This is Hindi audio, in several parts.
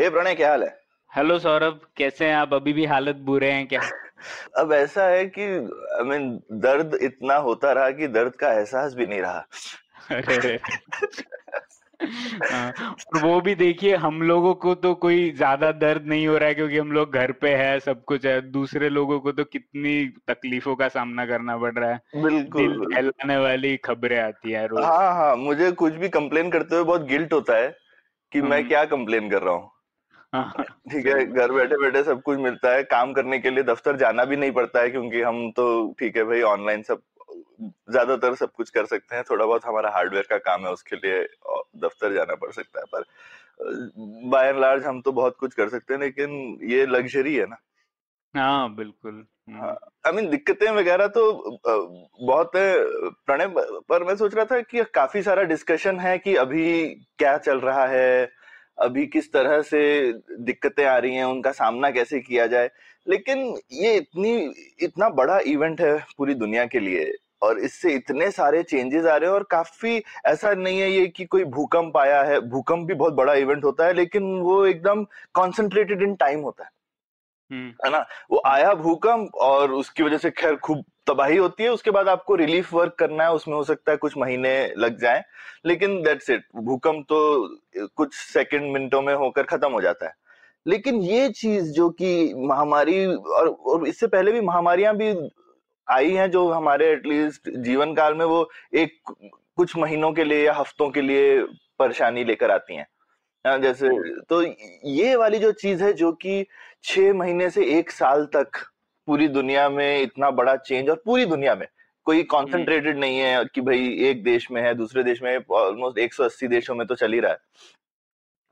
ए प्रणय क्या हाल है? हेलो सौरभ कैसे हैं आप? अभी भी हालत बुरे हैं क्या? अब ऐसा है कि आई I मीन mean, दर्द इतना होता रहा कि दर्द का एहसास भी नहीं रहा। अरे। हाँ, और वो भी देखिए हम लोगों को तो कोई ज़्यादा दर्द नहीं हो रहा है क्योंकि हम लोग घर पे है सब कुछ है। दूसरे लोगों को तो कितनी तकलीफों का सामना करना पड़ रहा है। बिल्कुल दहलाने वाली खबरें आती है रोज। हाँ हाँ मुझे कुछ भी कंप्लेन करते हुए बहुत गिल्ट होता है कि मैं हम्म। क्या कंप्लेन कर रहा हाँ, ठीक है घर बैठे बैठे सब कुछ मिलता है। काम करने के लिए दफ्तर जाना भी नहीं पड़ता है क्योंकि हम तो ठीक है भाई ऑनलाइन सब ज़्यादातर सब कुछ कर सकते हैं। थोड़ा बहुत हमारा हार्डवेयर का काम है उसके लिए दफ्तर जाना पड़ सकता है। पर बाय एंड लार्ज हम तो बहुत कुछ कर सकते हैं लेकिन ये लग्जरी है ना। हाँ बिल्कुल। हम्म, हाँ आई मीन दिक्कतें वगैरह तो बहुत है। प्रणय पर मैं सोच रहा था कि काफ़ी सारा डिस्कशन है कि अभी क्या चल रहा है अभी किस तरह से दिक्कतें आ रही हैं, उनका सामना कैसे किया जाए? लेकिन ये इतनी, इतना बड़ा इवेंट है पूरी दुनिया के लिए और इससे इतने सारे चेंजेस आ रहे हैं और काफ़ी ऐसा नहीं है ये कि कोई भूकंप आया है। भूकंप भी बहुत बड़ा इवेंट होता है, लेकिन वो एकदम कॉन्सेंट्रेटेड इन टाइम होता है। है ना? वो आया भूकंप और उसकी वजह से खैर खूब तबाही होती है उसके बाद आपको रिलीफ वर्क करना है उसमें हो सकता है कुछ महीने लग जाएँ लेकिन दैट्स इट भूकंप तो कुछ सेकंड मिनटों में होकर खत्म हो जाता है। लेकिन ये चीज़ जो कि महामारी और, और इससे पहले भी महामारियाँ भी आई हैं जो हमारे एटलीस्ट जीवन काल में वो एक कुछ महीनों के लिए या हफ्तों के लिए परेशानी लेकर आती हैं। हाँ, जैसे तो ये वाली जो चीज़ है जो कि छह महीने से एक साल तक पूरी दुनिया में इतना बड़ा चेंज और पूरी दुनिया में कोई कॉन्सेंट्रेटेड नहीं है कि भाई एक देश में है दूसरे देश में ऑलमोस्ट 180 देशों में तो चल ही रहा है।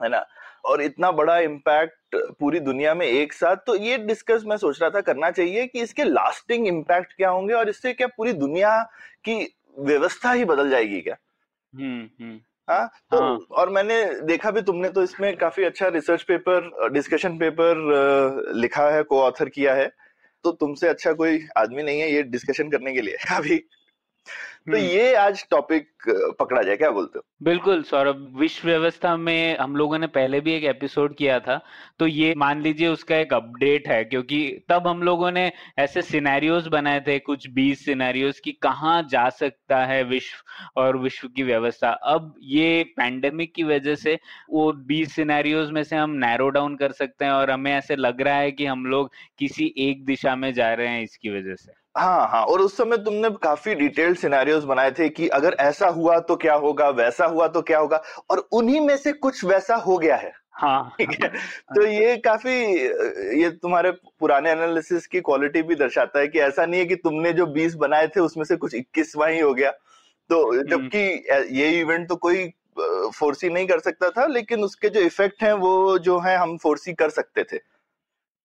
है ना? और इतना बड़ा इम्पैक्ट पूरी दुनिया में एक साथ तो ये डिस्कस मैं सोच रहा था करना चाहिए कि इसके लास्टिंग इम्पैक्ट क्या होंगे और इससे क्या पूरी दुनिया की व्यवस्था ही बदल जाएगी क्या? हम्म, हम्म, हाँ तो हाँ। और मैंने देखा भी तुमने तो इसमें काफ़ी अच्छा रिसर्च पेपर डिस्कशन पेपर लिखा है को ऑथर किया है तो तुमसे अच्छा कोई आदमी नहीं है ये डिस्कशन करने के लिए अभी तो हम्म। ये आज टॉपिक पकड़ा जाए क्या बोलते हो? बिल्कुल सौरभ। विश्व व्यवस्था में हम लोगों ने पहले भी एक एपिसोड किया था तो ये मान लीजिए उसका एक अपडेट है क्योंकि तब हम लोगों ने ऐसे सिनेरियोज बनाए थे कुछ बीस सिनेरियोज की कहाँ जा सकता है विश्व और विश्व की व्यवस्था। अब ये पैंडेमिक की वजह से वो बीस सिनेरियोज में से हम नैरो डाउन कर सकते हैं और हमें ऐसे लग रहा है कि हम लोग किसी एक दिशा में जा रहे हैं इसकी वजह से। हाँ हाँ और उस समय तुमने काफ़ी डिटेल्ड सिनेरियोज बनाए थे कि अगर ऐसा हुआ तो क्या होगा वैसा हुआ तो क्या होगा और उन्हीं में से कुछ वैसा हो गया है। हाँ। ठीक है? तो ये काफ़ी ये तुम्हारे पुराने एनालिसिस की क्वालिटी भी दर्शाता है कि ऐसा नहीं है कि तुमने जो 20 बनाए थे उसमें से कुछ 21वां ही हो गया। तो जबकि ये इवेंट तो कोई फोर्सी नहीं कर सकता था लेकिन उसके जो इफ़ेक्ट हैं वो जो है हम फोर्सी कर सकते थे। हम्म,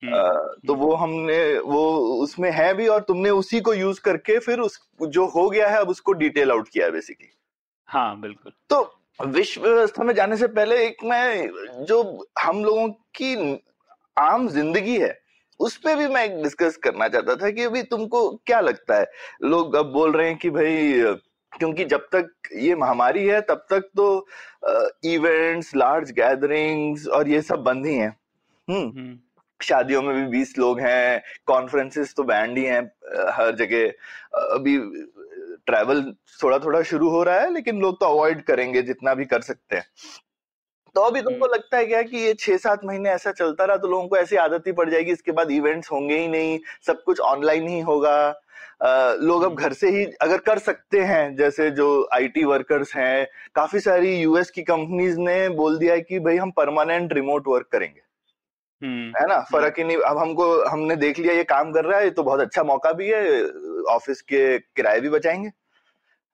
तो वो हमने वो उसमें है भी और तुमने उसी को यूज़ करके फिर उस जो हो गया है अब उसको डिटेल आउट किया है बेसिकली हाँ बिल्कुल। तो विश्व व्यवस्था में जाने से पहले एक मैं जो हम लोगों की आम ज़िंदगी है उस पर भी मैं डिस्कस करना चाहता था कि अभी तुमको क्या लगता है? लोग अब बोल रहे हैं कि भाई क्योंकि जब तक ये महामारी है तब तक तो इवेंट्स लार्ज गैदरिंग्स और ये सब बंद ही हैं। हम्म। हम्म। शादियों में भी बीस लोग हैं कॉन्फ्रेंसेस तो बैंड ही हैं हर जगह। अभी ट्रैवल थोड़ा थोड़ा शुरू हो रहा है लेकिन लोग तो अवॉइड करेंगे जितना भी कर सकते हैं। तो अभी तुमको लगता है क्या कि ये छह सात महीने ऐसा चलता रहा तो लोगों को ऐसी आदत ही पड़ जाएगी इसके बाद इवेंट्स होंगे ही नहीं सब कुछ ऑनलाइन ही होगा? अ, लोग अब घर से ही अगर कर सकते हैं जैसे जो आईटी वर्कर्स हैं काफ़ी सारी यूएस की कंपनीज़ ने बोल दिया है कि भाई हम परमानेंट रिमोट वर्क करेंगे। हम्म है ना? फ़र्क ही नहीं अब हमको हमने देख लिया ये काम कर रहा है ये तो बहुत अच्छा मौका भी है ऑफ़िस के किराए भी बचाएँगे।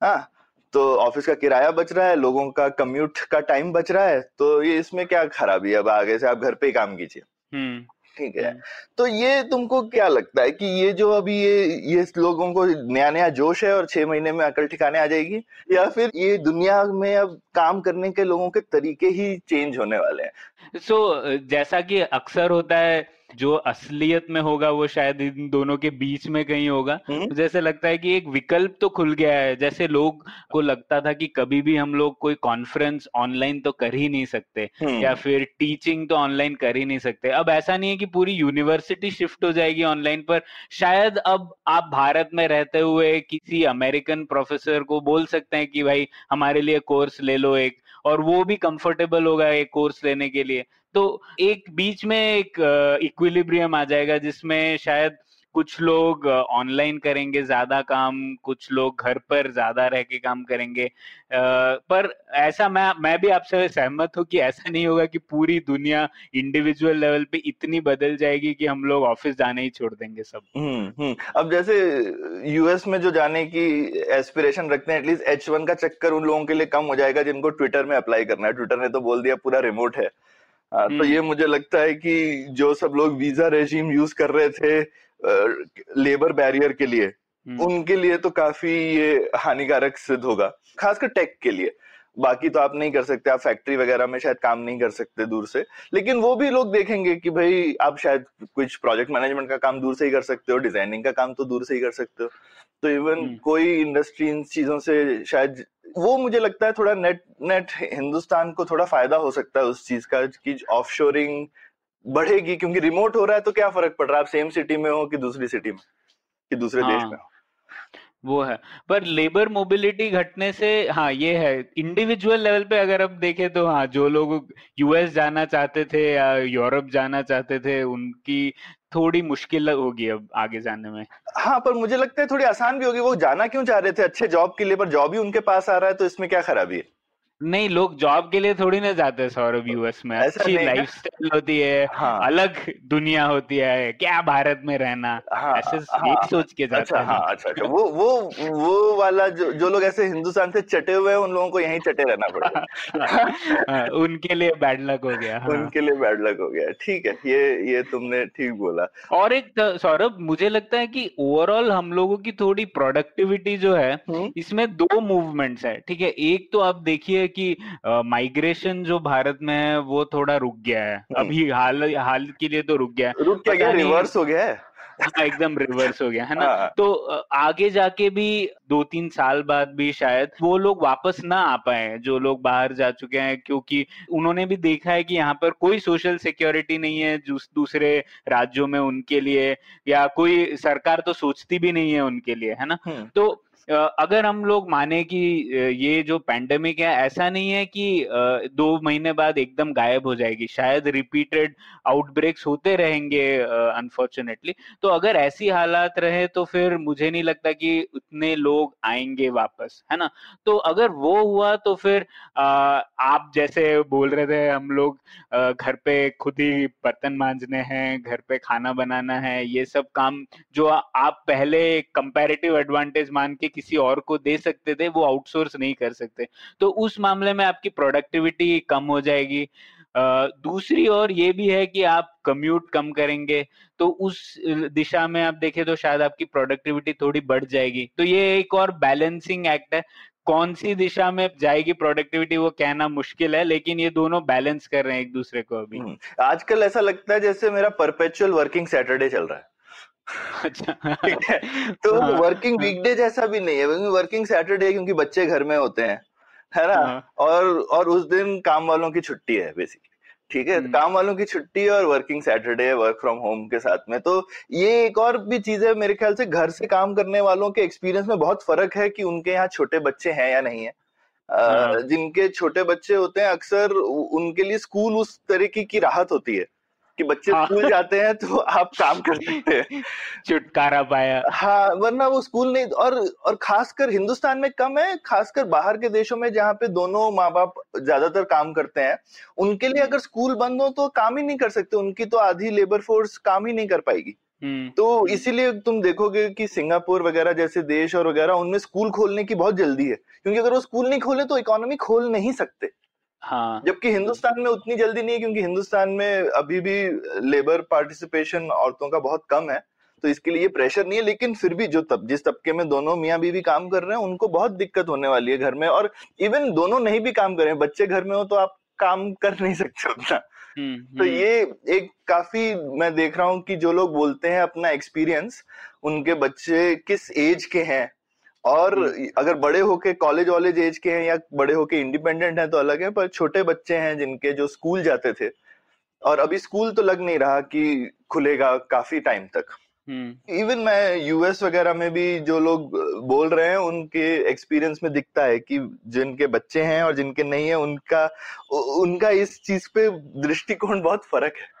हाँ तो ऑफ़िस का किराया बच रहा है लोगों का कम्यूट का टाइम बच रहा है तो ये इसमें क्या खराबी है? अब आगे से आप घर पे ही काम कीजिए। हम्म। ठीक है। हम्म। तो ये तुमको क्या लगता है कि ये जो अभी ये ये लोगों को नया नया जोश है और छह महीने में अकल ठिकाने आ जाएगी या फिर ये दुनिया में अब काम करने के लोगों के तरीके ही चेंज होने वाले हैं? सो so, जैसा कि अक्सर होता है जो असलियत में होगा वो शायद इन दोनों के बीच में कहीं होगा। हम्म। मुझे ऐसे लगता है कि एक विकल्प तो खुल गया है। जैसे लोग को लगता था कि कभी भी हम लोग कोई कॉन्फ्रेंस ऑनलाइन तो कर ही नहीं सकते हम्म। या फिर टीचिंग तो ऑनलाइन कर ही नहीं सकते। अब ऐसा नहीं है कि पूरी यूनिवर्सिटी शिफ्ट हो जाएगी ऑनलाइन पर। शायद अब आप भारत में रहते हुए किसी अमेरिकन प्रोफेसर को बोल सकते हैं कि भाई हमारे लिए कोर्स ले लो एक। और वो भी कंफर्टेबल होगा एक कोर्स लेने के लिए। तो एक बीच में एक इक्विलिब्रियम आ जाएगा जिसमें शायद कुछ लोग ऑनलाइन करेंगे ज़्यादा काम कुछ लोग घर पर ज़्यादा रह के काम करेंगे। पर ऐसा मैं मैं भी आपसे सहमत हूँ कि ऐसा नहीं होगा कि पूरी दुनिया इंडिविजुअल लेवल पे इतनी बदल जाएगी कि हम लोग ऑफ़िस जाने ही छोड़ देंगे सब। हम्म हम्म। अब जैसे यूएस में जो जाने की एस्पिरेशन रखते हैं एटलीस्ट एच वन का चक्कर उन लोगों के लिए कम हो जाएगा जिनको ट्विटर में अप्लाई करना है। ट्विटर ने तो बोल दिया पूरा रिमोट है। आ, तो हम्म। ये मुझे लगता है कि जो सब लोग वीज़ा रेजिम यूज़ कर रहे थे लेबर बैरियर के लिए हम्म, उनके लिए तो काफ़ी ये हानिकारक सिद्ध होगा खासकर टेक के लिए। बाकी तो आप नहीं कर सकते आप फैक्ट्री वगैरह में शायद काम नहीं कर सकते दूर से लेकिन वो भी लोग देखेंगे कि भाई आप शायद कुछ प्रोजेक्ट मैनेजमेंट का काम दूर से ही कर सकते हो डिज़ाइनिंग का काम तो दूर से ही कर सकते हो। तो इवन हम्म। कोई इंडस्ट्री इन चीज़ों से शायद वो मुझे लगता है थोड़ा नेट नेट हिंदुस्तान को थोड़ा फ़ायदा हो सकता है उस चीज़ का कि ऑफशोरिंग बढ़ेगी क्योंकि रिमोट हो रहा है तो क्या फ़र्क पड़ रहा है? आप सेम सिटी में हो कि दूसरी सिटी में? कि दूसरे हाँ, देश। में हो? वो है। पर लेबर मोबिलिटी घटने से हाँ ये है। इंडिविजुअल लेवल पे अगर आप देखें तो हाँ जो लोग यूएस जाना चाहते थे या यूरोप जाना चाहते थे उनकी थोड़ी मुश्किल होगी अब आगे जाने में। हाँ पर मुझे लगता है थोड़ी आसान भी होगी। वो जाना क्यों चाह रहे थे? अच्छे जॉब के लिए पर जॉब ही उनके पास आ रहा है तो इसमें क्या खराबी है? नहीं लोग जॉब के लिए थोड़ी ना जाते हैं सौरभ यूएस में। अच्छी नहीं ना। लाइफस्टाइल होती है हाँ। अलग दुनिया होती है क्या भारत में रहना? हाँ ऐसे हाँ सोच के जाते अच्छा हैं हाँ अच्छा अच्छा। वो वो वो वाला जो जो लोग ऐसे हिंदुस्तान से चटे हुए हैं उन लोगों को यहीं चटे रहना पड़ेगा। हाँ, उनके लिए बैड लक हो गया हाँ। उनके लिए बैड लक हो गया। ठीक है ये ये तुमने ठीक बोला। और एक सौरभ मुझे लगता है कि ओवरऑल हम लोगों की थोड़ी प्रोडक्टिविटी जो है हम्म, इसमें दो मूवमेंट्स है ठीक है? एक तो आप देखिए कि माइग्रेशन जो भारत में है वो थोड़ा रुक गया है। हम्म। अभी हाल हाल के लिए तो रुक गया है। रुक गया रिवर्स हो गया है? हाँ, एकदम रिवर्स हो गया है ना? हाँ। तो आगे जाके भी दो तीन साल बाद भी शायद वो लोग वापस ना आ पाए जो लोग बाहर जा चुके हैं क्योंकि उन्होंने भी देखा है कि यहाँ पर कोई सोशल सिक्योरिटी नहीं है दूस- दूसरे राज्यों में उनके लिए या कोई सरकार तो सोचती भी नहीं है उनके लिए है ना? हम्म, तो अगर हम लोग माने कि ये जो पैंडेमिक है, ऐसा नहीं है कि दो महीने बाद एकदम गायब हो जाएगी। शायद रिपीटेड आउटब्रेक्स होते रहेंगे अनफॉर्चुनेटली तो अगर ऐसी हालात रहे तो फिर मुझे नहीं लगता कि उतने लोग आएँगे वापस, है ना? तो अगर वो हुआ तो फिर आप जैसे बोल रहे थे, हम लोग घर पे खुद ही बर्तन मांजने हैं, घर पे खाना बनाना है, ये सब काम जो आप पहले कंपैरेटिव एडवांटेज मान के किसी और को दे सकते थे, वो आउटसोर्स नहीं कर सकते। तो उस मामले में आपकी प्रोडक्टिविटी कम हो जाएगी। दूसरी ओर ये भी है कि आप कम्यूट कम करेंगे तो उस दिशा में आप देखें तो शायद आपकी प्रोडक्टिविटी थोड़ी बढ़ जाएगी। तो ये एक और बैलेंसिंग एक्ट है। कौन सी दिशा में जाएगी प्रोडक्टिविटी वो कहना मुश्किल है, लेकिन ये दोनों बैलेंस कर रहे हैं एक दूसरे को अभी। हम्म। आजकल ऐसा लगता है जैसे मेरा परपेचुअल वर्किंग सैटरडे चल रहा है। अच्छा। तो हाँ, वर्किंग हाँ, वीकडे जैसा भी नहीं है वर्किंग सैटरडे क्योंकि बच्चे घर में होते हैं है ना? हाँ, और और उस दिन काम वालों की छुट्टी है बेसिकली ठीक है? हम्म। काम वालों की छुट्टी है और working Saturday work from home के साथ में तो ये एक और भी चीज़ है मेरे ख्याल से घर से काम करने वालों के एक्सपीरियंस में बहुत फ़र्क है कि उनके यहाँ छोटे बच्चे हैं या नहीं है। हाँ। जिनके छोटे बच्चे होते हैं अक्सर उनके लिए स्कूल उस तरीके की राहत होती है। कि बच्चे हाँ। स्कूल जाते हैं तो आप काम कर सकते हैं। छुटकारा पाया। हाँ वरना वो स्कूल नहीं और और खासकर हिंदुस्तान में कम है खासकर बाहर के देशों में जहाँ पे दोनों माँ बाप ज़्यादातर काम करते हैं। उनके लिए अगर स्कूल बंद हो तो काम ही नहीं कर सकते उनकी तो आधी लेबर फोर्स काम ही नहीं कर पाएगी। हम्म। तो इसीलिए तुम देखोगे कि सिंगापुर वगैरह जैसे देश और वगैरह उनमें स्कूल खोलने की बहुत जल्दी है। क्योंकि अगर वो स्कूल नहीं खोले तो इकोनॉमी खोल नहीं सकते। हाँ। जबकि हिंदुस्तान में उतनी जल्दी नहीं है क्योंकि हिंदुस्तान में अभी भी लेबर पार्टिसिपेशन औरतों का बहुत कम है तो इसके लिए प्रेशर नहीं है लेकिन फिर भी जो तब जिस तबके में दोनों मियाँ बीवी काम कर रहे हैं उनको बहुत दिक्कत होने वाली है घर में और इवन दोनों नहीं भी काम कर रहे हैं बच्चे घर में हो तो आप काम कर नहीं सकते उतना। हम्म तो हम्म। ये एक काफ़ी मैं देख रहा हूँ कि जो लोग बोलते हैं अपना एक्सपीरियंस उनके बच्चे किस एज के हैं और अगर बड़े होके कॉलेज वॉलेज एज के हैं या बड़े होके इंडिपेंडेंट हैं तो अलग है पर छोटे बच्चे हैं जिनके जो स्कूल जाते थे। और अभी स्कूल तो लग नहीं रहा कि खुलेगा काफ़ी टाइम तक। हम्म। इवन मैं यूएस वगैरह में भी जो लोग बोल रहे हैं उनके एक्सपीरियंस में दिखता है कि जिनके बच्चे हैं और जिनके नहीं है उनका उनका इस चीज़ पे दृष्टिकोण बहुत फ़र्क है।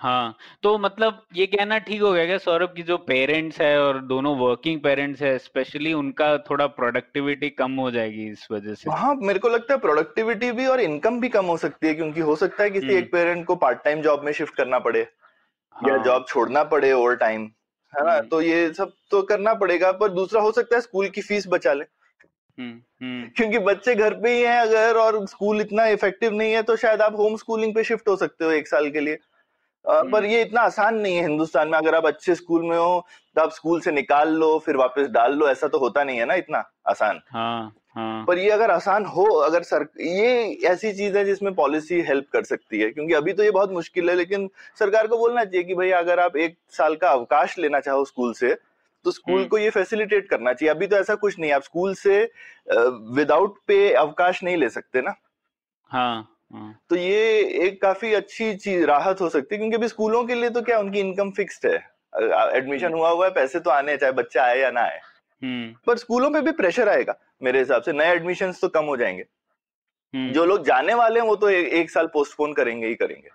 हाँ तो मतलब ये कहना ठीक हो गया क्या सौरभ की जो पेरेंट्स है और दोनों वर्किंग पेरेंट्स है स्पेशली उनका थोड़ा प्रोडक्टिविटी कम हो जाएगी इस वजह से? हाँ मेरे को लगता है प्रोडक्टिविटी भी और इनकम भी कम हो सकती है क्योंकि हो सकता है किसी हम्म। एक पेरेंट को पार्ट टाइम जॉब में शिफ्ट करना पड़े हाँ, या जॉब छोड़ना पड़े ओवर टाइम है ना? हम्म। तो ये सब तो करना पड़ेगा पर दूसरा हो सकता है स्कूल की फ़ीस बचा ले। हम्म क्योंकि बच्चे घर पे ही हैं अगर और स्कूल इतना इफ़ेक्टिव नहीं है तो शायद आप होम स्कूलिंग पे शिफ्ट हो सकते हो एक साल के लिए। पर ये इतना आसान नहीं है हिंदुस्तान में। अगर आप अच्छे स्कूल में हो तो आप स्कूल से निकाल लो फिर वापस डाल लो। ऐसा तो होता नहीं है ना इतना आसान। हाँ हाँ। पर ये अगर आसान हो अगर सर ये ऐसी चीज़ है जिसमें पॉलिसी हेल्प कर सकती है क्योंकि अभी तो ये बहुत मुश्किल है लेकिन सरकार को बोलना चाहिए कि भाई अगर आप एक साल का अवकाश लेना चाहो स्कूल से तो स्कूल हम्म। को ये फैसिलिटेट करना चाहिए। अभी तो ऐसा कुछ नहीं आप स्कूल से विदाउट पे अवकाश नहीं ले सकते ना। हाँ। तो ये एक काफ़ी अच्छी चीज़ राहत हो सकती है क्योंकि अभी स्कूलों के लिए तो क्या उनकी इनकम फिक्स्ड है? एडमिशन हुआ हुआ है पैसे तो आने चाहे बच्चा आए या ना आए। हम्म। पर स्कूलों पे भी प्रेशर आएगा मेरे हिसाब से। नए एडमिशन तो कम हो जाएँगे। हम्म। जो लोग जाने वाले हैं वो तो ए, एक साल पोस्टपोन करेंगे ही करेंगे।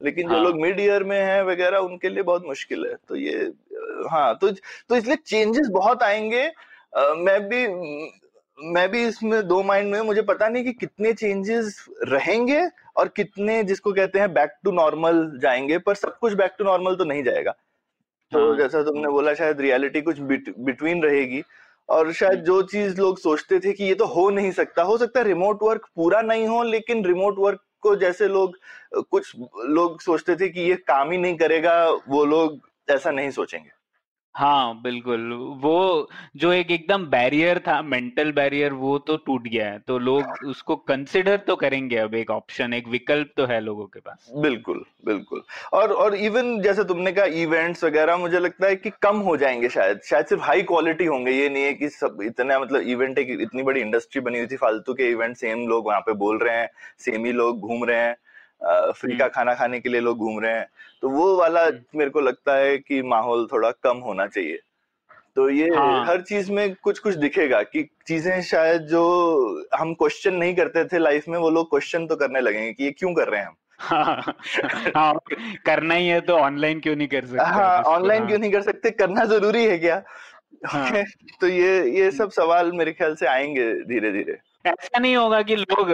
लेकिन हाँ। जो हाँ। लोग मिड ईयर में हैं वगैरह उनके लिए बहुत मुश्किल है। तो ये हाँ तो तो इसलिए चेंजेस बहुत आएँगे। अ, मैं भी मैं भी इसमें दो माइंड में मुझे पता नहीं कि कितने चेंजेस रहेंगे और कितने जिसको कहते हैं बैक टू नॉर्मल जाएँगे पर सब कुछ बैक टू नॉर्मल तो नहीं जाएगा। तो हाँ। जैसा तुमने बोला शायद रियलिटी कुछ बिटवीन रहेगी और शायद जो चीज़ लोग सोचते थे कि ये तो हो नहीं सकता हो सकता है रिमोट वर्क पूरा नहीं हो लेकिन रिमोट वर्क को जैसे लोग कुछ लोग सोचते थे कि ये काम ही नहीं करेगा वो लोग ऐसा नहीं सोचेंगे। हाँ बिल्कुल। वो जो एक एकदम बैरियर था मेंटल बैरियर वो तो टूट गया है। तो लोग उसको कंसिडर तो करेंगे अब एक ऑप्शन एक विकल्प तो है लोगों के पास। बिल्कुल बिल्कुल। और और इवन जैसे तुमने कहा इवेंट्स वगैरह मुझे लगता है कि कम हो जाएँगे शायद। शायद सिर्फ़ हाई क्वालिटी होंगे। ये नहीं है कि सब इतना मतलब इवेंट एक इतनी बड़ी इंडस्ट्री बनी हुई थी फालतू के इवेंट सेम लोग वहाँ पे बोल रहे हैं सेम ही लोग घूम रहे हैं। फ्री का। खाना खाने के लिए लोग घूम रहे हैं। तो वो वाला हम्म। मेरे को लगता है कि माहौल थोड़ा कम होना चाहिए। तो ये हाँ। हर चीज़ में कुछ कुछ दिखेगा कि चीज़ें शायद जो हम क्वेश्चन नहीं करते थे लाइफ में वो लोग क्वेश्चन तो करने लगेंगे कि ये क्यों कर रहे हैं हम? हाँ। हाँ करना ही है तो ऑनलाइन क्यों नहीं कर सकते हाँ ऑनलाइन हाँ। क्यों नहीं कर सकते? करना ज़रूरी है क्या? हाँ। तो ये ये सब सवाल मेरे ख्याल से आएँगे धीरे धीरे ऐसा नहीं होगा कि लोग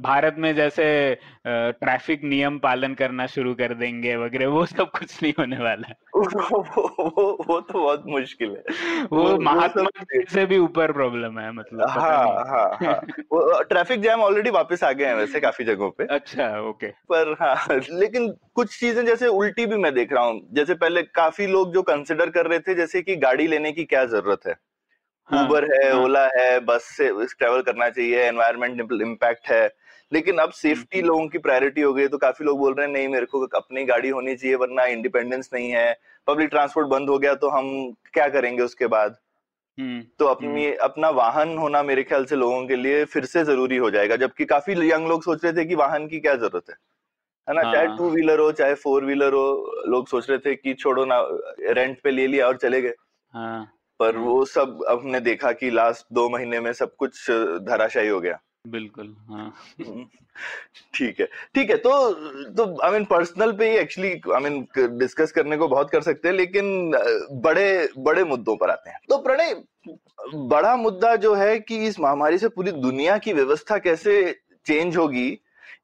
भारत में जैसे ट्रैफ़िक नियम पालन करना शुरू कर देंगे वगैरह वो सब कुछ नहीं होने वाला वो, वो, वो, वो तो बहुत मुश्किल है। वो वो महात्मा सब- से भी ऊपर प्रॉब्लम है मतलब हाँ हाँ हाँ। वो ट्रैफ़िक जैम ऑलरेडी वापस आ गए हैं वैसे काफ़ी जगहों पे। अच्छा ओके पर हाँ लेकिन कुछ चीज़ें जैसे उल्टी भी मैं देख रहा हूँ। जैसे पहले काफ़ी लोग जो कंसिडर कर रहे थे जैसे कि गाड़ी लेने की क्या ज़रूरत है? हाँ, उबर है हाँ। ओला है बस से ट्रेवल करना चाहिए एनवायरमेंट इम्पैक्ट है। लेकिन अब सेफ्टी हम्म। लोगों की प्रायोरिटी हो गई तो काफ़ी लोग बोल रहे हैं नहीं मेरे को अपनी गाड़ी होनी चाहिए वरना इंडिपेंडेंस नहीं है। पब्लिक ट्रांसपोर्ट बंद हो गया तो हम क्या करेंगे उसके बाद? हम्म, तो अपनी अपना वाहन होना मेरे ख्याल से लोगों के लिए फिर से ज़रूरी हो जाएगा जबकि काफ़ी यंग लोग सोच रहे थे कि वाहन की क्या ज़रूरत है। है ना? चाहे हाँ। टू व्हीलर हो चाहे फोर व्हीलर हो लोग सोच रहे थे कि छोड़ो ना रेंट पे ले लिया और चले गए। हाँ। पर। वो सब अब हमने देखा कि लास्ट दो महीने में सब कुछ धराशायी हो गया बिल्कुल हाँ ठीक है ठीक है तो तो आई मीन पर्सनल पे ही एक्चुअली आई मीन डिस्कस करने को बहुत कर सकते हैं लेकिन बड़े बड़े मुद्दों पर आते हैं तो प्रणय बड़ा मुद्दा जो है कि इस महामारी से पूरी दुनिया की व्यवस्था कैसे चेंज होगी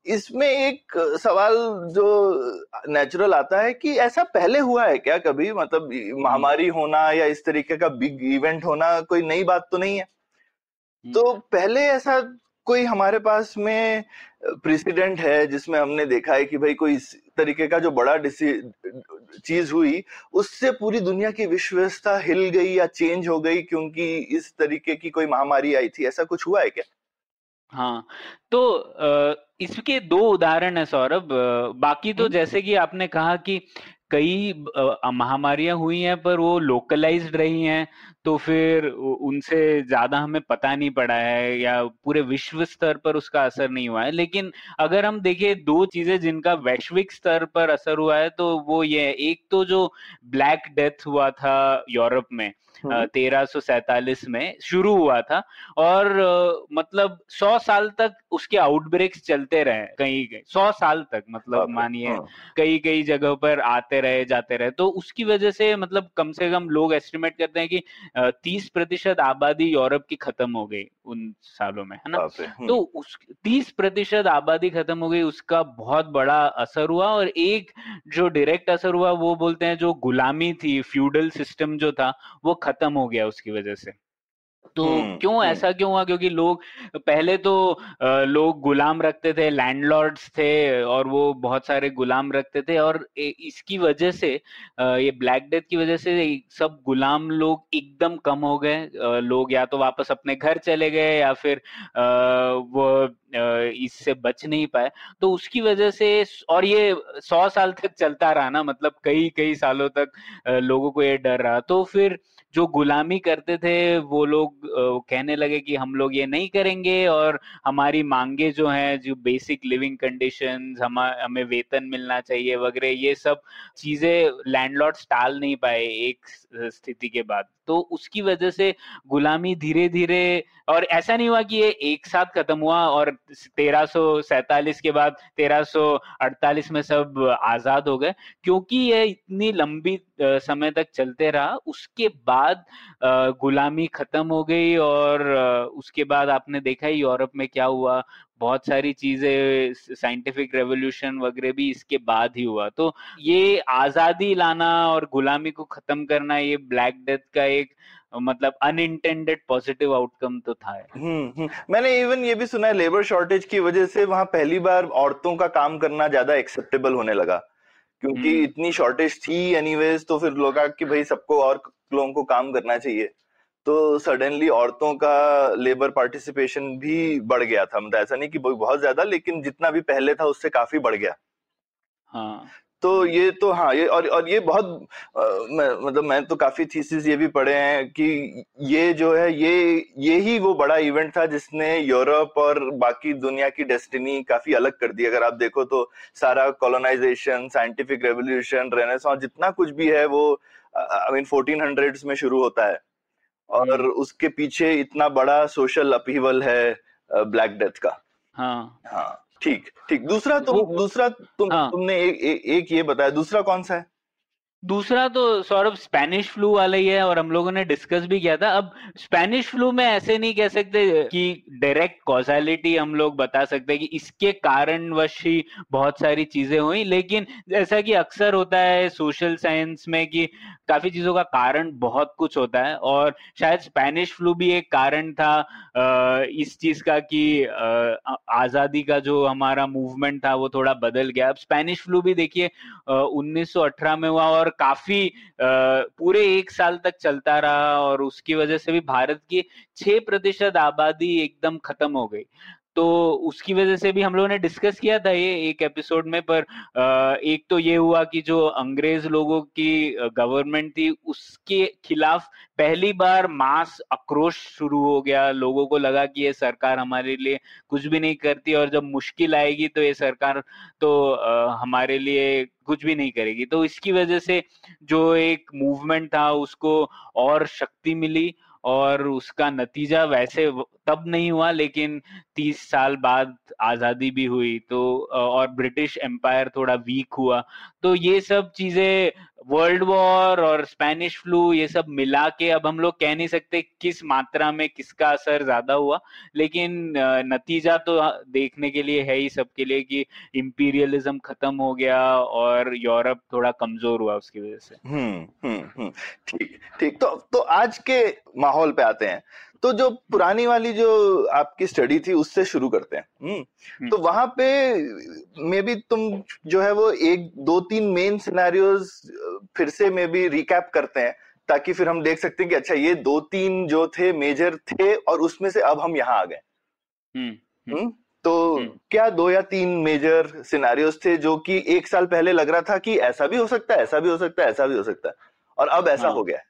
इसमें एक सवाल जो नेचुरल आता है कि ऐसा पहले हुआ है क्या कभी? मतलब महामारी होना या इस तरीके का बिग इवेंट होना कोई नई बात तो नहीं है? हम्म। तो पहले ऐसा कोई हमारे पास में प्रेसिडेंट है जिसमें हमने देखा है कि भाई कोई इस तरीके का जो बड़ा चीज़ हुई उससे पूरी दुनिया की विश्व व्यवस्था हिल गई या चेंज हो गई क्योंकि इस तरीके की कोई महामारी आई थी? ऐसा कुछ हुआ है क्या? हाँ तो इसके दो उदाहरण है सौरभ बाकी तो। जैसे कि आपने कहा कि कई महामारियाँ हुई हैं पर वो लोकलाइज्ड रही हैं तो फिर उनसे ज़्यादा हमें पता नहीं पड़ा है या पूरे विश्व स्तर पर उसका असर नहीं हुआ है लेकिन अगर हम देखें दो चीज़ें जिनका वैश्विक स्तर पर असर हुआ है तो वो ये है एक तो जो ब्लैक डेथ हुआ था यूरोप में। तेरह सौ सैतालीस में शुरू हुआ था और मतलब सौ साल तक उसके आउटब्रेक्स चलते रहे कहीं कहीं सौ साल तक मतलब मानिए हाँ। कई कई जगह पर आते रहे जाते रहे तो उसकी वजह से मतलब कम से कम लोग एस्टिमेट करते हैं कि तीस प्रतिशत आबादी यूरोप की खत्म हो गई उन सालों में है ना हम्म। तो उस तीस प्रतिशत आबादी खत्म हो गई उसका बहुत बड़ा असर हुआ और एक जो डायरेक्ट असर हुआ वो बोलते हैं जो गुलामी थी फ्यूडल सिस्टम जो था वो खत्म हो गया उसकी वजह से तो हम्म, क्यों हम्म। ऐसा क्यों हुआ? क्योंकि लोग पहले तो लोग गुलाम रखते थे लैंडलॉर्ड्स थे और वो बहुत सारे गुलाम रखते थे और इसकी वजह से ये ब्लैक डेथ की वजह से सब गुलाम लोग एकदम कम हो गए। लोग या तो वापस अपने घर चले गए या फिर वो इससे बच नहीं पाए। तो उसकी वजह से और ये सौ साल तक चलता रहा ना मतलब कई कई सालों तक लोगों को ये डर रहा। तो फिर जो गुलामी करते थे, वो लोग कहने लगे कि हम लोग ये नहीं करेंगे और हमारी मांगे जो हैं, जो बेसिक लिविंग कंडीशन हम, हमें वेतन मिलना चाहिए वगैरह, ये सब चीज़ें लैंडलॉर्ड्स टाल नहीं पाए एक स्थिति के बाद। तो उसकी वजह से गुलामी धीरे धीरे और ऐसा नहीं हुआ कि ये एक साथ खत्म हुआ और तेरह के बाद तेरह में सब आज़ाद हो गए। क्योंकि ये इतनी लंबी समय तक चलते रहा, उसके बाद गुलामी खत्म हो गई और उसके बाद आपने देखा यूरोप में क्या हुआ बहुत सारी चीज़ें साइंटिफिक रेवोल्यूशन वगैरह भी इसके बाद ही हुआ। तो ये आज़ादी लाना और गुलामी को खत्म करना ये ब्लैक डेथ का एक मतलब अनइंटेंडेड पॉजिटिव आउटकम तो था। हम्म, हम्म। मैंने इवन ये भी सुना है लेबर शॉर्टेज की वजह से वहाँ पहली बार औरतों का काम करना ज़्यादा एक्सेप्टेबल होने लगा। क्योंकि हम्म। इतनी शॉर्टेज थी एनीवेज तो फिर लोग कि भाई सबको और लोगों को काम करना चाहिए। तो सडनली औरतों का लेबर पार्टिसिपेशन भी बढ़ गया था। मतलब ऐसा नहीं कि बहुत ज़्यादा लेकिन जितना भी पहले था उससे काफ़ी बढ़ गया। हाँ। तो ये तो हाँ ये और और ये बहुत आ, मैं, मतलब मैं तो काफ़ी थीसिस ये भी पढ़े हैं कि ये जो है ये ये ही वो बड़ा इवेंट था जिसने यूरोप और बाकी दुनिया की डेस्टिनी काफ़ी अलग कर दी। अगर आप देखो तो सारा कॉलोनाइजेशन साइंटिफिक रेवोल्यूशन रेनेसांस जितना कुछ भी है वो आई मीन फोर्टीन हंड्रेड्स में शुरू होता है। और। उसके पीछे इतना बड़ा सोशल अपीवल है ब्लैक डेथ का हाँ हाँ ठीक ठीक दूसरा तुम दूसरा तुम हाँ. तुमने ए, एक एक ये बताया दूसरा कौन सा है दूसरा तो सौरभ स्पेनिश फ्लू वाला ही है और हम लोगों ने डिस्कस भी किया था। अब स्पेनिश फ्लू में ऐसे नहीं कह सकते कि डायरेक्ट कॉजालिटी हम लोग बता सकते कि इसके कारणवश ही बहुत सारी चीज़ें हुई, लेकिन जैसा कि अक्सर होता है सोशल साइंस में कि काफ़ी चीज़ों का कारण बहुत कुछ होता है और शायद स्पेनिश फ्लू भी एक कारण था इस चीज़ का कि आज़ादी का जो हमारा मूवमेंट था वो थोड़ा बदल गया। अब स्पेनिश फ्लू भी देखिए 1918 में हुआ और काफ़ी पूरे एक साल तक चलता रहा और उसकी वजह से भी भारत की छह प्रतिशत आबादी एकदम खत्म हो गई। तो उसकी वजह से भी हम लोगों ने डिस्कस किया था ये एक एपिसोड में, पर एक तो ये हुआ कि जो अंग्रेज़ लोगों की गवर्नमेंट थी, उसके खिलाफ पहली बार मास आक्रोश शुरू हो गया। लोगों को लगा कि ये सरकार हमारे लिए कुछ भी नहीं करती और जब मुश्किल आएगी तो ये सरकार तो हमारे लिए कुछ भी नहीं करेगी। तो इसकी वजह से जो एक मूवमेंट था, उसको और शक्ति मिली और उसका नतीजा वैसे तब नहीं हुआ, लेकिन तीस साल बाद आज़ादी भी हुई तो और ब्रिटिश एम्पायर थोड़ा वीक हुआ। तो ये सब चीज़ें वर्ल्ड वॉर और स्पेनिश फ्लू ये सब मिला के अब हम लोग कह नहीं सकते किस मात्रा में किसका असर ज़्यादा हुआ, लेकिन नतीजा तो देखने के लिए है ही सबके लिए कि इम्पीरियलिज्म खत्म हो गया और यूरोप थोड़ा कमज़ोर हुआ उसकी वजह से। हम्म हम्म हम्म ठीक ठीक तो तो आज के माहौल पे आते हैं। तो जो पुरानी वाली जो आपकी स्टडी थी उससे शुरू करते हैं। हम्म, हम्म। तो वहाँ पे मे बी तुम जो है वो एक दो तीन मेन सिनेरियोज फिर से मे बी रिकैप करते हैं ताकि फिर हम देख सकते हैं कि अच्छा ये दो तीन जो थे मेजर थे और उसमें से अब हम यहाँ आ गए। हम्म, तो क्या दो या तीन मेजर सिनेरियोज थे जो कि एक साल पहले लग रहा था कि ऐसा भी हो सकता है ऐसा भी हो सकता है ऐसा भी हो सकता है और अब ऐसा हाँ. हो गया है।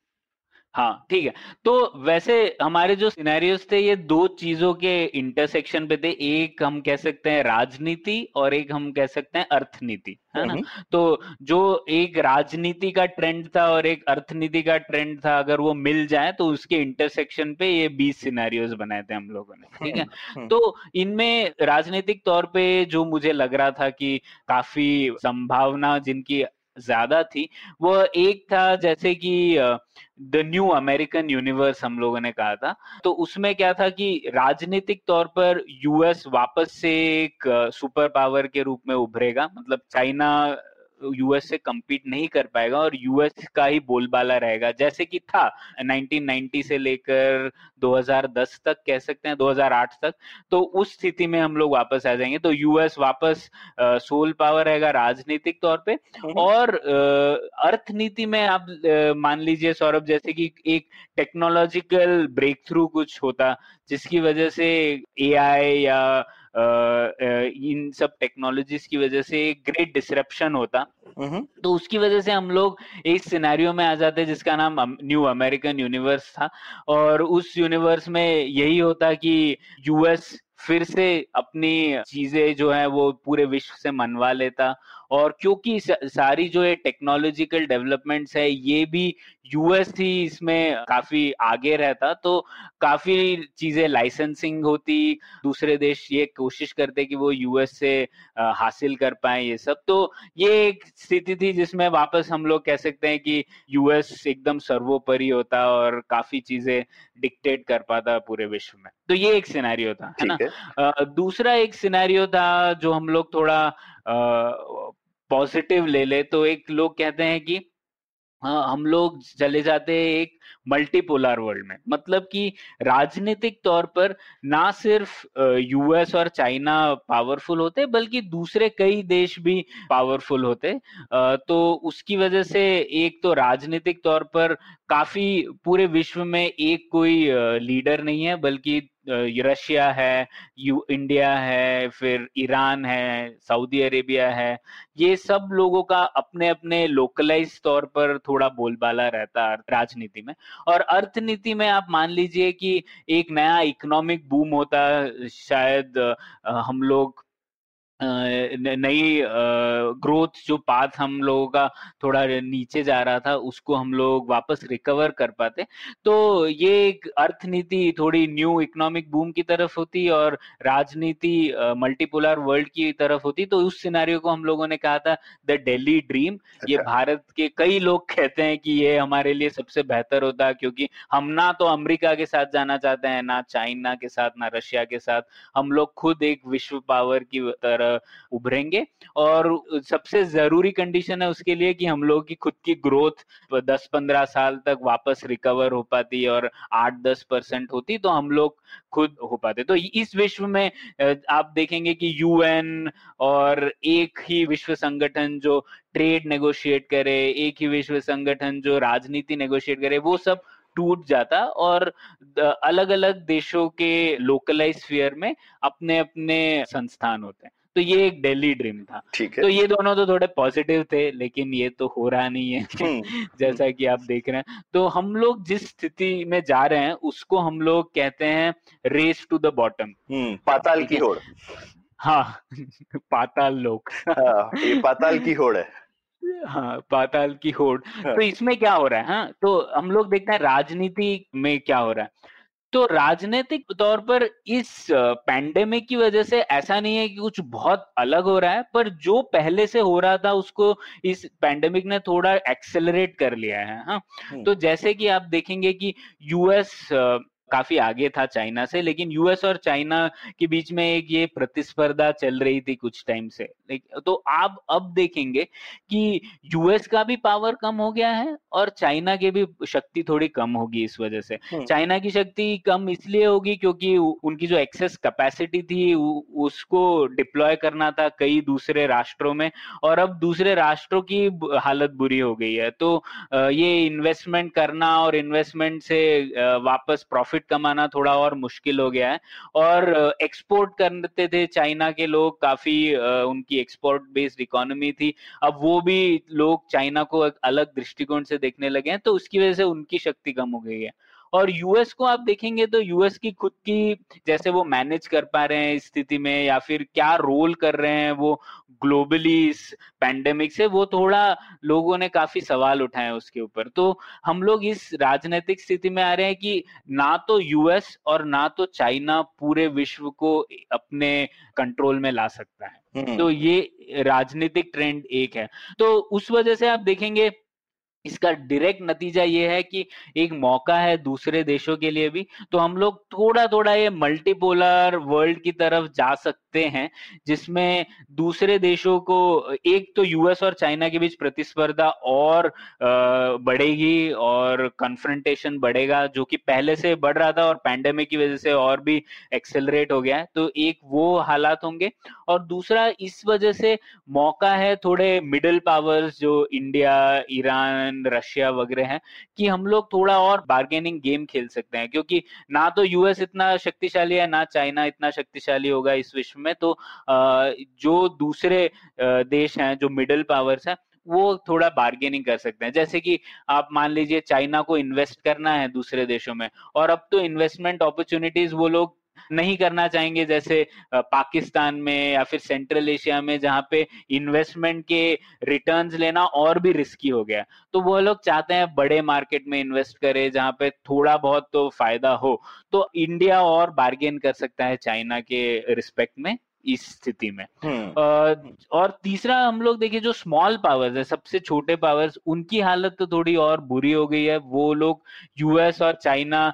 हाँ ठीक है। तो वैसे हमारे जो सिनेरियोस थे ये दो चीज़ों के इंटरसेक्शन पे थे। एक हम कह सकते हैं राजनीति और एक हम कह सकते हैं अर्थनीति है ना? तो जो एक राजनीति का ट्रेंड था और एक अर्थनीति का ट्रेंड था अगर वो मिल जाए तो उसके इंटरसेक्शन पे ये बीस सिनेरियोस बनाए थे हम लोगों ने ठीक है? तो इनमें राजनीतिक तौर पे जो मुझे लग रहा था कि काफ़ी संभावना जिनकी ज़्यादा थी। वो एक था जैसे कि द न्यू अमेरिकन यूनिवर्स हम लोगों ने कहा था। तो उसमें क्या था कि राजनीतिक तौर पर यूएस वापस से एक सुपर पावर के रूप में उभरेगा। मतलब चाइना यूएस से कम्पीट नहीं कर पाएगा और यूएस का ही बोलबाला रहेगा जैसे कि था 1990 से लेकर 2010 तक कह सकते हैं 2008 तक तो उस स्थिति में हम लोग वापस आ जाएँगे तो यूएस वापस सोल पावर रहेगा राजनीतिक तौर पे हम्म। और अर्थनीति में आप मान लीजिए सौरभ जैसे कि एक टेक्नोलॉजिकल ब्रेक थ्रू कुछ होता जिसकी वजह से एआई या इन सब टेक्नोलॉजीज़ की वजह से एक ग्रेट डिसरप्शन होता तो उसकी वजह से हम लोग एक सिनेरियो में आ जाते जिसका नाम न्यू अमेरिकन यूनिवर्स था। और उस यूनिवर्स में यही होता कि यूएस फिर से अपनी चीज़ें जो है वो पूरे विश्व से मनवा लेता। और क्योंकि सारी जो है टेक्नोलॉजिकल डेवलपमेंट्स है, ये भी यूएस ही इसमें काफ़ी आगे रहता तो काफ़ी चीज़ें लाइसेंसिंग होती, दूसरे देश ये कोशिश करते कि वो यूएस से हासिल कर पाए ये सब। तो ये एक स्थिति थी जिसमें वापस हम लोग कह सकते हैं कि यूएस एकदम सर्वोपरि होता और काफ़ी चीज़ें डिक्टेट कर पाता पूरे विश्व में। तो ये एक सिनेरियो था है ना? है। दूसरा एक सिनेरियो था जो हम लोग थोड़ा पॉजिटिव ले ले तो एक लोग कहते हैं कि हाँ हम लोग चले जाते हैं एक मल्टीपोलर वर्ल्ड में। मतलब कि राजनीतिक तौर पर ना सिर्फ़ यूएस और चाइना पावरफुल होते बल्कि दूसरे कई देश भी पावरफुल होते। तो उसकी वजह से एक तो राजनीतिक तौर पर काफ़ी पूरे विश्व में एक कोई लीडर नहीं है बल्कि रशिया है, यू, इंडिया है, फिर ईरान है, सऊदी अरेबिया है, ये सब लोगों का अपने अपने लोकलाइज तौर पर थोड़ा बोलबाला रहता है राजनीति में। और अर्थनीति में आप मान लीजिए कि एक नया इकोनॉमिक बूम होता, शायद हम लोग नई ग्रोथ जो पाथ हम लोगों का थोड़ा नीचे जा रहा था उसको हम लोग वापस रिकवर कर पाते। तो ये एक अर्थनीति थोड़ी न्यू इकोनॉमिक बूम की तरफ़ होती और राजनीति मल्टीपोलर वर्ल्ड की तरफ़ होती। तो उस सिनारियो को हम लोगों ने कहा था द डेली ड्रीम ये अच्छा। भारत के कई लोग कहते हैं कि ये हमारे लिए सबसे बेहतर होता क्योंकि हम ना तो अमरीका के साथ जाना चाहते हैं ना चाइना के साथ ना रशिया के साथ। हम लोग खुद एक विश्व पावर की तरह उभरेंगे। और सबसे ज़रूरी कंडीशन है उसके लिए कि हम लोग की खुद की ग्रोथ दस पंद्रह साल तक वापस रिकवर हो पाती और आठ दस परसेंट होती तो हम लोग खुद हो पाते। तो इस विश्व में आप देखेंगे कि यूएन और एक ही विश्व संगठन जो ट्रेड नेगोशिएट करे, एक ही विश्व संगठन जो राजनीति नेगोशिएट करे, वो सब टूट जाता और अलग अलग देशों के लोकलाइज स्फीयर में अपने अपने संस्थान होते हैं। तो ये एक दिल्ली ड्रीम था। ठीक है। तो ये दोनों तो थोड़े पॉजिटिव थे लेकिन ये तो हो रहा नहीं है। हम्म। जैसा कि आप देख रहे हैं। तो हम लोग जिस स्थिति में जा रहे हैं उसको हम लोग कहते हैं रेस टू द बॉटम पाताल की होड़। हाँ पाताल लोग हाँ, ये पाताल की होड़ है। हाँ पाताल की होड़। हाँ. तो इसमें क्या हो रहा है हाँ? तो हम लोग देखते हैं राजनीति में क्या हो रहा है। तो राजनीतिक तौर पर इस पैंडेमिक की वजह से ऐसा नहीं है कि कुछ बहुत अलग हो रहा है पर जो पहले से हो रहा था उसको इस पैंडेमिक ने थोड़ा एक्सेलरेट कर लिया है हाँ। तो जैसे कि आप देखेंगे कि यूएस काफ़ी आगे था चाइना से लेकिन यूएस और चाइना के बीच में एक ये प्रतिस्पर्धा चल रही थी कुछ टाइम से। तो आप अब देखेंगे कि यूएस का भी पावर कम हो गया है और चाइना की भी शक्ति थोड़ी कम होगी इस वजह से। हम्म। चाइना की शक्ति कम इसलिए होगी क्योंकि उनकी जो एक्सेस कैपेसिटी थी उसको डिप्लॉय करना था कई दूसरे राष्ट्रों में और अब दूसरे राष्ट्रों की हालत बुरी हो गई है। तो ये इन्वेस्टमेंट करना और इन्वेस्टमेंट से वापस प्रॉफिट प्रॉफिट कमाना थोड़ा और मुश्किल हो गया है। और एक्सपोर्ट करते थे चाइना के लोग, काफ़ी उनकी एक्सपोर्ट बेस्ड इकोनॉमी थी। अब वो भी लोग चाइना को अलग दृष्टिकोण से देखने लगे हैं तो उसकी वजह से उनकी शक्ति कम हो गई है। और यूएस को आप देखेंगे तो यूएस की खुद की जैसे वो मैनेज कर पा रहे हैं इस स्थिति में या फिर क्या रोल कर रहे हैं वो ग्लोबली इस पैंडेमिक से वो थोड़ा लोगों ने काफ़ी सवाल उठाए उसके ऊपर। तो हम लोग इस राजनीतिक स्थिति में आ रहे हैं कि ना तो यूएस और ना तो चाइना पूरे विश्व को अपने कंट्रोल में ला सकता है। हम्म। तो ये राजनीतिक ट्रेंड एक है। तो उस वजह से आप देखेंगे इसका डायरेक्ट नतीजा ये है कि एक मौका है दूसरे देशों के लिए भी तो हम लोग थोड़ा थोड़ा ये मल्टीपोलर वर्ल्ड की तरफ़ जा सकते हैं, जिसमें दूसरे देशों को, एक तो यूएस और चाइना के बीच प्रतिस्पर्धा और बढ़ेगी और कन्फ्रंटेशन बढ़ेगा, जो कि पहले से बढ़ रहा था और पैंडेमिक की वजह से और भी एक्सेलरेट हो गया है। तो एक वो हालात होंगे। और दूसरा, इस वजह से मौका है थोड़े मिडिल पावर्स जो इंडिया ईरान रशिया वगैरह हैं, कि हम लोग थोड़ा और बार्गेनिंग गेम खेल सकते हैं। क्योंकि ना तो यूएस इतना शक्तिशाली है, ना चाइना इतना शक्तिशाली होगा इस विश्व में। तो जो दूसरे देश हैं, जो मिडिल पावर्स हैं, वो थोड़ा बार्गेनिंग कर सकते हैं। जैसे कि आप मान लीजिए, चाइना को इन्वेस्ट करना है दूसरे देशों में, और अब तो इन्वेस्टमेंट अपॉर्चुनिटीज़ वो लोग नहीं करना चाहेंगे जैसे पाकिस्तान में या फिर सेंट्रल एशिया में जहाँ पे इन्वेस्टमेंट के रिटर्न्स लेना और भी रिस्की हो गया। तो वो लोग चाहते हैं बड़े मार्केट में इन्वेस्ट करे जहाँ पे थोड़ा बहुत तो फ़ायदा हो। तो इंडिया और बार्गेन कर सकता है चाइना के रिस्पेक्ट में इस स्थिति में। हम्म। और तीसरा हम लोग देखिए जो स्मॉल पावर्स है सबसे छोटे पावर्स उनकी हालत तो थोड़ी और बुरी हो गई है। वो लोग यूएस और चाइना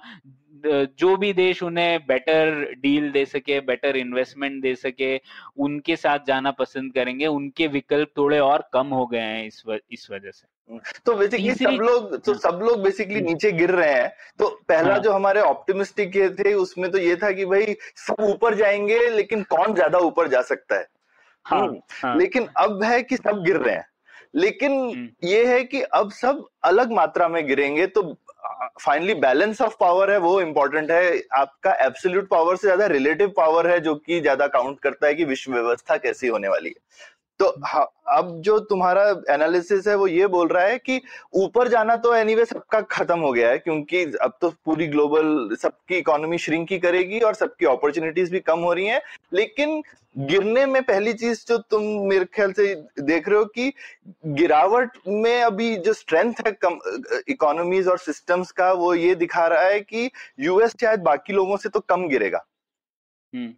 जो भी देश उन्हें बेटर डील दे सके बेटर इन्वेस्टमेंट दे सके उनके साथ जाना पसंद करेंगे उनके विकल्प थोड़े और कम हो गए हैं इस व, इस वजह से तो बेसिकली सब लोग तो सब लोग बेसिकली हम्म। नीचे गिर रहे हैं तो पहला हाँ. जो हमारे ऑप्टिमिस्टिक थे उसमें तो ये था कि भाई सब ऊपर जाएँगे लेकिन कौन ज़्यादा ऊपर जा सकता है हाँ, हम्म, हाँ. लेकिन अब है कि सब गिर रहे हैं लेकिन हम्म। ये है कि अब सब अलग मात्रा में गिरेंगे तो फाइनली बैलेंस ऑफ़ पावर है, वो इम्पोर्टेंट है। आपका एब्सोल्यूट पावर से ज़्यादा रिलेटिव पावर है, जो कि ज़्यादा काउंट करता है कि विश्व व्यवस्था कैसी होने वाली है। तो अब जो तुम्हारा एनालिसिस है वो ये बोल रहा है कि ऊपर जाना तो एनीवे सबका खत्म हो गया है क्योंकि अब तो पूरी ग्लोबल सबकी इकोनॉमी श्रिंक ही करेगी और सबकी अपॉर्चुनिटीज़ भी कम हो रही हैं। लेकिन गिरने में पहली चीज़ जो तुम मेरे ख्याल से देख रहे हो कि गिरावट में अभी जो स्ट्रेंथ है इकोनॉमीज और सिस्टम्स का वो ये दिखा रहा है कि यूएस शायद बाकी लोगों से तो कम गिरेगा। हम्म हम्म।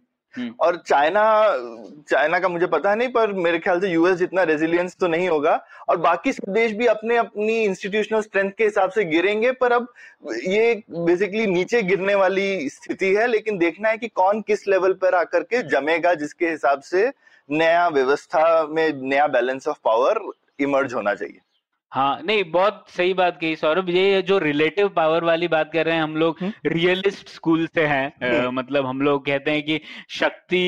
और चाइना चाइना का मुझे पता नहीं, पर मेरे ख्याल से यूएस जितना रेजिलियंस तो नहीं होगा। और बाकी सब देश भी अपने, अपनी इंस्टीट्यूशनल स्ट्रेंथ के हिसाब से गिरेंगे, पर अब ये बेसिकली नीचे गिरने वाली स्थिति है, लेकिन देखना है कि कौन किस लेवल पर आकर के जमेगा, जिसके हिसाब से नया व्यवस्था में नया बैलेंस ऑफ़ पावर इमर्ज होना चाहिए। हाँ नहीं बहुत सही बात कही सौरभ। ये जो रिलेटिव पावर वाली बात कर रहे हैं हम लोग रियलिस्ट हम्म। स्कूल से हैं। आ, मतलब हम लोग कहते हैं कि शक्ति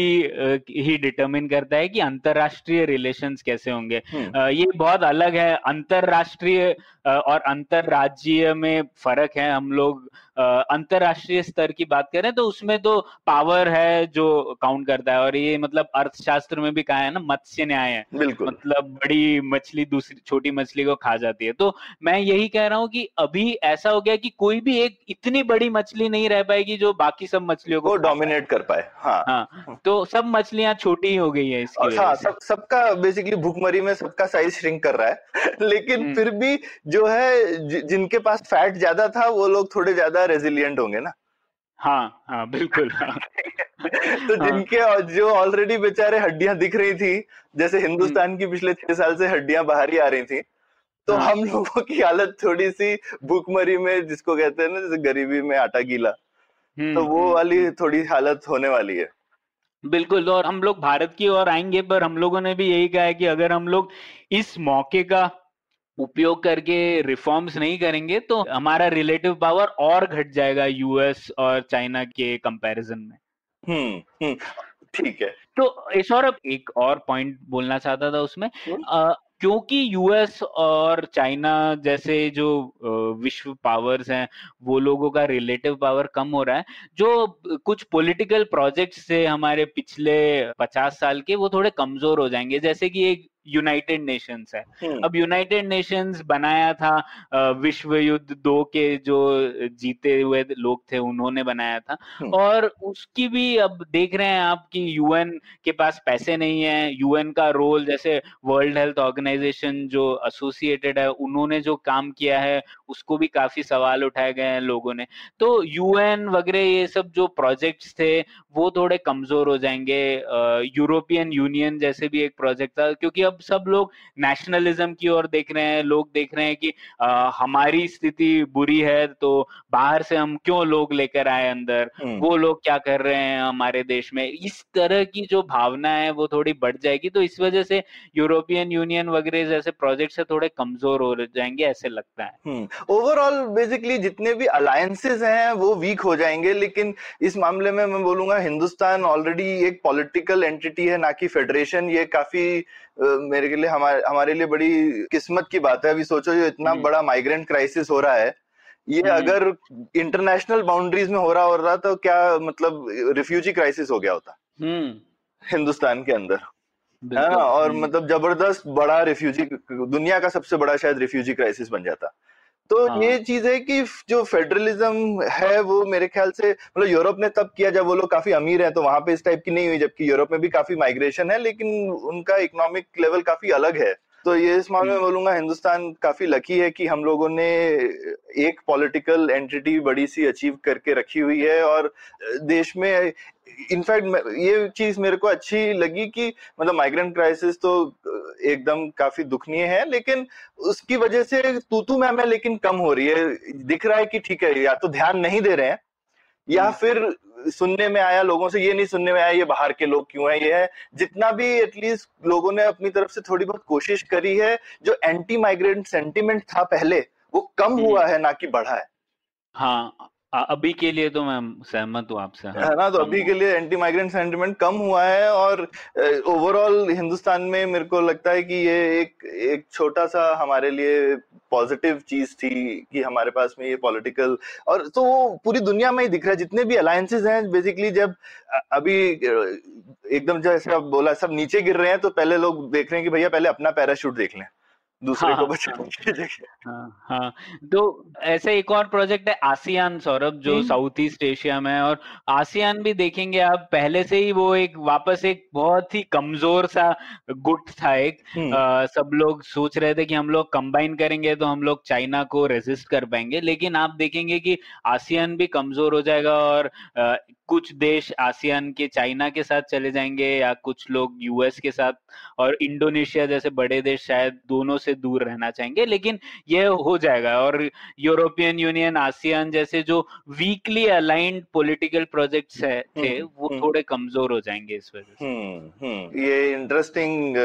ही डिटरमिन करता है कि अंतरराष्ट्रीय रिलेशंस कैसे होंगे। आ, ये बहुत अलग है। अंतरराष्ट्रीय और अंतरराज्यीय में फ़र्क है। हम लोग अंतरराष्ट्रीय स्तर की बात करें तो उसमें तो पावर है जो काउंट करता है और ये मतलब अर्थशास्त्र में भी कहा है ना मत्स्य न्याय है। बिल्कुल। मतलब बड़ी मछली दूसरी छोटी मछली को खा जाती है। तो मैं यही कह रहा हूँ कि अभी ऐसा हो गया कि कोई भी एक इतनी बड़ी मछली नहीं रह पाएगी जो बाकी सब मछलियों को डोमिनेट कर पाए हाँ। हाँ तो सब मछलियाँ छोटी ही गई है इसकी हाँ सब सबका बेसिकली भूखमरी में सबका साइज़ श्रिंक कर रहा है। लेकिन हम्म। फिर भी जो है जिनके पास फैट ज़्यादा था वो लोग थोड़े ज़्यादा रेजिलियंट होंगे ना? हाँ हाँ बिल्कुल। हाँ। तो जिनके जो ऑलरेडी बेचारे हड्डियाँ दिख रही थी जैसे हिंदुस्तान की पिछले छह साल से हड्डियाँ बाहर ही आ रही थी तो हाँ। हम लोगों की हालत थोड़ी सी भूखमरी में जिसको कहते हैं ना जैसे गरीबी में आटा गीला हम्म, तो वो हम्म, वाली थोड़ी हालत होने वाली है। बिल्कुल और हम लोग भारत की ओर आएँगे पर हम लोगों ने भी यही कहा है कि अगर हम लोग इस मौके का उपयोग करके रिफॉर्म्स नहीं करेंगे तो हमारा रिलेटिव पावर और घट जाएगा यूएस और चाइना के कंपैरिजन में। हम्म हम्म ठीक है। तो इस और एक और पॉइंट बोलना चाहता था उसमें हम्म। अ, क्योंकि यूएस और चाइना जैसे जो विश्व पावर्स हैं वो लोगों का रिलेटिव पावर कम हो रहा है जो कुछ पॉलिटिकल प्रोजेक्ट्स से हमारे पिछले पचास साल के वो थोड़े कमज़ोर हो जाएँगे। जैसे कि एक यूनाइटेड नेशंस है। हम्म, अब यूनाइटेड नेशंस बनाया था विश्व युद्ध दो के जो जीते हुए लोग थे उन्होंने बनाया था। हम्म। और उसकी भी अब देख रहे हैं आप कि यूएन के पास पैसे नहीं है यूएन का रोल जैसे वर्ल्ड हेल्थ ऑर्गेनाइजेशन जो एसोसिएटेड है उन्होंने जो काम किया है उसको भी काफ़ी सवाल उठाए गए हैं लोगों ने। तो यूएन वगैरह ये सब जो प्रोजेक्ट्स थे वो थोड़े कमज़ोर हो जाएँगे। यूरोपियन यूनियन जैसे भी एक प्रोजेक्ट था क्योंकि अब सब सब लोग नेशनलिज्म की ओर देख रहे हैं लोग देख रहे हैं कि अ, हमारी स्थिति बुरी है तो बाहर से हम क्यों लोग लेकर आए अंदर? हम्म, वो लोग क्या कर रहे हैं हमारे देश में? इस तरह की जो भावना है वो थोड़ी बढ़ जाएगी तो इस वजह से यूरोपियन यूनियन वगैरह जैसे प्रोजेक्ट से थोड़े कमज़ोर हो जाएँगे ऐसे लगता है। हम्म ओवरऑल बेसिकली जितने भी अलायंसेस हैं वो वीक हो जाएँगे लेकिन इस मामले में मैं बोलूँगा हिंदुस्तान ऑलरेडी एक पॉलिटिकल एंटिटी है ना कि फेडरेशन ये काफ़ी मेरे के लिए हमारे हमारे लिए बड़ी किस्मत की बात है। अभी सोचो जो इतना। बड़ा माइग्रेंट क्राइसिस हो रहा है। ये हम्म। अगर इंटरनेशनल बाउंड्रीज में हो रहा हो रहा तो क्या मतलब रिफ्यूजी क्राइसिस हो गया होता? हम्म। हिंदुस्तान के अंदर। है ना और हम्म, मतलब ज़बरदस्त बड़ा रिफ्यूजी दुनिया का सबसे बड़ा शायद रिफ्यूजी क्राइसिस बन जाता। तो हाँ। ये चीज़ है कि जो फेडरलिज्म है वो मेरे ख्याल से मतलब यूरोप ने तब किया जब वो लोग काफ़ी अमीर हैं तो वहाँ पे इस टाइप की नहीं हुई जबकि यूरोप में भी काफ़ी माइग्रेशन है लेकिन उनका इकोनॉमिक लेवल काफ़ी अलग है तो ये इस मामले में बोलूँगा हिंदुस्तान काफ़ी लकी है कि हम लोगों ने एक पॉलिटिकल एंटिटी बड़ी सी अचीव करके रखी हुई है और देश में इनफैक्ट ये चीज़ मेरे को अच्छी लगी कि मतलब माइग्रेंट क्राइसिस तो एकदम काफ़ी दुखनीय है लेकिन उसकी वजह से तू तू मैं मैं लेकिन कम हो रही है दिख रहा है कि ठीक है या तो ध्यान नहीं दे रहे हैं या हम्म। फिर सुनने में आया लोगों से ये नहीं सुनने में आया ये बाहर के लोग क्यों है ये है जितना भी एटलीस्ट लोगों ने अपनी तरफ़ से थोड़ी बहुत कोशिश करी है जो एंटी माइग्रेंट सेंटिमेंट था पहले वो कम हम्म। हुआ है ना कि बढ़ा है हाँ अभी के लिए तो मैं सहमत हूँ आपसे हाँ। है ना? तो अभी के लिए एंटी माइग्रेंट सेंटिमेंट कम हुआ है और ओवरऑल हिंदुस्तान में मेरे को लगता है कि ये एक एक छोटा सा हमारे लिए पॉजिटिव चीज़ थी कि हमारे पास में ये पॉलिटिकल और तो वो पूरी दुनिया में ही दिख रहा है। जितने भी अलायंसेस हैं बेसिकली जब अभी एकदम जैसे आप बोला सब नीचे गिर रहे हैं तो पहले लोग देख रहे हैं कि भैया पहले अपना पैराशूट देख लें। दूसरे हाँ, को हाँ, बचाने की जगह हाँ हाँ। तो ऐसे एक और प्रोजेक्ट है आसियान सौरभ जो हम्म। साउथ ईस्ट एशिया में है और आसियान भी देखेंगे आप पहले से ही वो एक वापस एक बहुत ही कमज़ोर सा गुट था एक। हम्म, अ, सब लोग सोच रहे थे कि हम लोग कंबाइन करेंगे तो हम लोग चाइना को रेजिस्ट कर पाएँगे लेकिन आप देखेंगे कि आसियान भी कमज़ोर हो जाएगा और कुछ देश आसियान के चाइना के साथ चले जाएँगे या कुछ लोग यूएस के साथ और इंडोनेशिया जैसे बड़े देश शायद दोनों से दूर रहना चाहेंगे लेकिन यह हो जाएगा। और यूरोपियन यूनियन आसियान जैसे जो वीकली अलाइंड पॉलिटिकल प्रोजेक्ट्स है थे हम्म, वो हम्म। थोड़े कमज़ोर हो जाएँगे इस वजह से। हम्म हम्म। ये इंटरेस्टिंग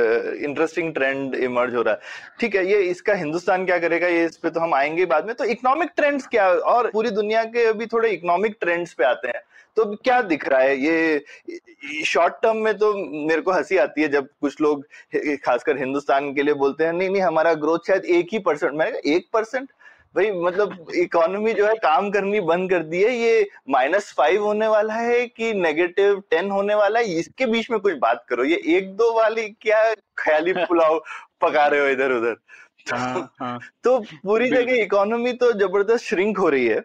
इंटरेस्टिंग ट्रेंड इमर्ज हो रहा है। ठीक है ये इसका हिंदुस्तान क्या करेगा? ये इस पे तो हम आएँगे बाद में। तो इकोनॉमिक ट्रेंड्स क्या? और पूरी दुनिया के अभी थोड़े इकोनॉमिक ट्रेंड्स पे आते हैं। तो क्या दिख रहा है? ये शॉर्ट टर्म में तो मेरे को हँसी आती है जब कुछ लोग खासकर हिंदुस्तान के लिए बोलते हैं नहीं नहीं हमारा ग्रोथ शायद एक ही परसेंट मैंने कहा एक परसेंट भाई मतलब इकोनॉमी जो है काम करनी बंद कर दी है ये माइनस फाइव होने वाला है कि नेगेटिव टेन होने वाला है? इसके बीच में कुछ बात करो ये एक दो वाली क्या ख्याली पुलाव पका रहे हो इधर उधर हाँ हाँ। तो पूरी जगह इकोनॉमी तो ज़बरदस्त श्रिंक हो रही है।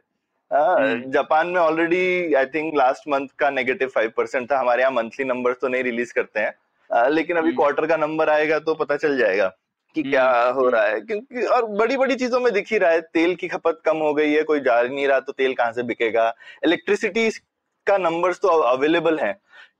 जापान में already I think last month का नेगेटिव फाइव परसेंट था। हमारे यहाँ मंथली नंबर तो नहीं रिलीज़ करते हैं। आ, लेकिन अभी हम्म। क्वार्टर का नंबर आएगा तो पता चल जाएगा कि क्या हम्म, हो रहा है। क्योंकि और बड़ी बड़ी चीज़ों में दिख ही रहा है। तेल की खपत कम हो गई है कोई जा नहीं रहा तो तेल कहाँ से बिकेगा? इलेक्ट्रिसिटी का नंबर्स तो अवेलेबल है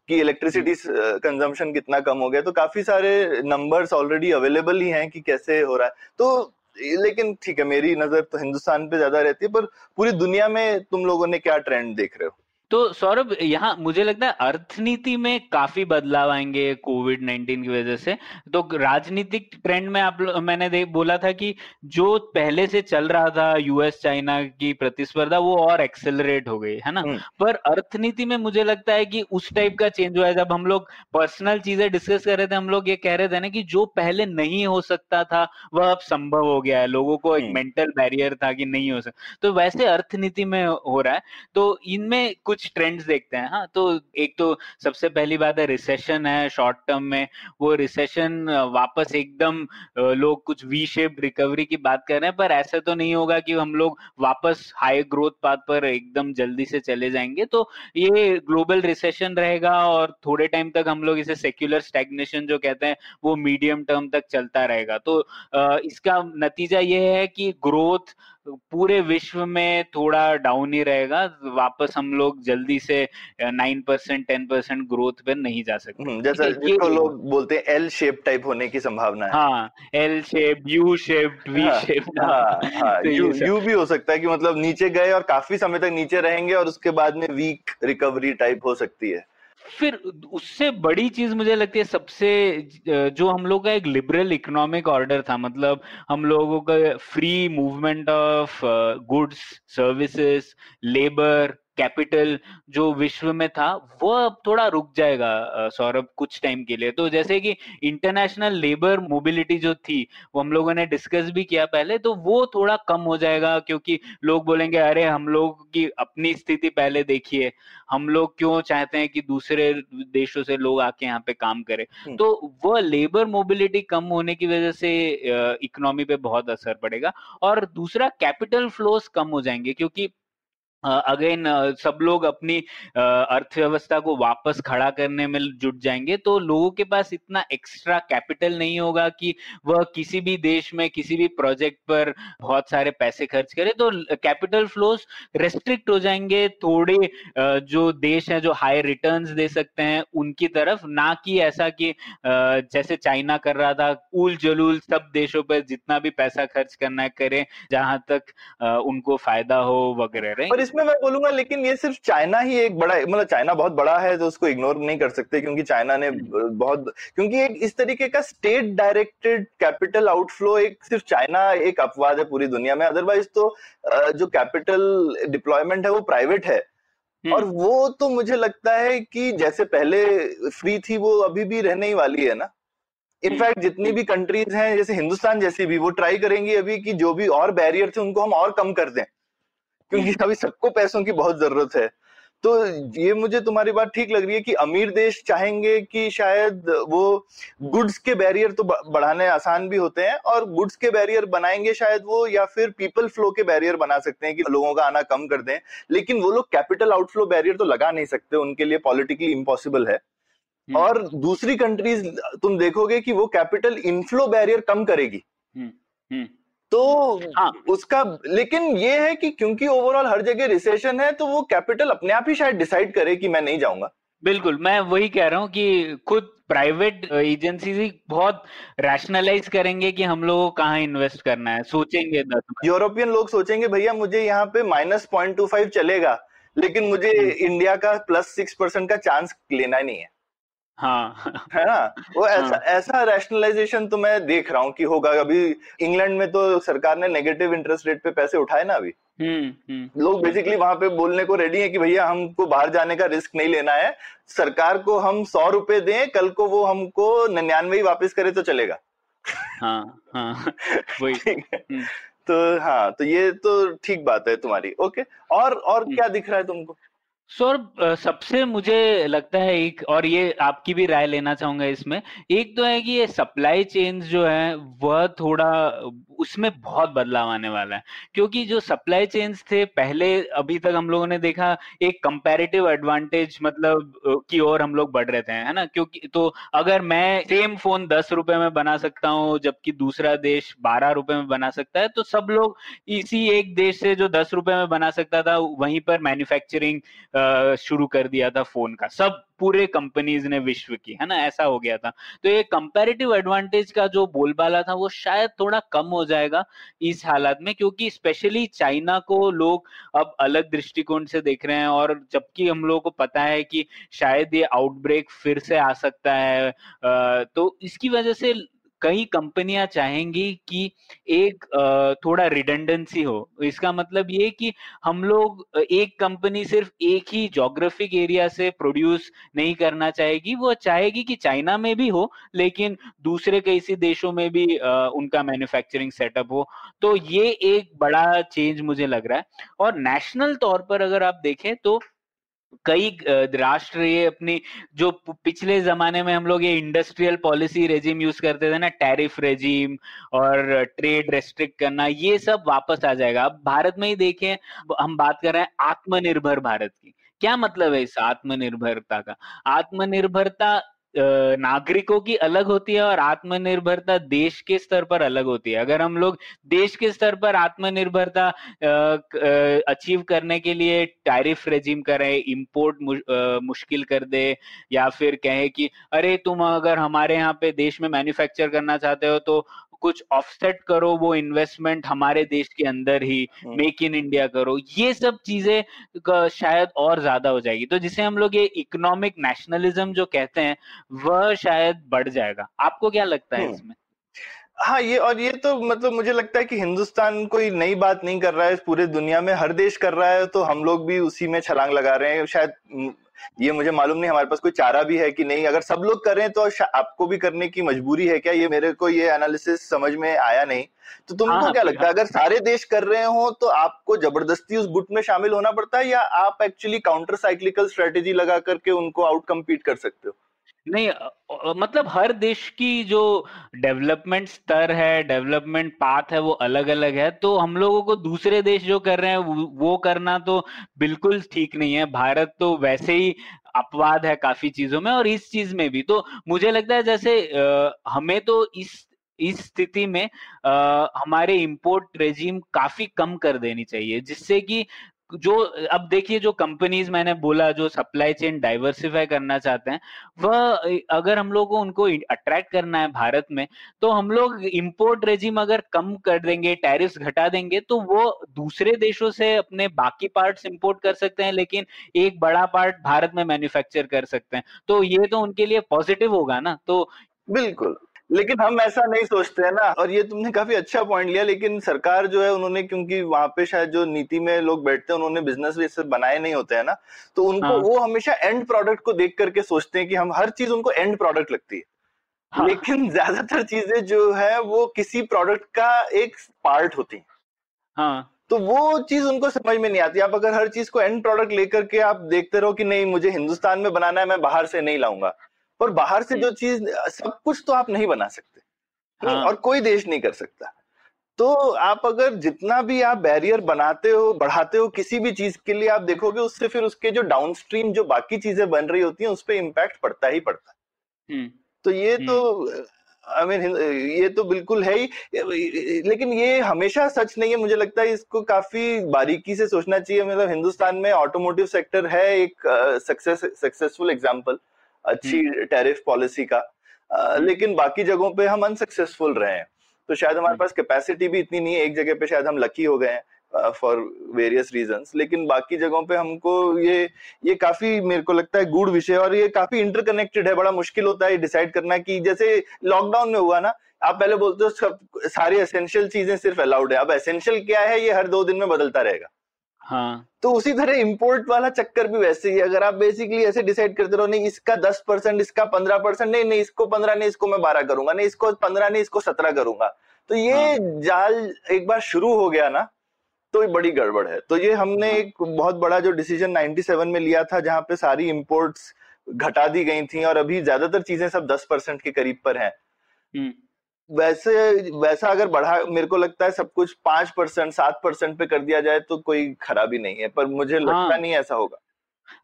कि इलेक्ट्रिसिटी कंजम्पशन कितना कम हो गया। तो काफ़ी सारे नंबर्स ऑलरेडी अवेलेबल ही हैं कि कैसे हो रहा है। तो लेकिन ठीक है, मेरी नज़र तो हिंदुस्तान पे ज़्यादा रहती है, पर पूरी दुनिया में तुम लोगों ने क्या ट्रेंड देख रहे हो? तो सौरभ यहाँ मुझे लगता है अर्थनीति में काफ़ी बदलाव आएँगे कोविड नाइन्टीन की वजह से। तो राजनीतिक ट्रेंड में आप मैंने देख बोला था कि जो पहले से चल रहा था यूएस चाइना की प्रतिस्पर्धा वो और एक्सेलरेट हो गई है ना? हम्म। पर अर्थनीति में मुझे लगता है कि उस टाइप का चेंज हुआ है। जब हम लोग पर्सनल चीज़ें डिस्कस कर रहे थे हम लोग ये कह रहे थे ना कि जो पहले नहीं हो सकता था वह अब संभव हो गया है। लोगों को एक हम्म। मेंटल बैरियर था कि नहीं हो सकता तो वैसे अर्थनीति में हो रहा है। तो इनमें कुछ ट्रेंड्स देखते हैं। हाँ तो एक तो सबसे पहली बात है रिसेशन है शॉर्ट टर्म में। वो रिसेशन वापस एकदम लोग कुछ वी शेप रिकवरी की बात कर रहे हैं, पर ऐसा तो नहीं होगा कि हम लोग वापस हाई ग्रोथ पाथ पर एकदम जल्दी से चले जाएँगे। तो ये ग्लोबल रिसेशन रहेगा और थोड़े टाइम तक हम लोग इसे सेक्युलर स्टेग्नेशन जो कहते हैं, वो मीडियम टर्म तक चलता रहेगा। तो इसका नतीजा ये है कि ग्रोथ पूरे विश्व में थोड़ा डाउन ही रहेगा। वापस हम लोग जल्दी से nine percent ten percent growth पे नहीं जा सकते। हम्म, जैसा जिसको लोग बोलते हैं एल शेप टाइप होने की संभावना है। हाँ L shape U shape V shape U भी हो सकता है कि मतलब नीचे गए और काफ़ी समय तक नीचे रहेंगे और उसके बाद में वीक रिकवरी टाइप हो सकती है। फिर उससे बड़ी चीज़ मुझे लगती है सबसे जो हम लोग का एक लिबरल इकोनॉमिक ऑर्डर था मतलब हम लोगों का free movement of goods services labour capital जो विश्व में था वो अब थोड़ा रुक जाएगा सौरभ कुछ टाइम के लिए। तो जैसे कि इंटरनेशनल लेबर मोबिलिटी जो थी वो हम लोगों ने डिस्कस भी किया पहले तो वो थोड़ा कम हो जाएगा क्योंकि लोग बोलेंगे अरे हम लोग की अपनी स्थिति पहले देखिए। हम लोग क्यों चाहते हैं कि दूसरे देशों से लोग आके यहाँ पे काम करें? हम्म। तो वो लेबर मोबिलिटी कम होने की वजह से इकोनॉमी पे बहुत असर पड़ेगा। और दूसरा कैपिटल फ्लोस कम हो जाएँगे क्योंकि अगेन सब लोग अपनी अ, अर्थव्यवस्था को वापस खड़ा करने में जुट जाएँगे तो लोगों के पास इतना एक्स्ट्रा कैपिटल नहीं होगा कि वह किसी भी देश में किसी भी प्रोजेक्ट पर बहुत सारे पैसे खर्च करे तो कैपिटल फ्लोस रेस्ट्रिक्ट हो जाएँगे थोड़े जो देश है जो हाई रिटर्न्स दे सकते हैं उनकी तरफ़ ना कि ऐसा कि जैसे चाइना कर रहा था उल जलूल सब देशों पर जितना भी पैसा खर्च करना करें जहाँ तक उनको फ़ायदा हो वगैरह इसमें मैं बोलूँगा लेकिन ये सिर्फ़ चाइना ही एक बड़ा मतलब चाइना बहुत बड़ा है तो उसको इग्नोर नहीं कर सकते क्योंकि चाइना ने बहुत क्योंकि एक इस तरीके का स्टेट डायरेक्टेड कैपिटल आउटफ्लो एक सिर्फ़ चाइना एक अपवाद है पूरी दुनिया में। अदरवाइज़ तो जो कैपिटल डिप्लॉयमेंट है वो प्राइवेट है। और वो तो मुझे लगता है कि जैसे पहले फ्री थी वो अभी भी रहने ही वाली है ना। इनफैक्ट जितनी भी कंट्रीज़ हैं जैसे हिंदुस्तान जैसी भी वो ट्राई करेंगी अभी कि जो भी और बैरियर थे उनको हम और कम कर दें। क्योंकि अभी सबको पैसों की बहुत ज़रूरत है तो ये मुझे तुम्हारी बात ठीक लग रही है कि अमीर देश चाहेंगे कि शायद वो गुड्स के बैरियर तो बढ़ाने आसान भी होते हैं और गुड्स के बैरियर बनाएँगे शायद वो या फिर पीपल फ्लो के बैरियर बना सकते हैं कि लोगों का आना कम कर दें लेकिन वो लोग कैपिटल आउटफ्लो बैरियर तो लगा नहीं सकते उनके लिए पॉलिटिकली इम्पॉसिबल है हम्म। और दूसरी कंट्रीज़ तुम देखोगे कि वो कैपिटल इनफ्लो बैरियर कम करेगी हम्म। तो हाँ। उसका लेकिन ये है कि क्योंकि ओवरऑल हर जगह रिसेशन है तो वो कैपिटल अपने आप ही शायद डिसाइड करे कि मैं नहीं जाऊँगा। बिल्कुल मैं वही कह रहा हूँ कि खुद प्राइवेट एजेंसीज ही बहुत रैशनलाइज करेंगे कि हम लोगों को कहाँ इन्वेस्ट करना है सोचेंगे यूरोपियन लोग सोचेंगे भैया मुझे यहाँ पे माइनस पॉइंट टू फाइव चलेगा लेकिन मुझे इंडिया का प्लस सिक्स परसेंट का चांस लेना नहीं है। हाँ। है ना? वो ऐसा हाँ। ऐसा रैशनलाइजेशन तो मैं देख रहा हूँ कि होगा। अभी इंग्लैंड में तो सरकार ने नेगेटिव इंटरेस्ट रेट पे पैसे उठाए ना अभी। हम्म हम्म। लोग बेसिकली वहाँ पे बोलने को रेडी है कि भैया हमको बाहर जाने का रिस्क नहीं लेना है। सरकार को हम सौ रुपए दें कल को वो हमको निन्यानवे ही वापस करे तो चलेगा। हाँ हाँ। वही। हम्म। तो हाँ तो ये तो ठीक बात है तुम्हारी। ओके। और और। क्या दिख रहा है तुमको? सर सबसे मुझे लगता है एक, और ये आपकी भी राय लेना चाहूँगा इसमें, एक तो है कि ये सप्लाई चेन्स जो है, वह थोड़ा उसमें बहुत बदलाव आने वाला है। क्योंकि जो सप्लाई चेन्स थे, पहले अभी तक हम लोगों ने देखा एक कंपैरेटिव एडवांटेज मतलब की ओर हम लोग बढ़ रहे थे, है ना? क्योंकि तो अगर मैं सेम फ़ोन दस रुपए में बना सकता हूँ, जबकि दूसरा देश बारह रुपए में बना सकता है तो सब लोग इसी एक देश से जो दस रुपए में बना सकता था, वहीं पर मैन्युफैक्चरिंग शुरू कर दिया था फ़ोन का। सब पूरे कंपनीज़ ने विश्व की, है ना? ऐसा हो गया था। तो ये कंपेरेटिव एडवांटेज का जो बोलबाला था, वो शायद थोड़ा कम हो जाएगा इस हालात में, क्योंकि स्पेशली चाइना को लोग अब अलग दृष्टिकोण से देख रहे हैं और जबकि हम लोगों को पता है कि शायद ये आउटब्रेक फिर से आ सकता है। तो इसकी वजह से कई कंपनियाँ चाहेंगी कि एक थोड़ा रिडेंडेंसी हो। इसका मतलब ये कि हम लोग एक कंपनी सिर्फ़ एक ही जोग्राफिक एरिया से प्रोड्यूस नहीं करना चाहेगी। वो चाहेगी कि चाइना में भी हो, लेकिन दूसरे कई देशों में भी उनका मैन्युफैक्चरिंग सेटअप हो। तो ये एक बड़ा चेंज मुझे लग रहा है। और नेशनल तौर पर अगर आप देखें तो कई राष्ट्र ये अपनी, जो पिछले जमाने में हम लोग ये इंडस्ट्रियल पॉलिसी रेजिम यूज़ करते थे ना टैरिफ रेजिम और ट्रेड रेस्ट्रिक्ट करना, ये सब वापस आ जाएगा। अब भारत में ही देखें हम बात कर रहे हैं आत्मनिर्भर भारत की। क्या मतलब है इस आत्मनिर्भरता का? आत्मनिर्भरता नागरिकों की अलग होती है और आत्मनिर्भरता देश के स्तर पर अलग होती है। अगर हम लोग देश के स्तर पर आत्मनिर्भरता अचीव करने के लिए टैरिफ रेजिम करें इंपोर्ट मुश्किल कर दे, या फिर कहें कि, अरे, तुम अगर हमारे यहाँ पे देश में मैन्युफैक्चर करना चाहते हो तो कुछ ऑफसेट करो वो इन्वेस्टमेंट हमारे देश के अंदर ही मेक इन इंडिया करो। ये सब चीज़ें शायद और ज़्यादा हो जाएगी। तो जिसे हम लोग ये इकोनॉमिक नेशनलिज्म जो कहते हैं वह शायद बढ़ जाएगा। आपको क्या लगता है हम्म। इसमें? हाँ ये और ये तो मतलब मुझे लगता है कि हिंदुस्तान कोई नई बात नहीं कर रहा है। पूरे दुनिया में हर देश कर रहा है तो हम लोग भी उसी में छलांग लगा रहे हैं। शायद ये मुझे मालूम नहीं हमारे पास कोई चारा भी है कि नहीं? अगर सब लोग करें रहे हैं तो आपको भी करने की मजबूरी है क्या? ये मेरे को ये एनालिसिस समझ में आया नहीं। तो तुमको हाँ, क्या लगता है अगर सारे देश कर रहे हो तो आपको ज़बरदस्ती उस गुट में शामिल होना पड़ता है या आप एक्चुअली काउंटर साइक्लिकल स्ट्रेटेजी लगा करके उनको आउट कम्पीट कर सकते हो? नहीं मतलब हर देश की जो डेवलपमेंट स्तर है डेवलपमेंट पाथ है वो अलग अलग है तो हम लोगों को दूसरे देश जो कर रहे हैं वो करना तो बिल्कुल ठीक नहीं है। भारत तो वैसे ही अपवाद है काफ़ी चीज़ों में और इस चीज़ में भी। तो मुझे लगता है जैसे हमें तो इस इस स्थिति में आ, हमारे इंपोर्ट रेजिम काफ़ी कम कर देनी चाहिए जिससे कि जो, अब देखिए जो कंपनीज़ मैंने बोला, जो सप्लाई चेन डाइवर्सिफाई करना चाहते हैं, वह अगर हम लोग को उनको अट्रैक्ट करना है भारत में तो हम लोग इंपोर्ट रेजिम अगर कम कर देंगे टैरिफ्स घटा देंगे तो वो दूसरे देशों से अपने बाकी पार्ट्स इंपोर्ट कर सकते हैं, लेकिन एक बड़ा पार्ट भारत में मैन्युफैक्चर कर सकते हैं। तो ये तो उनके लिए पॉजिटिव होगा ना? तो बिल्कुल। लेकिन हम ऐसा नहीं सोचते हैं ना। और ये तुमने काफ़ी अच्छा पॉइंट लिया लेकिन सरकार जो है उन्होंने क्योंकि वहाँ पे शायद जो नीति में लोग बैठते हैं उन्होंने बिज़नेस वैसे बनाए नहीं होते हैं ना। तो उनको हाँ. वो हमेशा एंड प्रोडक्ट को देख करके सोचते हैं कि हम हर चीज़ उनको एंड प्रोडक्ट लगती है। हाँ. लेकिन ज़्यादातर चीज़ें जो है वो किसी प्रोडक्ट का एक पार्ट होती है। हाँ। तो वो चीज़ उनको समझ में नहीं आती। आप अगर हर चीज़ को एंड प्रोडक्ट लेकर के आप देखते रहो कि नहीं मुझे हिंदुस्तान में बनाना है मैं बाहर से नहीं लाऊँगा। और बाहर से जो। चीज़ सब कुछ तो आप नहीं बना सकते। हाँ। और कोई देश नहीं कर सकता। तो आप अगर जितना भी आप बैरियर बनाते हो बढ़ाते हो किसी भी चीज़ के लिए आप देखोगे उससे फिर उसके जो डाउनस्ट्रीम जो बाकी चीज़ें बन रही होती हैं उस पर इम्पैक्ट पड़ता ही पड़ता। है। तो ये। तो आई मीन ये तो बिल्कुल है ही। लेकिन ये हमेशा सच नहीं है। मुझे लगता है इसको काफ़ी बारीकी से सोचना चाहिए। मतलब हिंदुस्तान में ऑटोमोटिव सेक्टर है एक सक्सेस सक्सेसफुल एग्जांपल अच्छी टैरिफ हम्म। पॉलिसी का हम्म। लेकिन बाकी जगहों पे हम अनसक्सेसफुल रहे हैं तो शायद हमारे हम्म। पास कैपेसिटी भी इतनी नहीं है एक जगह पे शायद हम लकी हो गए हैं फॉर वेरियस रीजन लेकिन बाकी जगहों पे हमको ये ये काफ़ी मेरे को लगता है गुड विषय और ये काफ़ी इंटरकनेक्टेड है बड़ा मुश्किल होता है डिसाइड करना कि जैसे लॉकडाउन में हुआ ना आप पहले बोलते हो सब सारी एसेंशियल चीज़ें सिर्फ़ अलाउड है अब एसेंशियल क्या है ये हर दो दिन में बदलता रहेगा हाँ तो उसी तरह इंपोर्ट वाला चक्कर भी वैसे ही अगर आप बेसिकली ऐसे डिसाइड करते रहो नहीं इसका दस परसेंट इसका पंद्रह परसेंट नहीं नहीं इसको पंद्रह नहीं इसको मैं बारह करूँगा नहीं इसको पंद्रह नहीं इसको सत्रह करूँगा तो ये हाँ। जाल एक बार शुरू हो गया ना तो ये बड़ी गड़बड़ है तो ये हमने हाँ। एक बहुत बड़ा जो डिसीज़न 97 में लिया था जहाँ पे सारी इंपोर्ट्स घटा दी गई थी और अभी ज़्यादातर चीज़ें सब दस परसेंट के करीब पर है हम्म। वैसे वैसा अगर बढ़ा मेरे को लगता है सब कुछ पाँच परसेंट सात परसेंट पे कर दिया जाए तो कोई खराबी नहीं है पर मुझे लगता हाँ। नहीं ऐसा होगा।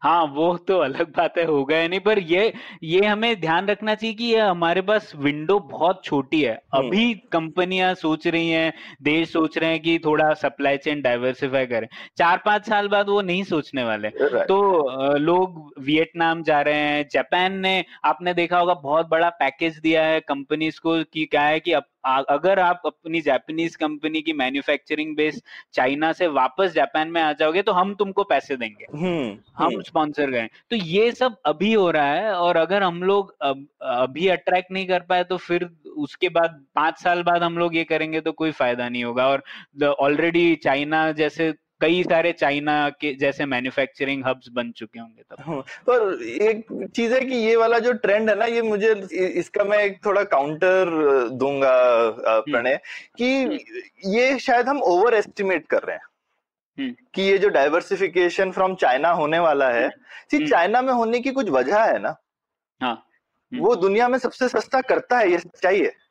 हाँ वो तो अलग बात है होगा ही नहीं पर ये ये हमें ध्यान रखना चाहिए कि ये हमारे पास विंडो बहुत छोटी है। हम्म। अभी कंपनियाँ सोच रही हैं देश सोच रहे हैं कि थोड़ा सप्लाई चेन डाइवर्सिफाई करें। चार पाँच साल बाद वो नहीं सोचने वाले। तो लोग वियतनाम जा रहे हैं जापान ने आपने देखा होगा बहुत बड़ा पैकेज दिया है कंपनीज़ को कि क्या है कि आ, अगर आप अपनी जापानीज कंपनी की मैन्युफैक्चरिंग बेस चाइना से वापस जापान में आ जाओगे तो हम तुमको पैसे देंगे। हम्म हम हम्म स्पॉन्सर गए तो ये सब अभी हो रहा है और अगर हम लोग अब अभी अट्रैक्ट नहीं कर पाए तो फिर उसके बाद पाँच साल बाद हम लोग ये करेंगे तो कोई फ़ायदा नहीं होगा। और ऑलरेडी चाइना जैसे कई सारे चाइना के जैसे मैन्युफैक्चरिंग हब्स बन चुके होंगे तब। हाँ, पर एक चीज़ है कि ये वाला जो ट्रेंड है ना ये मुझे इसका मैं एक थोड़ा काउंटर दूँगा हम्म। प्रणय हम्म। कि ये शायद हम ओवर एस्टिमेट कर रहे हैं। हम्म। कि ये जो डाइवर्सिफिकेशन फ्रॉम चाइना होने वाला है सी हम्म। चाइना में होने की कुछ वजह है ना? हाँ। हम्म। वो दुनिया में सबसे सस्ता करता है ये सच्चाई है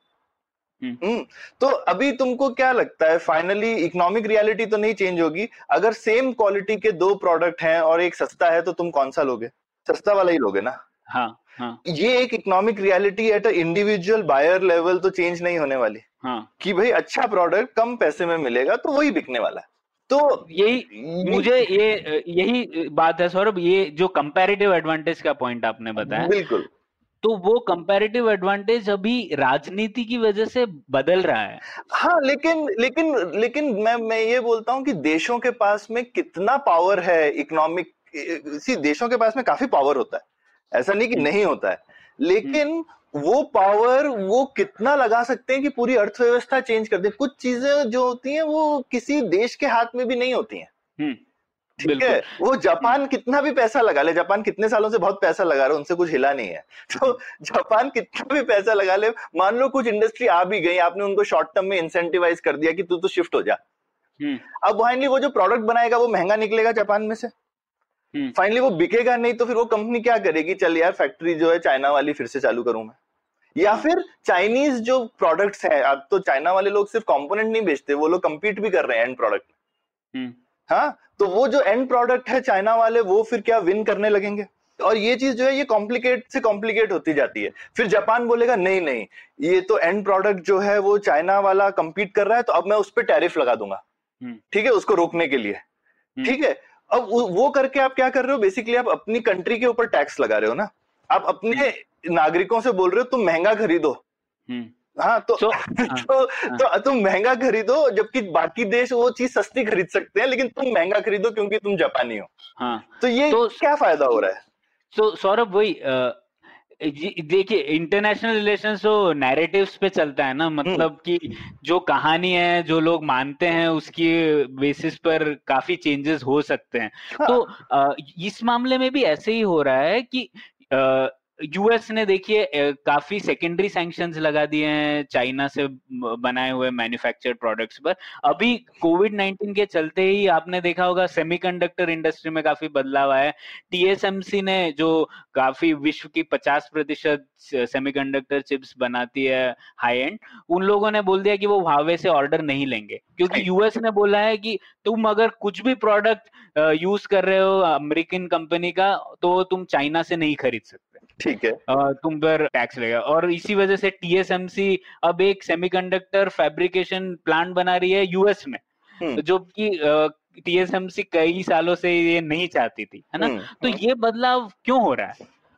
हम्म। हम्म तो अभी तुमको क्या लगता है फाइनली इकोनॉमिक रियलिटी तो नहीं चेंज होगी अगर सेम क्वालिटी के दो प्रोडक्ट हैं और एक सस्ता है तो तुम कौन सा लोगे? सस्ता वाला ही लोगे ना? हाँ हाँ। ये एक economic reality at a individual buyer level तो चेंज नहीं होने वाली। हाँ। कि भाई अच्छा प्रोडक्ट कम पैसे में मिलेगा तो वही बिकने वाला है। तो यही मुझे ये यही बात है सौरभ ये जो कंपैरेटिव एडवांटेज का पॉइंट आपने बताया बिल्कुल। तो वो कंपैरेटिव एडवांटेज अभी राजनीति की वजह से बदल रहा है। हाँ लेकिन लेकिन लेकिन मैं मैं ये बोलता हूँ कि देशों के पास में कितना पावर है इकोनॉमिक सी देशों के पास में काफ़ी पावर होता है। ऐसा नहीं कि नहीं होता है। लेकिन वो पावर वो कितना लगा सकते हैं कि पूरी अर्थव्यवस्था चेंज कर दे। कुछ चीज़ें जो होती हैं वो किसी देश के हाथ में भी नहीं होती हैं। हम्म। ठीक है? वो हम्म जापान कितना भी पैसा लगा ले जापान कितने सालों से बहुत पैसा लगा रहा है उनसे कुछ हिला नहीं है। तो जापान कितना भी पैसा लगा ले मान लो कुछ इंडस्ट्री आ भी गई आपने उनको शॉर्ट टर्म में इंसेंटिवाइज कर दिया कि तू तो शिफ्ट हो जा। हम्म। अब फाइनली वो जो प्रोडक्ट बनाएगा वो महँगा निकलेगा जापान में से। हम्म। फाइनली वो बिकेगा नहीं तो फिर वो कंपनी क्या करेगी? चल यार फैक्ट्री जो है चाइना वाली फिर से चालू करूँ मैं। या हाँ फिर चाइनीज़ जो प्रोडक्ट्स हैं अब तो चाइना वाले लोग सिर्फ़ कंपोनेंट नहीं बेचते वो लोग कम्पीट भी कर रहे हैं एंड प्रोडक्ट हम्म। हाँ तो वो जो एंड प्रोडक्ट है चाइना वाले वो फिर क्या विन करने लगेंगे? और ये चीज़ जो है ये कॉम्प्लिकेट से कॉम्प्लिकेट होती जाती है। फिर जापान बोलेगा नहीं नहीं ये तो एंड प्रोडक्ट जो है वो चाइना वाला compete कर रहा है तो अब मैं उस पर टैरिफ लगा दूँगा। हम्म। ठीक है उसको रोकने के लिए। हम्म। ठीक है अब वो करके आप क्या कर रहे हो? बेसिकली आप अपनी कंट्री के ऊपर टैक्स लगा रहे हो ना? आप अपने हम्म। नागरिकों से बोल रहे हो तुम महँगा खरीदो। हाँ तो हाँ तो हाँ तो तुम महँगा खरीदो जबकि बाकी देश वो चीज़ सस्ती खरीद सकते हैं लेकिन तुम महँगा खरीदो क्योंकि तुम जापानी हो। हाँ। तो ये तो क्या फ़ायदा हो रहा है? तो सौरभ वही देखिए इंटरनेशनल रिलेशन तो नैरेटिव्स पे चलता है ना हम्म। मतलब कि जो कहानी है जो लोग मानते हैं उसकी बेसिस पर काफ़ी चेंजेस हो सकते हैं। तो हाँ अ, इस मामले में भी ऐसे ही हो रहा है कि यूएस ने देखिए काफ़ी सेकेंडरी सैंक्शंस लगा दिए हैं चाइना से बनाए हुए मैन्युफैक्चर्ड प्रोडक्ट्स पर। अभी कोविड 19 के चलते ही आपने देखा होगा सेमीकंडक्टर इंडस्ट्री में काफ़ी बदलाव आया है। टीएसएमसी ने जो काफ़ी विश्व की 50 प्रतिशत सेमीकंडक्टर चिप्स बनाती है हाई एंड उन लोगों ने बोल दिया कि वो हुआवे से ऑर्डर नहीं लेंगे। क्योंकि यूएस ने बोला है कि तुम अगर कुछ भी प्रोडक्ट यूज़ कर रहे हो अमेरिकन कंपनी का तो तुम चाइना से नहीं खरीद सकते। ठीक है। तुम पर टैक्स लगेगा। और इसी वजह से टीएसएमसी अब एक सेमीकंडक्टर फैब्रिकेशन प्लांट बना रही है यूएस में। हम्म। जो कि टीएसएमसी कई सालों से ये नहीं चाहती थी है ना? हम्म। तो ये बदलाव क्यों हो रहा है?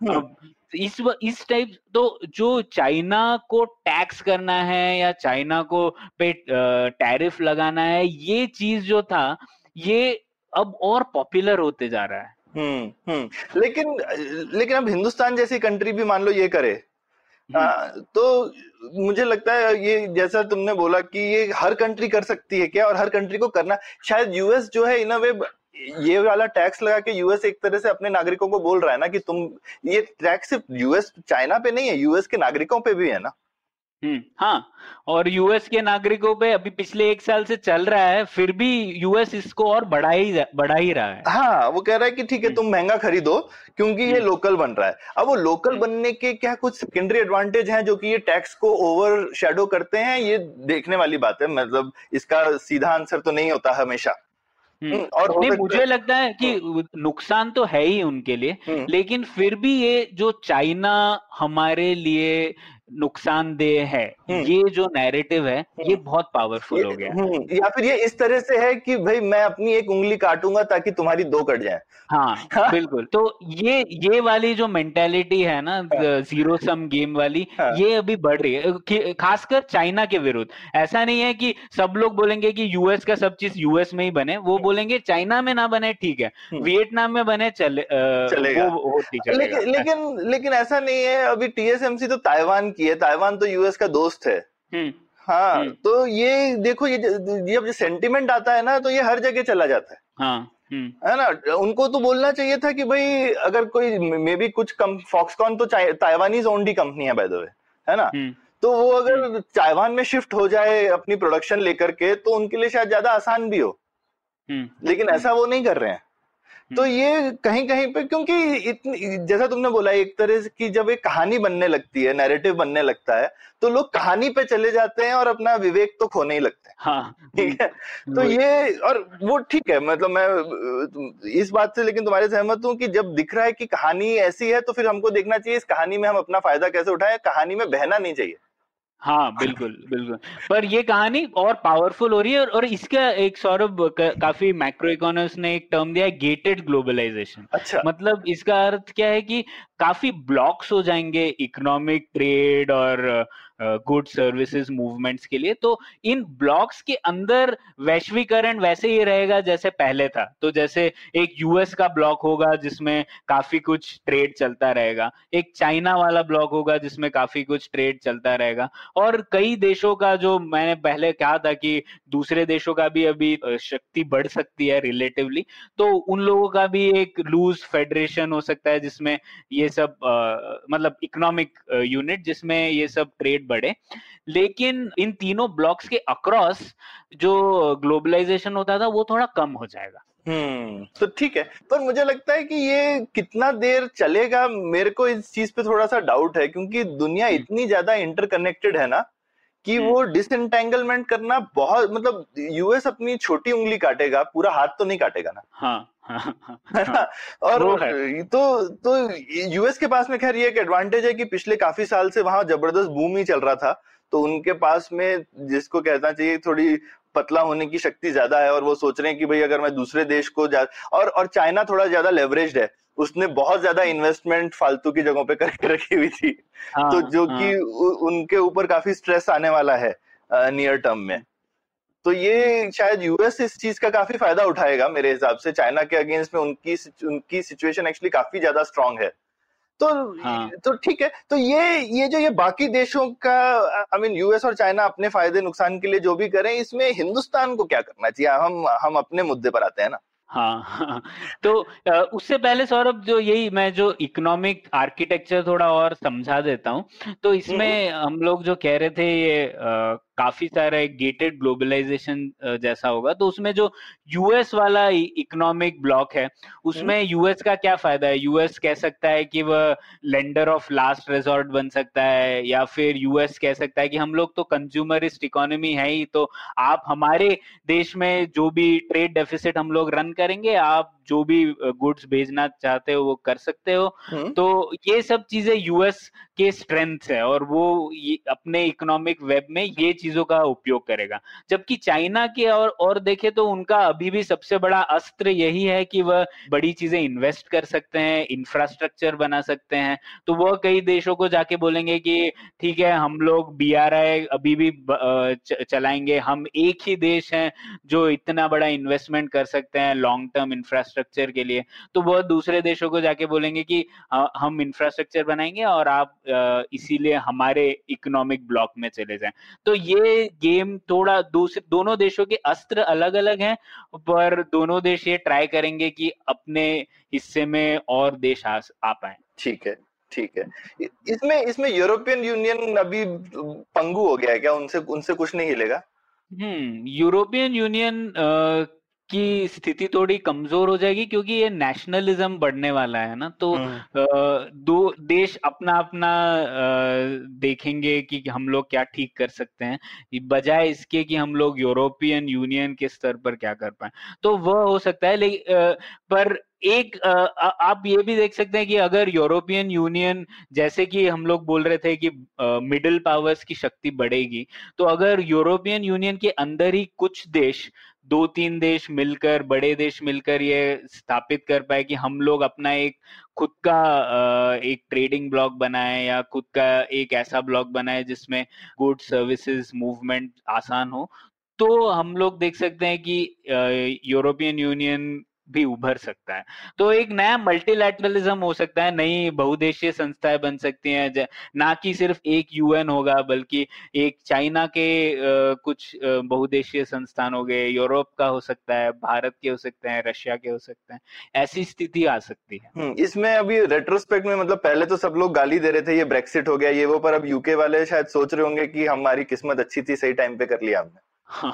हम्म। इस व- इस टाइप तो जो चाइना को टैक्स करना है या चाइना को पे टैरिफ लगाना है ये चीज़ जो था ये अब और पॉपुलर होते जा रहा है। हम्म हम्म। लेकिन लेकिन अब हिंदुस्तान जैसी कंट्री भी मान लो ये करे। हम्म, आ, तो मुझे लगता है ये जैसा तुमने बोला कि ये हर कंट्री कर सकती है क्या? और हर कंट्री को करना शायद यूएस जो है इन अ वे ये वाला टैक्स लगा के यूएस एक तरह से अपने नागरिकों को बोल रहा है ना कि तुम ये टैक्स सिर्फ़ यूएस चाइना पे नहीं है यूएस के नागरिकों पे भी है ना? हाँ और यूएस के नागरिकों पे अभी पिछले एक साल से चल रहा है फिर भी यूएस इसको और बढ़ा ही बढ़ा ही रहा है हाँ वो कह रहा है कि ठीक है हम्म। तुम महँगा खरीदो क्योंकि ये हम्म। लोकल बन रहा है अब वो लोकल हम्म। बनने के क्या कुछ सेकेंडरी एडवांटेज हैं जो कि ये टैक्स को ओवर शेडो करते हैं ये देखने वाली बात है मतलब इसका सीधा आंसर तो नहीं होता हमेशा हम्म। हम्म, और नहीं मुझे लगता है कि नुकसान तो है ही उनके लिए हम्म, लेकिन फिर भी ये जो चाइना हमारे लिए नुकसानदेह है। हम्म। ये जो नैरेटिव है ये हम्म। बहुत पावरफुल हो गया। हम्म, या फिर ये इस तरह से है कि भाई मैं अपनी एक उंगली काटूँगा ताकि तुम्हारी दो कट जाए। हाँ बिल्कुल। तो ये ये वाली जो मेंटेलिटी है ना ज़ीरो सम गेम वाली हाँ। ये अभी बढ़ रही है। खासकर चाइना के विरुद्ध। ऐसा नहीं है कि सब लोग बोलेंगे कि यूएस का सब चीज़ यूएस में ही बने। वो बोलेंगे चाइना में ना बने ठीक है। वियतनाम में बने चले चलेगा। वो वो चलेगा। लेकिन लेकिन लेकिन ऐसा नहीं है। अभी टीएसएमसी तो ताइवान की है। ताइवान तो यूएस का दोस्त है। हम्म। हाँ हम्म। तो ये देखो ये जब सेंटिमेंट आता है ना तो ये हर जगह चला जाता है। हाँ हम्म। है ना? उनको तो बोलना चाहिए था कि भाई अगर कोई मे बी कुछ कम फॉक्सकॉन तो ताइवानीज ओन्ड कंपनी है बाय द वे है ना? तो वो अगर ताइवान में शिफ्ट हो जाए अपनी प्रोडक्शन लेकर के तो उनके लिए शायद ज़्यादा आसान भी हो। लेकिन ऐसा वो नहीं कर रहे हैं। तो ये कहीं कहीं पे क्योंकि इतनी जैसा तुमने बोला एक तरह से कि जब एक कहानी बनने लगती है नैरेटिव बनने लगता है तो लोग कहानी पे चले जाते हैं और अपना विवेक तो खोने ही लगते हैं। हाँ ठीक है? तो ये और वो ठीक है मतलब मैं इस बात से लेकिन तुम्हारे सहमत हूँ कि जब दिख रहा है कि कहानी ऐसी है तो फिर हमको देखना चाहिए इस कहानी में हम अपना फ़ायदा कैसे उठाएँ कहानी में बहना नहीं चाहिए। हाँ बिल्कुल बिल्कुल। पर ये कहानी और पावरफुल हो रही है और, और इसका एक सौरभ का, काफ़ी मैक्रो इकोनॉमिक्स ने एक टर्म दिया है गेटेड ग्लोबलाइजेशन अच्छा। मतलब इसका अर्थ क्या है कि काफ़ी ब्लॉक्स हो जाएँगे इकोनॉमिक ट्रेड और गुड सर्विसेज़ मूवमेंट्स के लिए तो इन ब्लॉक्स के अंदर वैश्वीकरण वैसे ही रहेगा जैसे पहले था। तो जैसे एक यूएस का ब्लॉक होगा जिसमें काफ़ी कुछ ट्रेड चलता रहेगा एक चाइना वाला ब्लॉक होगा जिसमें काफ़ी कुछ ट्रेड चलता रहेगा और कई देशों का जो मैंने पहले कहा था कि दूसरे देशों का भी अभी शक्ति बढ़ सकती है रिलेटिवली तो उन लोगों का भी एक लूज फेडरेशन हो सकता है जिसमें ये सब अ, मतलब इकोनॉमिक यूनिट जिसमें ये सब ट्रेड बढ़े लेकिन इन तीनों ब्लॉक्स के अक्रॉस जो ग्लोबलाइजेशन होता था वो थोड़ा कम हो जाएगा। हम्म तो ठीक है। पर मुझे लगता है कि ये कितना देर चलेगा मेरे को इस चीज़ पे थोड़ा सा डाउट है क्योंकि दुनिया हम्म। इतनी ज़्यादा इंटरकनेक्टेड है ना कि हम्म। वो डिसएंटेंगलमेंट करना बहुत मतलब यूएस अपनी छोटी उंगली काटेगा पूरा हाथ तो नहीं काटेगा ना। हाँ। और। तो तो यूएस के पास में खैर ये एक एडवांटेज है कि पिछले काफ़ी साल से वहाँ ज़बरदस्त बूम ही चल रहा था। तो उनके पास में जिसको कहना चाहिए थोड़ी पतला होने की शक्ति ज़्यादा है और वो सोच रहे हैं कि भाई अगर मैं दूसरे देश को जा और और चाइना थोड़ा ज़्यादा लेवरेज है। उसने बहुत ज़्यादा इन्वेस्टमेंट फालतू की जगहों पे करके रखी हुई थी। हाँ, तो जो हाँ, कि उनके ऊपर काफ़ी स्ट्रेस आने वाला है नियर टर्म में। तो ये शायद यूएस इस चीज़ का काफ़ी फ़ायदा उठाएगा मेरे हिसाब से। चाइना के अगेंस्ट में उनकी उनकी सिचुएशन एक्चुअली काफ़ी ज़्यादा स्ट्रांग है। तो हाँ। तो ठीक है तो ये ये जो ये बाकी देशों का आई मीन यूएस और चाइना अपने फ़ायदे नुकसान के लिए जो भी करें इसमें हिंदुस्तान को क्या करना चाहिए? हम हम अपने मुद्दे पर आते हैं ना। हाँ हाँ। तो उससे पहले सौरभ जो यही मैं जो इकोनॉमिक आर्किटेक्चर थोड़ा और समझा देता हूँ। तो इसमें हम लोग जो कह रहे थे ये काफ़ी सारा एक गेटेड ग्लोबलाइजेशन जैसा होगा। तो उसमें जो यूएस वाला इकोनॉमिक ब्लॉक है उसमें यूएस का क्या फ़ायदा है? यूएस कह सकता है कि वह लेंडर ऑफ़ लास्ट रिजॉर्ट बन सकता है या फिर यूएस कह सकता है कि हम लोग तो कंज्यूमरिस्ट इकोनॉमी है ही तो आप हमारे देश में जो भी ट्रेड डेफिसिट हम लोग रन करेंगे आप जो भी गुड्स भेजना चाहते हो वो कर सकते हो। हम्म, तो ये सब चीज़ें यूएस के स्ट्रेंथ है और वो अपने इकोनॉमिक वेब में ये चीज़ों का उपयोग करेगा। जबकि चाइना के और और देखे तो उनका अभी भी सबसे बड़ा अस्त्र यही है कि वह बड़ी चीज़ें इन्वेस्ट कर सकते हैं इंफ्रास्ट्रक्चर बना सकते हैं। तो वह कई देशों को जाके बोलेंगे कि, ठीक है, हम लोग बी अभी भी चलाएँगे। हम एक ही देश है जो इतना बड़ा इन्वेस्टमेंट कर सकते हैं लॉन्ग टर्म इंफ्रास्ट्रक्चर के लिए। तो वह दूसरे देशों को जाके बोलेंगे कि हम इंफ्रास्ट्रक्चर बनाएँगे और आप इसीलिए हमारे इकोनॉमिक ब्लॉक में चले जाएँ। तो ये गेम थोड़ा दूसरे दोनों देशों के अस्त्र अलग अलग हैं पर दोनों देश ये ट्राई करेंगे कि अपने हिस्से में और देश आ, आ पाए। ठीक है ठीक है। इसमें इसमें यूरोपियन यूनियन अभी पंगु हो गया है क्या? उनसे उनसे कुछ नहीं हिलेगा? हम्म यूरोपियन यूनियन की स्थिति थोड़ी कमज़ोर हो जाएगी क्योंकि ये नेशनलिज्म बढ़ने वाला है ना तो हम्म, दो देश अपना अपना देखेंगे कि हम लोग क्या ठीक कर सकते हैं बजाय इसके कि हम लोग यूरोपियन यूनियन के स्तर पर क्या कर पाए। तो वह हो सकता है लेकिन पर एक आ- आप ये भी देख सकते हैं कि अगर यूरोपियन यूनियन जैसे कि हम लोग बोल रहे थे कि मिडिल पावर्स की शक्ति बढ़ेगी तो अगर यूरोपियन यूनियन के अंदर ही कुछ देश दो तीन देश मिलकर, बड़े देश मिलकर ये स्थापित कर पाए कि हम लोग अपना एक, खुद का एक ट्रेडिंग ब्लॉक बनाए या खुद का एक ऐसा ब्लॉक बनाए जिसमें गुड सर्विसेज़ मूवमेंट आसान हो। तो हम लोग देख सकते हैं कि यूरोपियन यूनियन भी उभर सकता है। तो एक नया मल्टीलैटरलिज्म हो सकता है नई बहुदेशीय संस्थाएँ बन सकती हैं ना कि सिर्फ़ एक यूएन होगा बल्कि एक चाइना के कुछ बहुदेशीय संस्थान हो गए यूरोप का हो सकता है भारत के हो सकते हैं रशिया के हो सकते हैं ऐसी स्थिति आ सकती है। हम्म, इसमें अभी रेट्रोस्पेक्ट में मतलब पहले तो सब लोग गाली दे रहे थे ये ब्रेक्सिट हो गया ये वो पर अब यूके वाले शायद सोच रहे होंगे कि हमारी किस्मत अच्छी थी सही टाइम पे कर लिया हमने। हाँ,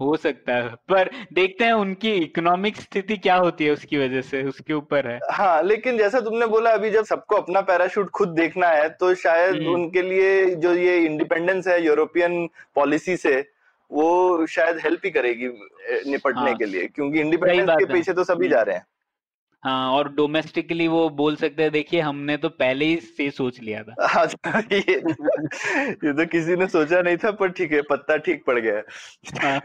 हो सकता है पर देखते हैं उनकी इकोनॉमिक स्थिति क्या होती है उसकी वजह से उसके ऊपर है हाँ लेकिन जैसा तुमने बोला अभी जब सबको अपना पैराशूट खुद देखना है तो शायद हम्म। उनके लिए जो ये इंडिपेंडेंस है यूरोपियन पॉलिसी से वो शायद हेल्प ही करेगी निपटने हाँ, के लिए क्योंकि इंडिपेंडेंस के पीछे तो सभी। जा रहे हैं हाँ और डोमेस्टिकली वो बोल सकते हैं देखिए हमने तो पहले ही से सोच लिया था। अच्छा ये ये तो किसी ने सोचा नहीं था पर ठीक है पत्ता ठीक पड़ गया हाँ,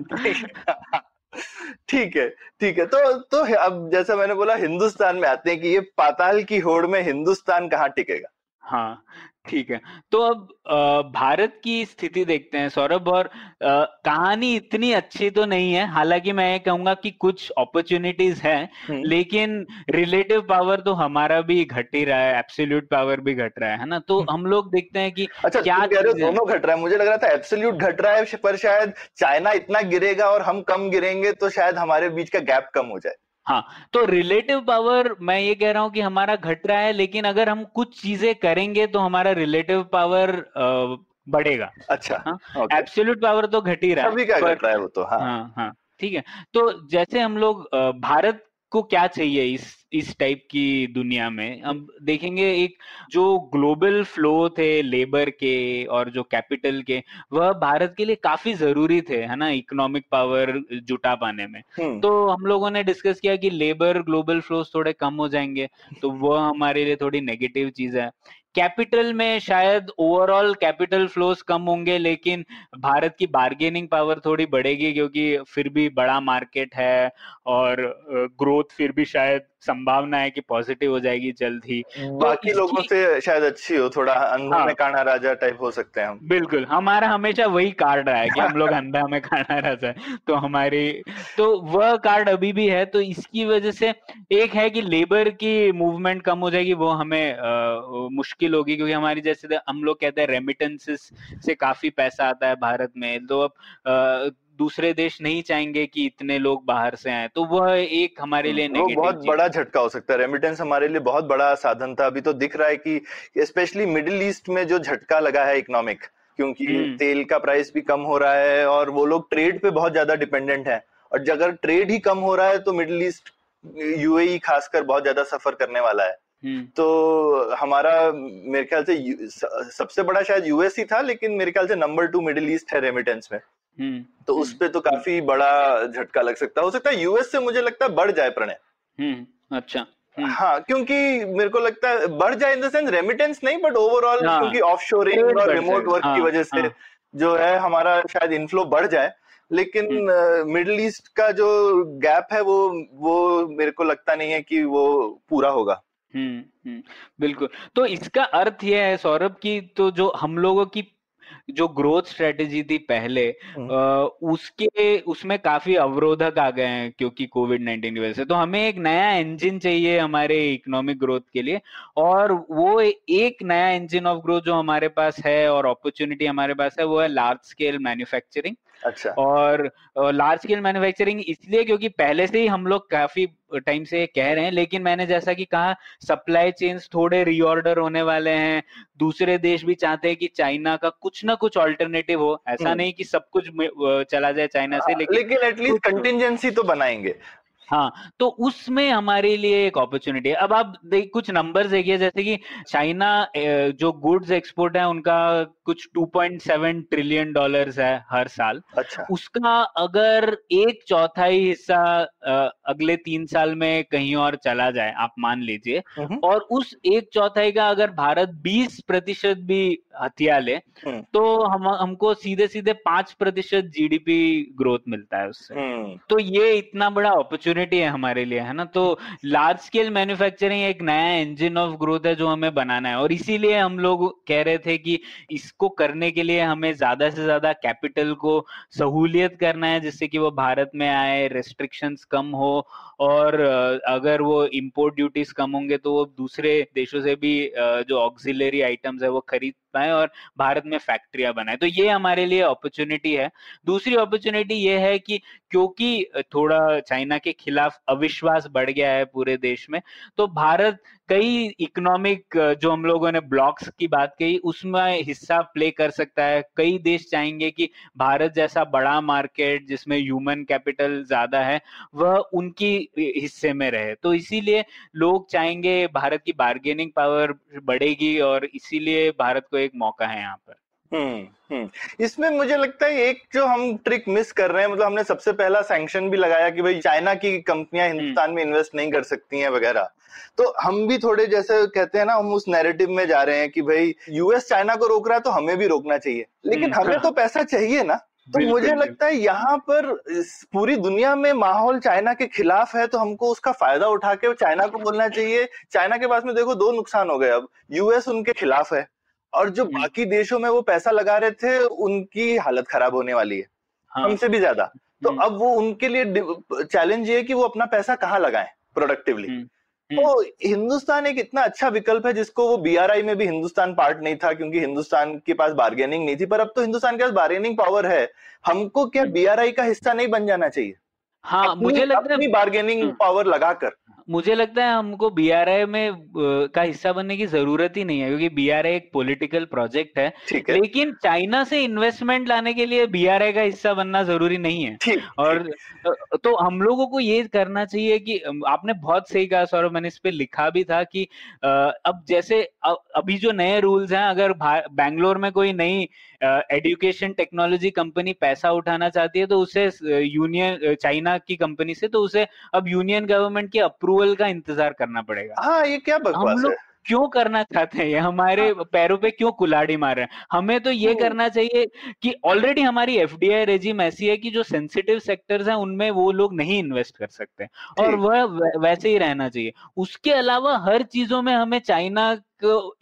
ठीक है ठीक है तो तो अब जैसा मैंने बोला हिंदुस्तान में आते हैं कि ये पाताल की होड़ में हिंदुस्तान कहाँ टिकेगा? हाँ ठीक है। तो अब भारत की स्थिति देखते हैं सौरभ और कहानी इतनी अच्छी तो नहीं है हालाँकि मैं ये कहूँगा कि कुछ अपॉर्चुनिटीज़ हैं हम्म। लेकिन रिलेटिव पावर तो हमारा भी घट ही रहा है एब्सोल्यूट पावर भी घट रहा है है ना? तो हम लोग देखते हैं कि अच्छा क्या तुम कह रहे हो दोनों घट रहा है मुझे लग रहा था एब्सोल्यूट घट रहा है पर शायद चाइना इतना गिरेगा और हम कम गिरेंगे तो शायद हमारे बीच का गैप कम हो जाए। तो रिलेटिव पावर मैं ये कह रहा हूँ कि हमारा घट रहा है लेकिन अगर हम कुछ चीज़ें करेंगे तो हमारा रिलेटिव पावर बढ़ेगा। अच्छा हाँ, एब्सोल्यूट पावर तो घट ही रहा है। का घट रहा है वो तो हाँ। हाँ हाँ ठीक है। तो जैसे हम लोग भारत को क्या चाहिए इस इस टाइप की दुनिया में। हम देखेंगे एक जो ग्लोबल फ्लो थे लेबर के और जो कैपिटल के वह भारत के लिए काफ़ी ज़रूरी थे है ना इकोनॉमिक पावर जुटा पाने में। हम्म। तो हम लोगों ने डिस्कस किया कि लेबर ग्लोबल फ्लोस थोड़े कम हो जाएँगे तो वह हमारे लिए थोड़ी नेगेटिव चीज़ है। कैपिटल में शायद ओवरऑल कैपिटल फ्लोस कम होंगे लेकिन भारत की बार्गेनिंग पावर थोड़ी बढ़ेगी क्योंकि फिर भी बड़ा मार्केट है और ग्रोथ फिर भी शायद संभावना है कि पॉजिटिव हो जाएगी जल्द ही। बाकी इसकी- लोगों से शायद अच्छी हो थोड़ा अंधों हाँ। में काना राजा टाइप हो सकते हैं हम। बिल्कुल हमारा हमेशा वही कार्ड रहा है कि हम लोग अंधा में खाना रहता है तो हमारी तो वह कार्ड अभी भी है तो इसकी वजह से एक है कि लेबर की मूवमेंट कम हो जाएगी वो हमें अ, मुश्किल होगी क्योंकि हमारी जैसे हम लोग कहते हैं रेमिटेंसेस से काफ़ी पैसा आता है भारत में तो अब दूसरे देश नहीं चाहेंगे कि इतने लोग बाहर से आए तो वह एक हमारे लिए वो बहुत बड़ा झटका हो सकता है। रेमिटेंस हमारे लिए बहुत बड़ा साधन था। अभी तो दिख रहा है कि स्पेशली मिडिल ईस्ट में जो झटका लगा है इकोनॉमिक क्योंकि हम्म। तेल का प्राइस भी कम हो रहा है और वो लोग ट्रेड पे बहुत ज़्यादा डिपेंडेंट है। और अगर ट्रेड ही कम हो रहा है तो मिडिल ईस्ट यूएई खासकर बहुत ज़्यादा सफ़र करने वाला है। हम्म, तो हमारा मेरे ख्याल से सबसे बड़ा शायद यूएस ही था लेकिन मेरे ख्याल से नंबर टू मिडिल ईस्ट है रेमिटेंस में। तो उस पे तो काफ़ी बड़ा झटका लग सकता है। सकता है यूएस से मुझे लगता है बढ़ जाए प्रणय। हम्म, अच्छा। हम्म। हाँ क्योंकि मेरे को लगता है बढ़ जाए इन द सेंस रेमिटेंस नहीं बट ओवरऑल हाँ, क्योंकि ऑफशोरिंग और रिमोट वर्क की हाँ, वजह से हाँ। जो है हमारा शायद इनफ्लो बढ़ जाए लेकिन मिडिल ईस्ट का जो गैप है वो वो मेरे को लगता नहीं है कि वो पूरा होगा। हम्म हम्म, बिल्कुल। तो इसका अर्थ यह है सौरभ की तो जो हम लोगों की जो ग्रोथ स्ट्रेटेजी थी पहले हम्म। उसके उसमें काफ़ी अवरोधक आ गए हैं क्योंकि कोविड नाइन्टीन की वजह से तो हमें एक नया इंजन चाहिए हमारे इकोनॉमिक ग्रोथ के लिए और वो एक नया इंजन ऑफ़ ग्रोथ जो हमारे पास है और अपॉर्चुनिटी हमारे पास है वो है लार्ज स्केल मैन्युफैक्चरिंग अच्छा। और लार्ज स्केल मैन्युफैक्चरिंग इसलिए क्योंकि पहले से ही हम लोग काफ़ी टाइम से कह रहे हैं लेकिन मैंने जैसा कि कहा सप्लाई चेन्स थोड़े रीऑर्डर होने वाले हैं। दूसरे देश भी चाहते हैं कि चाइना का कुछ ना कुछ ऑल्टरनेटिव हो। ऐसा हम्म। नहीं कि सब कुछ चला जाए चाइना से हाँ, लेकिन लेकिन एटलीस्ट कंटिजेंसी तो बनाएँगे। हाँ तो उसमें हमारे लिए एक अपॉर्चुनिटी है। अब आप देख कुछ नंबर्स देखिए जैसे कि चाइना जो गुड्स एक्सपोर्ट है उनका कुछ 2.7 ट्रिलियन डॉलर्स है हर साल। अच्छा। उसका अगर एक चौथाई हिस्सा अगले तीन साल में कहीं और चला जाए आप मान लीजिए हम्म, और उस एक चौथाई का अगर भारत 20 प्रतिशत भी हथिया ले हम्म। तो हम हमको सीधे सीधे पाँच प्रतिशत जीडीपी ग्रोथ मिलता है उससे। हम्म, तो ये इतना बड़ा अपॉर्चुनिटी है हमारे लिए, है ना? तो लार्ज स्केल मैन्युफैक्चरिंग एक नया इंजन ऑफ़ ग्रोथ है जो हमें बनाना है। और इसीलिए हम लोग कह रहे थे कि इसको करने के लिए हमें ज़्यादा से ज़्यादा कैपिटल को सहूलियत करना है, जिससे कि वो भारत में आए रेस्ट्रिक्शंस कम हो, और अगर वो इम्पोर्ट ड्यूटीज़ कम होंगे तो वो दूसरे देशों से भी जो ऑक्सिलरी आइटम्स है वो खरीद पाए और भारत में फैक्ट्रियाँ बनाए। तो ये हमारे लिए अपॉर्चुनिटी है। दूसरी अपॉर्चुनिटी ये है कि क्योंकि थोड़ा चाइना के खिलाफ अविश्वास बढ़ गया है पूरे देश में तो भारत कई इकोनॉमिक जो हम लोगों ने ब्लॉक्स की बात कही, उसमें हिस्सा प्ले कर सकता है। कई देश चाहेंगे कि भारत जैसा बड़ा मार्केट जिसमें ह्यूमन कैपिटल ज़्यादा है, वह उनकी हिस्से में रहे। तो इसीलिए लोग चाहेंगे भारत की बार्गेनिंग पावर बढ़ेगी और इसीलिए भारत को एक मौका है यहाँ पर। हम्म हम्म। इसमें मुझे लगता है एक जो हम ट्रिक मिस कर रहे हैं मतलब हमने सबसे पहला सैंक्शन भी लगाया कि भाई चाइना की कंपनियाँ हिंदुस्तान में इन्वेस्ट नहीं कर सकती हैं वगैरह। तो हम भी थोड़े जैसे कहते हैं ना हम उस नैरेटिव में जा रहे हैं कि भाई यूएस चाइना को रोक रहा है तो हमें भी रोकना चाहिए। लेकिन हम्म, हमें तो पैसा चाहिए ना। तो मुझे लगता है यहाँ पर पूरी दुनिया में माहौल चाइना के खिलाफ है तो हमको उसका फ़ायदा उठा के चाइना को बोलना चाहिए। चाइना के पास में देखो दो नुकसान हो गए अब। यूएस उनके खिलाफ है। और जो हम्म। बाकी देशों में वो पैसा लगा रहे थे उनकी हालत खराब होने वाली है। हाँ। हमसे भी ज़्यादा। तो हम्म, अब वो उनके लिए चैलेंज ये है कि वो अपना पैसा कहाँ लगाए प्रोडक्टिवली हम्म, तो हिंदुस्तान एक इतना अच्छा विकल्प है जिसको वो बीआरआई में भी हिंदुस्तान पार्ट नहीं था क्योंकि हिंदुस्तान के पास बार्गेनिंग नहीं थी पर अब तो हिंदुस्तान के पास बार्गेनिंग पावर है। हमको क्या हम्म। बीआरआई का हिस्सा नहीं बन जाना चाहिए? हाँ अपनी- मुझे लगता है बार्गेनिंग हम्म। पावर लगाकर। मुझे लगता है हमको बीआरआई में का हिस्सा बनने की ज़रूरत ही नहीं है क्योंकि बीआरआई एक पॉलिटिकल प्रोजेक्ट है। ठीक है। लेकिन चाइना से इन्वेस्टमेंट लाने के लिए बीआरआई का हिस्सा बनना ज़रूरी नहीं है। ठीक और तो हम लोगों को ये करना चाहिए कि आपने बहुत सही कहा सौरभ मैंने इस पर लिखा भी था कि अब जैसे अभी जो नए रूल्स हैं अगर बैंगलोर में कोई नई एजुकेशन टेक्नोलॉजी कंपनी पैसा उठाना चाहती है तो उसे यूनियन चाइना की कंपनी से तो उसे अब यूनियन गवर्नमेंट के अप्रूवल का इंतज़ार करना पड़ेगा। हाँ ये क्या बकवास है? क्यों करना चाहते हैं ये? हमारे पैरों पे क्यों कुलाड़ी मार रहे हैं? हमें तो ये हम्म। करना चाहिए कि ऑलरेडी हमारी एफडीआई रेजिम ऐसी है कि जो सेंसिटिव सेक्टर्स हैं उनमें वो लोग नहीं इन्वेस्ट कर सकते। और वह वैसे ही रहना चाहिए। उसके अलावा हर चीज़ों में हमें चाइना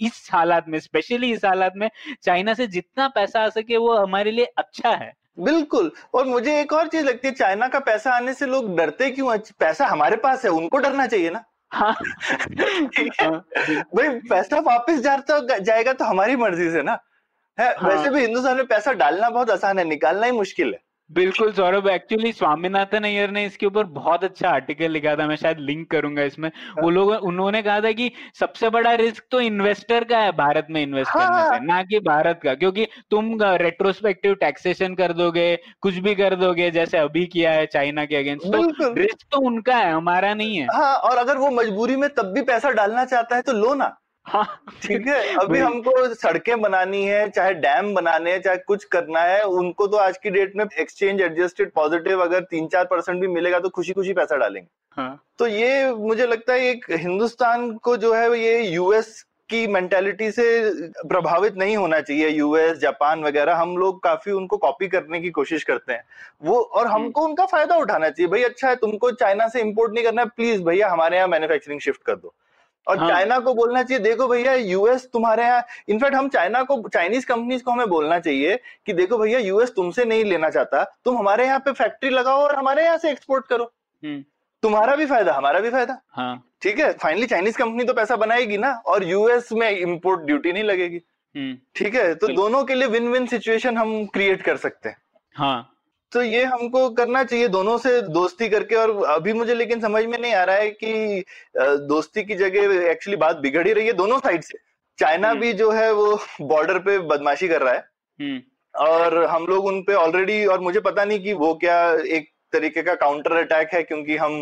इस हालात में स्पेशली इस हालात में चाइना से जितना पैसा आ सके वो हमारे लिए अच्छा है। बिल्कुल। और मुझे एक और चीज़ लगती है चाइना का पैसा आने से लोग डरते क्यों पैसा हमारे पास है उनको डरना चाहिए ना। हाँ। हाँ, भाई पैसा वापस जाता जाएगा तो हमारी मर्ज़ी से ना। है हाँ। वैसे भी हिंदुस्तान में पैसा डालना बहुत आसान है निकालना ही मुश्किल है। बिल्कुल सौरभ। एक्चुअली स्वामीनाथन अय्यर ने इसके ऊपर बहुत अच्छा आर्टिकल लिखा था मैं शायद लिंक करूँगा इसमें। वो लोग उन्होंने कहा था कि सबसे बड़ा रिस्क तो इन्वेस्टर का है भारत में इन्वेस्ट करने हाँ। से ना कि भारत का। क्योंकि तुम रेट्रोस्पेक्टिव टैक्सेशन कर दोगे कुछ भी कर दोगे जैसे अभी किया है चाइना के अगेंस्ट तो रिस्क तो उनका है हमारा नहीं है। हाँ और अगर वो मजबूरी में तब भी पैसा डालना चाहता है तो लो ना। हाँ ठीक है। अभी हमको सड़कें बनानी है चाहे डैम बनाने हैं चाहे कुछ करना है उनको तो आज की डेट में एक्सचेंज एडजस्टेड पॉजिटिव अगर तीन चार परसेंट भी मिलेगा तो खुशी खुशी पैसा डालेंगे। हाँ। तो ये मुझे लगता है एक हिंदुस्तान को जो है ये यूएस की मेंटेलिटी से प्रभावित नहीं होना चाहिए। यूएस जापान वगैरह हम लोग काफ़ी उनको कॉपी करने की कोशिश करते हैं। वो और हमको उनका फ़ायदा उठाना चाहिए। भाई अच्छा है तुमको चाइना से इम्पोर्ट नहीं करना है प्लीज़ भैया हमारे यहाँ मैन्युफैक्चरिंग शिफ्ट कर दो। और हाँ। चाइना को बोलना चाहिए देखो भैया यूएस तुम्हारे यहाँ इनफैक्ट हम चाइना को चाइनीज़ कंपनीज़ को हमें बोलना चाहिए कि देखो भैया यूएस तुमसे नहीं लेना चाहता तुम हमारे यहाँ पे फैक्ट्री लगाओ और हमारे यहाँ से एक्सपोर्ट करो। हम्म, तुम्हारा भी फ़ायदा हमारा भी फ़ायदा। हाँ। ठीक है फाइनली चाइनीज़ कंपनी तो पैसा बनाएगी ना और यूएस में इम्पोर्ट ड्यूटी नहीं लगेगी। हम्म, ठीक है तो दोनों के लिए विन विन सिचुएशन हम क्रिएट कर सकते हैं। हाँ। तो ये हमको करना चाहिए दोनों से दोस्ती करके और अभी मुझे लेकिन समझ में नहीं आ रहा है कि दोस्ती की जगह एक्चुअली बात बिगड़ ही रही है दोनों साइड से चाइना हम्म। भी जो है वो बॉर्डर पे बदमाशी कर रहा है हम्म। और हम लोग उनपे ऑलरेडी और मुझे पता नहीं कि वो क्या एक तरीके का काउंटर अटैक है क्योंकि हम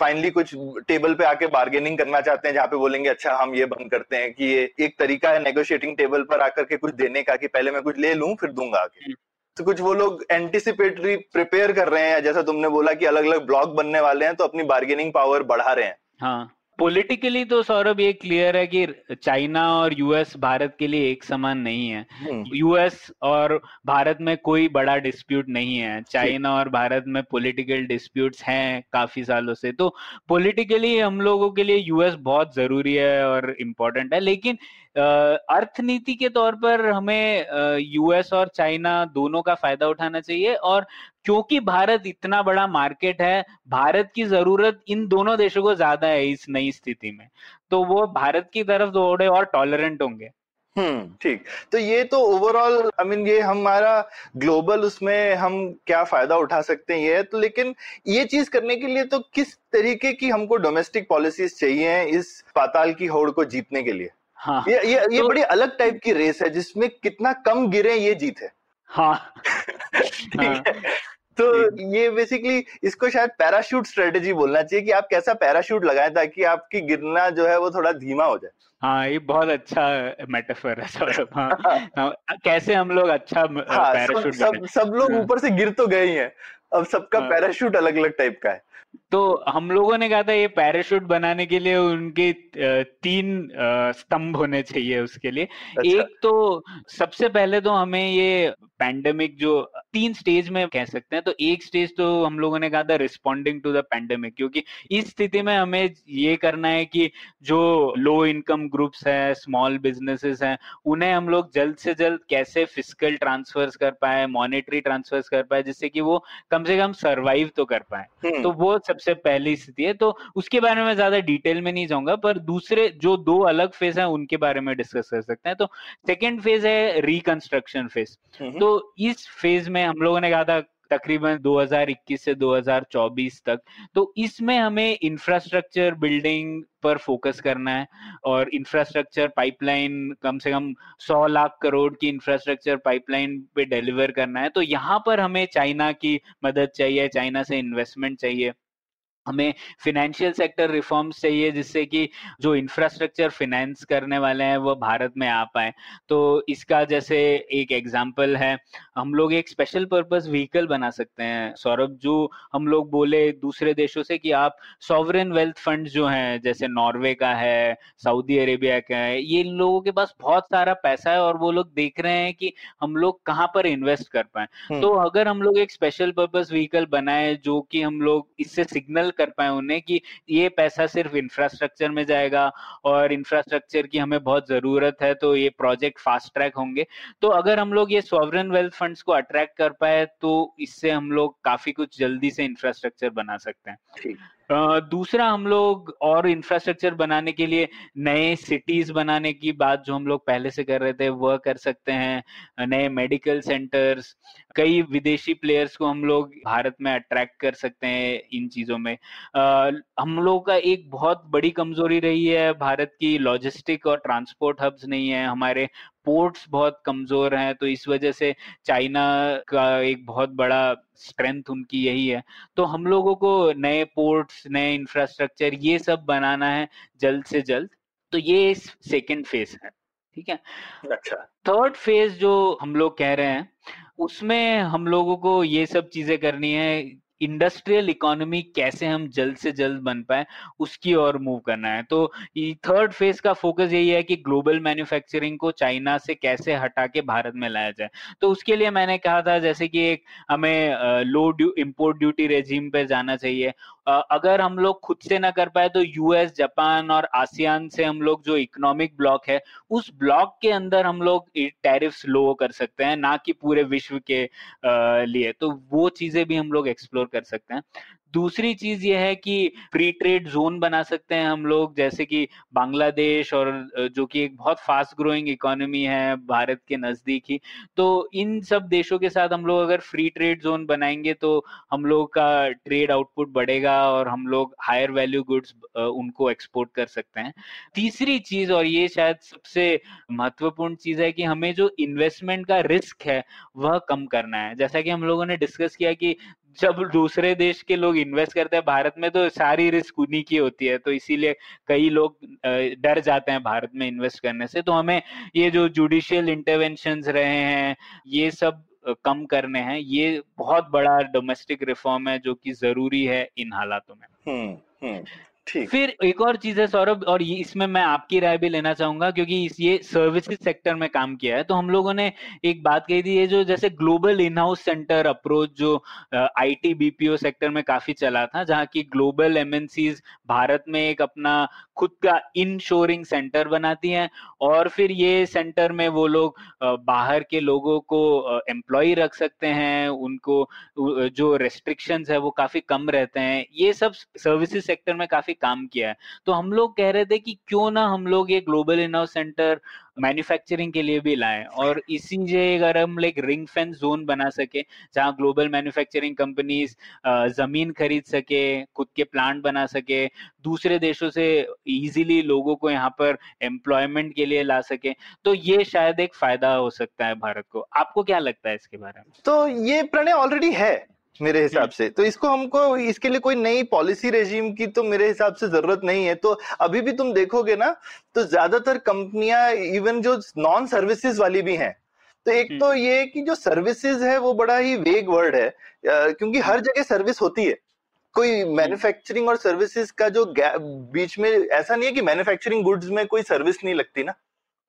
फाइनली कुछ टेबल पे आके बार्गेनिंग करना चाहते हैं जहाँ पे बोलेंगे अच्छा हम ये बंद करते हैं कि ये एक तरीका है नेगोशिएटिंग टेबल पर आकर के कुछ देने का कि पहले मैं कुछ ले लूँ फिर दूँगा आगे हम्म। तो कुछ वो लोग एंटिसिपेटरी प्रिपेयर कर रहे हैं जैसा तुमने बोला कि अलग अलग ब्लॉक बनने वाले हैं तो अपनी बार्गेनिंग पावर बढ़ा रहे हैं। हाँ। पॉलिटिकली तो सौरभ ये क्लियर है कि चाइना और यूएस भारत के लिए एक समान नहीं है। यूएस हम्म। और भारत में कोई बड़ा डिस्प्यूट नहीं है। चाइना और भारत में पॉलिटिकल डिस्प्यूट्स हैं काफ़ी सालों से। तो पॉलिटिकली हम लोगों के लिए यूएस बहुत ज़रूरी है और इम्पोर्टेंट है। लेकिन अर्थनीति के तौर पर हमें यूएस और चाइना दोनों का फ़ायदा उठाना चाहिए और क्योंकि भारत इतना बड़ा मार्केट है भारत की ज़रूरत इन दोनों देशों को ज़्यादा है इस नई स्थिति में। तो वो भारत की तरफ़ दौड़े और टॉलरेंट होंगे। हम्म ठीक। तो ये तो ओवरऑल आई मीन ये हमारा ग्लोबल उसमें हम क्या फ़ायदा उठा सकते हैं ये तो लेकिन ये चीज़ करने के लिए तो किस तरीके की हमको डोमेस्टिक पॉलिसीज़ चाहिए इस पाताल की होड़ को जीतने के लिए? हाँ। ये ये तो, ये बड़ी अलग टाइप की रेस है जिसमें कितना कम गिरे ये जीत है। हाँ। ठीक हाँ, है। तो ये बेसिकली इसको शायद पैराशूट स्ट्रेटेजी बोलना चाहिए कि आप कैसा पैराशूट लगाए ताकि आपकी गिरना जो है वो थोड़ा धीमा हो जाए। हाँ ये बहुत अच्छा मेटाफर है सौरभ। हाँ, हाँ। कैसे हम लोग अच्छा हाँ, पैराशूट सब, सब, सब लोग हाँ। ऊपर से गिर तो गए ही हैं। अब सबका हाँ, पैराशूट अलग अलग टाइप का है। तो हम लोगों ने कहा था ये पैराशूट बनाने के लिए उनके तीन स्तंभ होने चाहिए उसके लिए अच्छा। एक तो सबसे पहले तो हमें ये पैंडेमिक जो तीन स्टेज में कह सकते हैं तो एक स्टेज तो हम लोगों ने कहा था रिस्पॉन्डिंग टू द पैंडेमिक क्योंकि इस स्थिति में हमें ये करना है कि जो लो इनकम ग्रुप्स है स्मॉल बिजनेसेस हैं उन्हें हम लोग जल्द से जल्द कैसे फ़िज़िकल ट्रांसफर्स कर पाए मॉनेटरी ट्रांसफर्स कर पाए जिससे कि वो कम से कम सर्वाइव तो कर पाए हम्म। तो वो सबसे पहली स्थिति है तो उसके बारे में ज़्यादा डिटेल में नहीं जाऊँगा पर दूसरे जो दो अलग फ़ेज़ है उनके बारे में डिस्कस कर सकते हैं। तो सेकेंड फ़ेज़ है रिकंस्ट्रक्शन फ़ेज़ तो इस फ़ेज़ में हम लोगों ने कहा था तकरीबन 2021 से 2024 तक। तो इसमें हमें इंफ्रास्ट्रक्चर बिल्डिंग पर फोकस करना है और इंफ्रास्ट्रक्चर पाइपलाइन कम से कम 100 लाख करोड़ की इंफ्रास्ट्रक्चर पाइपलाइन पे डिलीवर करना है। तो यहाँ पर हमें चाइना की मदद चाहिए चाइना से इन्वेस्टमेंट चाहिए। हमें फिनेंशियल सेक्टर रिफॉर्म्स चाहिए जिससे कि जो इंफ्रास्ट्रक्चर फिनेंस करने वाले हैं वो भारत में आ पाए। तो इसका जैसे एक एग्जांपल है हम लोग एक स्पेशल पर्पस व्हीकल बना सकते हैं। सौरभ जो हम लोग बोले दूसरे देशों से कि आप सॉवरन वेल्थ फंड जो हैं जैसे नॉर्वे का है सऊदी अरेबिया का है ये इन लोगों के पास बहुत सारा पैसा है और वो लोग देख रहे हैं कि हम लोग कहाँ पर इन्वेस्ट कर पाए। हम्म। तो अगर हम लोग एक स्पेशल पर्पस व्हीकल बनाए जो कि हम लोग इससे सिग्नल कर पाए उन्हें कि ये पैसा सिर्फ़ इंफ्रास्ट्रक्चर में जाएगा और इंफ्रास्ट्रक्चर की हमें बहुत ज़रूरत है तो ये प्रोजेक्ट फास्ट ट्रैक होंगे। तो अगर हम लोग ये सॉवरन वेल्थ फंड को अट्रैक्ट कर पाए तो इससे हम लोग काफ़ी कुछ जल्दी से इंफ्रास्ट्रक्चर बना सकते हैं। दूसरा हम लोग और इंफ्रास्ट्रक्चर बनाने के लिए नए सिटीज़ बनाने की बात जो हम लोग पहले से कर रहे थे वह कर सकते हैं। नए मेडिकल सेंटर्स कई विदेशी प्लेयर्स को हम लोग भारत में अट्रैक्ट कर सकते हैं इन चीज़ों में। आ, हम लोग का एक बहुत बड़ी कमज़ोरी रही है भारत की लॉजिस्टिक और ट्रांसपोर्ट हब्स नहीं है। हमारे पोर्ट्स बहुत कमज़ोर हैं तो इस वजह से चाइना का एक बहुत बड़ा स्ट्रेंथ उनकी यही है। तो हम लोगों को नए पोर्ट्स नए इंफ्रास्ट्रक्चर ये सब बनाना है जल्द से जल्द। तो ये सेकेंड फ़ेज़ है ठीक है? अच्छा। थर्ड फ़ेज़ जो हम लोग कह रहे हैं उसमें हम लोगों को ये सब चीज़ें करनी है इंडस्ट्रियल इकोनॉमी कैसे हम जल्द से जल्द बन पाए, उसकी ओर मूव करना है। तो थर्ड फ़ेज़ का फोकस यही है कि ग्लोबल मैन्युफैक्चरिंग को चाइना से कैसे हटा के भारत में लाया जाए। तो उसके लिए मैंने कहा था जैसे कि एक हमें low duty import duty regime पे जाना चाहिए। अगर हम लोग खुद से ना कर पाए तो यूएस जापान और आसियान से हम लोग जो इकोनॉमिक ब्लॉक है, उस ब्लॉक के अंदर हम लोग टैरिफ्स लो कर सकते हैं, ना कि पूरे विश्व के लिए। तो वो चीज़ें भी हम लोग एक्सप्लोर कर सकते हैं। दूसरी चीज़ ये है कि फ्री ट्रेड जोन बना सकते हैं हम लोग, जैसे कि बांग्लादेश और जो कि एक बहुत फास्ट ग्रोइंग इकोनॉमी है भारत के नज़दीक ही। तो इन सब देशों के साथ हम लोग अगर फ्री ट्रेड जोन बनाएँगे तो हम लोग का ट्रेड आउटपुट बढ़ेगा और हम लोग हायर वैल्यू गुड्स उनको एक्सपोर्ट कर सकते हैं। तीसरी चीज़ और ये शायद सबसे महत्वपूर्ण चीज़ है कि हमें जो इन्वेस्टमेंट का रिस्क है, वह कम करना है। जैसा कि हम लोगों ने डिस्कस किया कि जब दूसरे देश के लोग इन्वेस्ट करते हैं भारत में तो सारी रिस्क उन्हीं की होती है। तो इसीलिए कई लोग डर जाते हैं भारत में इन्वेस्ट करने से। तो हमें ये जो जुडिशियल इंटरवेंशन रहे हैं ये सब कम करने हैं। ये बहुत बड़ा डोमेस्टिक रिफॉर्म है जो कि ज़रूरी है इन हालातों में। हुँ, हम्म। ठीक फिर एक और चीज़ है सौरभ, और इसमें मैं आपकी राय भी लेना चाहूँगा, क्योंकि इस, ये सर्विसेज़ सेक्टर में काम किया है। तो हम लोगों ने एक बात कही थी, ये जो जैसे global in house centre approach जो आईटी बीपीओ सेक्टर में काफ़ी चला था, जहाँ की ग्लोबल एमएनसीज भारत में एक अपना खुद का इंश्योरिंग सेंटर बनाती हैं, और फिर ये सेंटर में वो लोग बाहर के लोगों को एम्प्लॉय रख सकते हैं, उनको जो रेस्ट्रिक्शन है वो काफ़ी कम रहते हैं। ये सब सर्विसेज़ सेक्टर में काफ़ी काम किया है। तो हम लोग कह रहे थे कि क्यों ना हम लोग ये ग्लोबल इनहाउस सेंटर मैन्युफैक्चरिंग के लिए भी लाएँ और इसी जगह अगर हम लाइक रिंग फेंस जोन बना सके, जहाँ ग्लोबल मैन्युफैक्चरिंग कंपनीज़ ज़मीन खरीद सके, खुद के प्लांट बना सके, दूसरे देशों से इजीली लोगों को यहाँ पर एम्प्लॉयमेंट के लिए ला सके तो ये शायद एक फ़ायदा हो सकता है भारत को। आपको क्या लगता है इसके बारे में? तो ये प्रणय ऑलरेडी है। मेरे हिसाब हम्म। से। तो इसको हमको इसके लिए कोई नई पॉलिसी रेजीम की तो मेरे हिसाब से ज़रूरत नहीं है। तो अभी भी तुम देखोगे ना तो ज़्यादातर कंपनियाँ इवन जो नॉन सर्विसेज़ वाली भी हैं तो एक हम्म। तो ये कि जो सर्विसेज़ है वो बड़ा ही वेग वर्ड है क्योंकि हर जगह सर्विस होती है। कोई मैन्युफैक्चरिंग और सर्विसेज़ का जो बीच में ऐसा नहीं है कि मैन्युफैक्चरिंग गुड्स में कोई सर्विस नहीं लगती ना।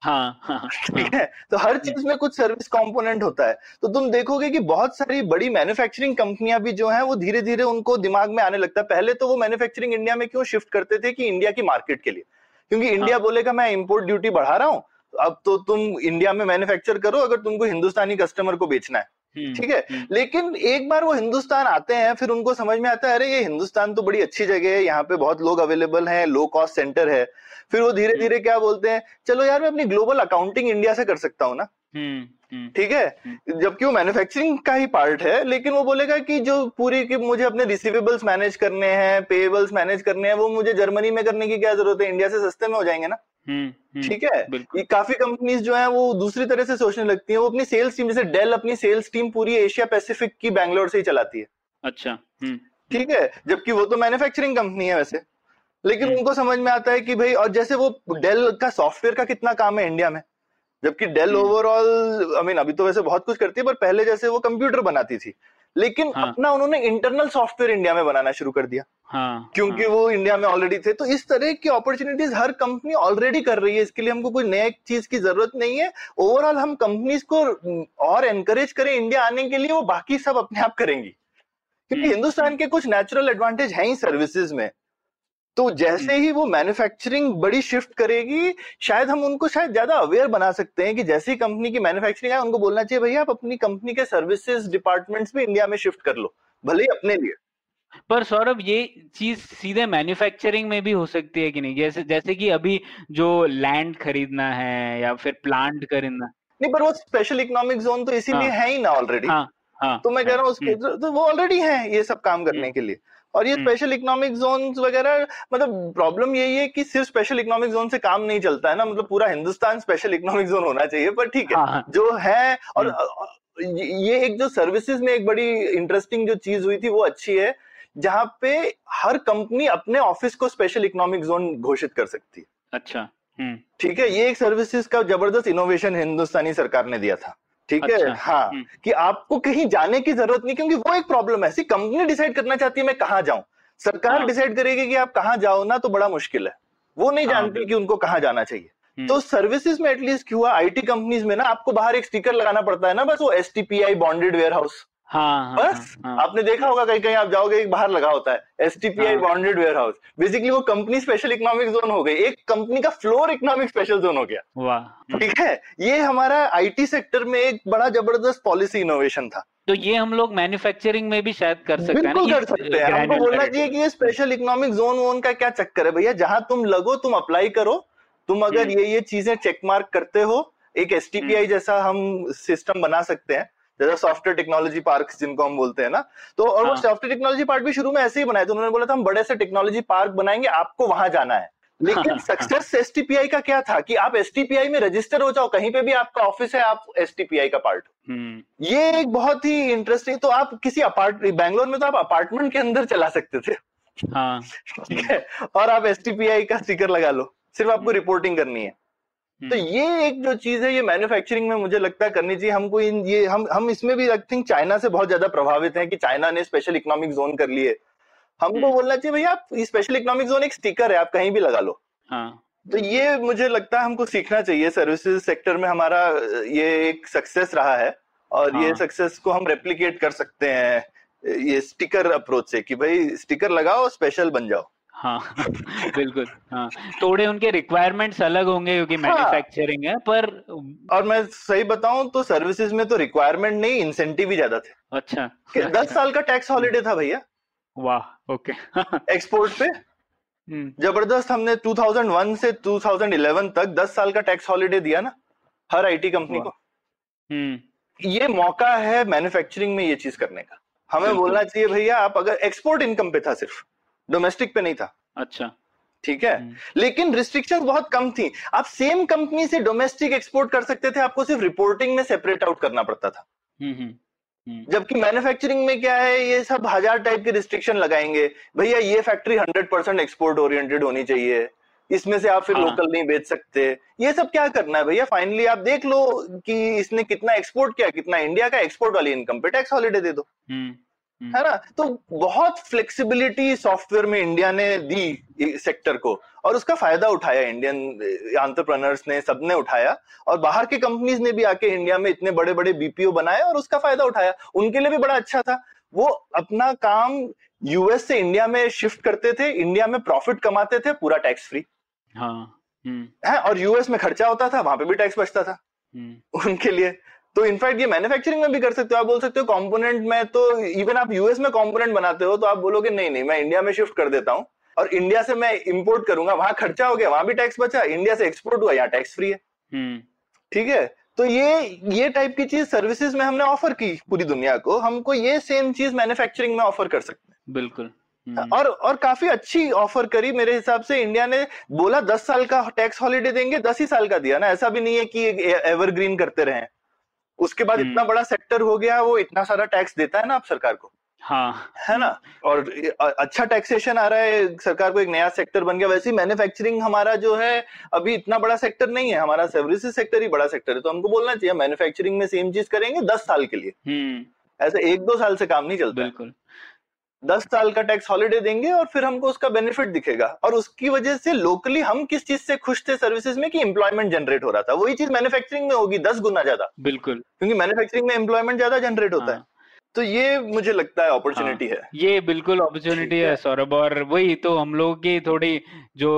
हाँ, हाँ, हाँ, ठीक है? तो हर चीज़ में कुछ सर्विस कंपोनेंट होता है। तो तुम देखोगे कि बहुत सारी बड़ी मैन्युफैक्चरिंग कंपनियाँ भी जो हैं वो धीरे धीरे उनको दिमाग में आने लगता है। पहले तो वो मैन्युफैक्चरिंग इंडिया में क्यों शिफ्ट करते थे कि इंडिया की मार्केट के लिए? क्योंकि इंडिया बोलेगा मैं इम्पोर्ट ड्यूटी बढ़ा रहा हूँ अब तो तुम इंडिया में मैन्युफैक्चर करो अगर तुमको हिंदुस्तानी कस्टमर को बेचना है। हम्म, ठीक है? हम्म। लेकिन एक बार वो हिंदुस्तान आते हैं फिर उनको समझ में आता है अरे ये हिंदुस्तान तो बड़ी अच्छी जगह है यहाँ पे बहुत लोग अवेलेबल हैं लो कॉस्ट सेंटर है। फिर वो धीरे धीरे क्या बोलते हैं चलो यार मैं अपनी ग्लोबल अकाउंटिंग इंडिया से कर सकता हूँ ना। हम्म, हम्म। ठीक है? हम्म। जबकि वो मैन्युफैक्चरिंग का ही पार्ट है लेकिन वो बोलेगा कि जो पूरी की मुझे अपने रिसीवेबल्स मैनेज करने हैं पेएबल्स मैनेज करने हैं वो मुझे जर्मनी में करने की क्या ज़रूरत है? इंडिया से सस्ते में हो जाएँगे ना? ठीक है? ये काफ़ी कंपनीज़ जो है वो दूसरी तरह से सोचने लगती है। वो अपनी सेल्स टीम जैसे डेल अपनी सेल्स टीम पूरी एशिया पैसिफिक की बैंगलोर से ही चलाती है। अच्छा ठीक है? जबकि वो तो मैन्युफैक्चरिंग कंपनी है वैसे। लेकिन हम्म। उनको समझ में आता है कि भाई और जैसे वो डेल का सॉफ्टवेयर का कितना काम है इंडिया में जबकि डेल ओवरऑल आई मीन अभी तो वैसे बहुत कुछ करती है पर पहले जैसे वो कंप्यूटर बनाती थी लेकिन हाँ. अपना उन्होंने इंटरनल सॉफ्टवेयर इंडिया में बनाना शुरू कर दिया हाँ, क्योंकि हाँ. वो इंडिया में ऑलरेडी थे तो इस तरह की अपॉर्चुनिटीज़ हर कंपनी ऑलरेडी कर रही है इसके लिए हमको कोई नए चीज़ की ज़रूरत नहीं है ओवरऑल हम कंपनीज़ को और एनकरेज करें इंडिया आने के लिए वो बाकी सब अपने आप करेंगी क्योंकि हम्म। हिंदुस्तान के कुछ नेचुरल एडवांटेज है ही सर्विसेज़ में तो जैसे ही वो मैन्युफैक्चरिंग बड़ी शिफ्ट करेगी शायद हम उनको शायद ज़्यादा अवेयर बना सकते हैं कि जैसी कंपनी की मैन्युफैक्चरिंग है उनको बोलना चाहिए भैया आप अपनी कंपनी के सर्विसेज़ डिपार्टमेंट्स भी इंडिया में शिफ्ट कर लो भले ही अपने लिए. पर सौरभ ये चीज़ सीधे मैन्युफैक्चरिंग में भी हो सकती है कि नहीं? जैसे जैसे कि अभी जो लैंड खरीदना है या फिर प्लांट खरीदना नहीं पर वो स्पेशल इकोनॉमिक जोन तो इसीलिए हाँ, है ही ना ऑलरेडी हाँ, हाँ, तो मैं कह रहा हूँ हम्म। तो वो ऑलरेडी है ये सब काम करने हम्म। के लिए। और ये स्पेशल इकोनॉमिक जोन वगैरह मतलब प्रॉब्लम यही है कि सिर्फ़ स्पेशल इकोनॉमिक जोन से काम नहीं चलता है ना मतलब पूरा हिंदुस्तान स्पेशल इकोनॉमिक जोन होना चाहिए पर ठीक है हाँ। जो है और हम्म। ये एक जो सर्विसेज़ में एक बड़ी इंटरेस्टिंग जो चीज़ हुई थी वो अच्छी है जहाँ पे हर कंपनी अपने ऑफ़िस को स्पेशल इकोनॉमिक जोन घोषित कर सकती है अच्छा हम्म। ठीक है ये एक सर्विसेज़ का ज़बरदस्त इनोवेशन हिंदुस्तानी सरकार ने दिया था ठीक अच्छा, है हाँ हम्म। कि आपको कहीं जाने की ज़रूरत नहीं क्योंकि वो एक प्रॉब्लम है। कंपनी डिसाइड करना चाहती है मैं कहाँ जाऊँ? सरकार डिसाइड हाँ। करेगी कि आप कहाँ जाओ ना तो बड़ा मुश्किल है। वो नहीं हाँ, जानती कि उनको कहाँ जाना चाहिए। हम्म। तो सर्विसेज़ में एटलीस्ट क्यों हुआ आईटी कंपनीज़ में ना आपको बाहर एक स्टिकर लगाना पड़ता है ना बस वो S T P I bonded warehouse हाँ, हाँ, बस हाँ, हाँ, आपने देखा होगा कहीं कहीं आप जाओगे एक बाहर लगा होता है S T P I bonded warehouse basically वो कंपनी स्पेशल इकोनॉमिक जोन हो गई। एक कंपनी का फ्लोर इकोनॉमिक स्पेशल जोन हो गया। ठीक है? ये हमारा आईटी सेक्टर में एक बड़ा ज़बरदस्त पॉलिसी इनोवेशन था। तो ये हम लोग मैन्युफैक्चरिंग में भी शायद कर सकते हैं बिल्कुल कर सकते हैं। हमको बोलना चाहिए कि ये स्पेशल इकोनॉमिक जोन वोन का क्या चक्कर है? भैया जहाँ तुम लगो तुम अप्लाई करो। तुम अगर हम्म। ये ये चीज़ें चेक मार्क करते हो एक एस हम्म। जैसा हम सिस्टम बना सकते हैं। जैसा सॉफ्टवेयर टेक्नोलॉजी पार्क जिनको हम बोलते हैं ना तो और हाँ. वो। सॉफ्टवेयर टेक्नोलॉजी पार्क भी शुरू में ऐसे ही बनाए थे उन्होंने बोला था हम बड़े से टेक्नोलॉजी पार्क बनाएँगे आपको वहाँ जाना है। लेकिन सक्सेस एस का क्या था कि आप एस में रजिस्टर हो जाओ कहीं पे भी आपका ऑफ़िस है आप एस का पार्ट हो। हम्म। ये एक बहुत ही इंटरेस्टिंग तो आप किसी अपार्ट बैंगलोर में तो आप अपार्टमेंट के अंदर चला सकते थे। हाँ। है? और आप एस का स्टिकर लगा लो सिर्फ़ आपको रिपोर्टिंग करनी है। तो हम्म, ये एक जो चीज़ है ये मैन्युफैक्चरिंग में मुझे लगता है करनी चाहिए हमको इन ये हम हम इसमें भी आई थिंक चाइना से बहुत ज़्यादा प्रभावित हैं कि चाइना ने स्पेशल इकोनॉमिक जोन कर लिए हमको हम्म। बोलना चाहिए भैया आप स्पेशल इकोनॉमिक जोन एक स्टिकर है आप कहीं भी लगा लो हाँ तो ये मुझे लगता है हमको सीखना चाहिए सर्विसेज़ सेक्टर में हमारा ये एक सक्सेस रहा है और हाँ। ये। सक्सेस को हम रेप्लीकेट कर सकते हैं ये स्टिकर अप्रोच से कि भाई स्टिकर लगाओ स्पेशल बन जाओ हाँ बिल्कुल हाँ। थोड़े उनके रिक्वायरमेंट्स अलग होंगे क्योंकि हाँ। मैन्युफैक्चरिंग है पर और मैं सही बताऊँ तो सर्विसेज़ में तो रिक्वायरमेंट नहीं इंसेंटिव ही ज़्यादा थे। अच्छा कि दस साल का टैक्स हॉलीडे था भैया। वाह ओके एक्सपोर्ट पे। हम्म, ज़बरदस्त हमने 2001 से 2011 तक 10 साल का टैक्स हॉलीडे दिया ना हर आईटी कंपनी को। हम्म। ये मौका है मैन्युफैक्चरिंग में ये चीज़ करने का। हमें बोलना चाहिए भैया आप अगर एक्सपोर्ट इनकम पे था सिर्फ़ डोमेस्टिक पे नहीं था। अच्छा। ठीक है? हम्म, लेकिन रिस्ट्रिक्शन बहुत कम थी। आप सेम कंपनी से डोमेस्टिक एक्सपोर्ट कर सकते थे आपको सिर्फ़ रिपोर्टिंग में सेपरेट आउट करना पड़ता था। हम्म, हम्म, जबकि मैन्युफैक्चरिंग में क्या है ये सब हज़ार टाइप के रिस्ट्रिक्शन लगाएँगे। भैया ये factory hundred percent export oriented होनी चाहिए। इसमें से आप फिर हाँ। लोकल नहीं बेच सकते। ये सब क्या करना है भैया? फाइनली आप देख लो कि इसने कितना एक्सपोर्ट किया कितना इंडिया का एक्सपोर्ट वाली इनकम पे टैक्स हॉलीडे दे दो। है ना? तो बहुत फ्लेक्सिबिलिटी सॉफ्टवेयर में इंडिया ने दी सेक्टर को और उसका फ़ायदा उठाया। इंडियन एंटरप्रेनर्स ने सबने उठाया और बाहर के कंपनीज़ ने भी आके इंडिया में इतने बड़े बड़े बीपीओ बनाए और उसका फ़ायदा उठाया। उनके लिए भी बड़ा अच्छा था। वो अपना काम यूएस से इंडिया में शिफ्ट करते थे इंडिया में प्रॉफिट कमाते थे पूरा टैक्स फ्री हाँ हम्म, है? और यूएस में खर्चा होता था वहाँ पे भी टैक्स बचता था। हम्म, उनके लिए तो इनफैक्ट ये मैन्युफैक्चरिंग में भी कर सकते हो। आप बोल सकते हो कंपोनेंट में तो इवन आप यूएस में कंपोनेंट बनाते हो तो आप बोलोगे नहीं नहीं मैं इंडिया में शिफ्ट कर देता हूँ और इंडिया से मैं इम्पोर्ट करूँगा। वहाँ खर्चा हो गया वहाँ भी टैक्स बचा इंडिया से एक्सपोर्ट हुआ यहाँ टैक्स फ्री है। हम्म, ठीक है? तो ये ये टाइप की चीज़ सर्विसेज़ में हमने ऑफ़र की पूरी दुनिया को। हमको ये सेम चीज़ मैन्युफैक्चरिंग में ऑफ़र कर सकते हैं। बिल्कुल। हम्म, और और काफ़ी अच्छी ऑफ़र करी। मेरे हिसाब से इंडिया ने बोला दस साल का टैक्स हॉलीडे देंगे दस ही साल का दिया ना। ऐसा भी नहीं है कि एवरग्रीन करते रहे। उसके बाद हम्म। इतना बड़ा सेक्टर हो गया वो इतना सारा टैक्स देता है ना आप सरकार को। हाँ। है ना? और अच्छा टैक्सेशन आ रहा है सरकार को एक नया सेक्टर बन गया वैसे ही मैन्युफैक्चरिंग हमारा जो है अभी इतना बड़ा सेक्टर नहीं है हमारा सर्विसेज़ सेक्टर ही बड़ा सेक्टर है। तो हमको बोलना चाहिए मैन्युफैक्चरिंग में सेम चीज़ करेंगे दस साल के लिए। हम्म। ऐसे एक दो साल से काम नहीं चलता। बिल्कुल। दस साल का टैक्स हॉलिडे देंगे और फिर हमको उसका बेनिफिट दिखेगा। और उसकी वजह से लोकली हम किस चीज़ से खुश थे सर्विसेज़ में कि एम्प्लॉयमेंट जनरेट हो रहा था। वही चीज़ मैन्युफैक्चरिंग में होगी दस गुना ज़्यादा। बिल्कुल। क्योंकि मैन्युफैक्चरिंग में एम्प्लॉयमेंट ज़्यादा जनरेट होता है। हाँ। तो ये मुझे लगता है अपॉर्चुनिटी है। ये बिल्कुल अपॉर्चुनिटी है है। सौरभ। और वही तो हम लोगों की थोड़ी जो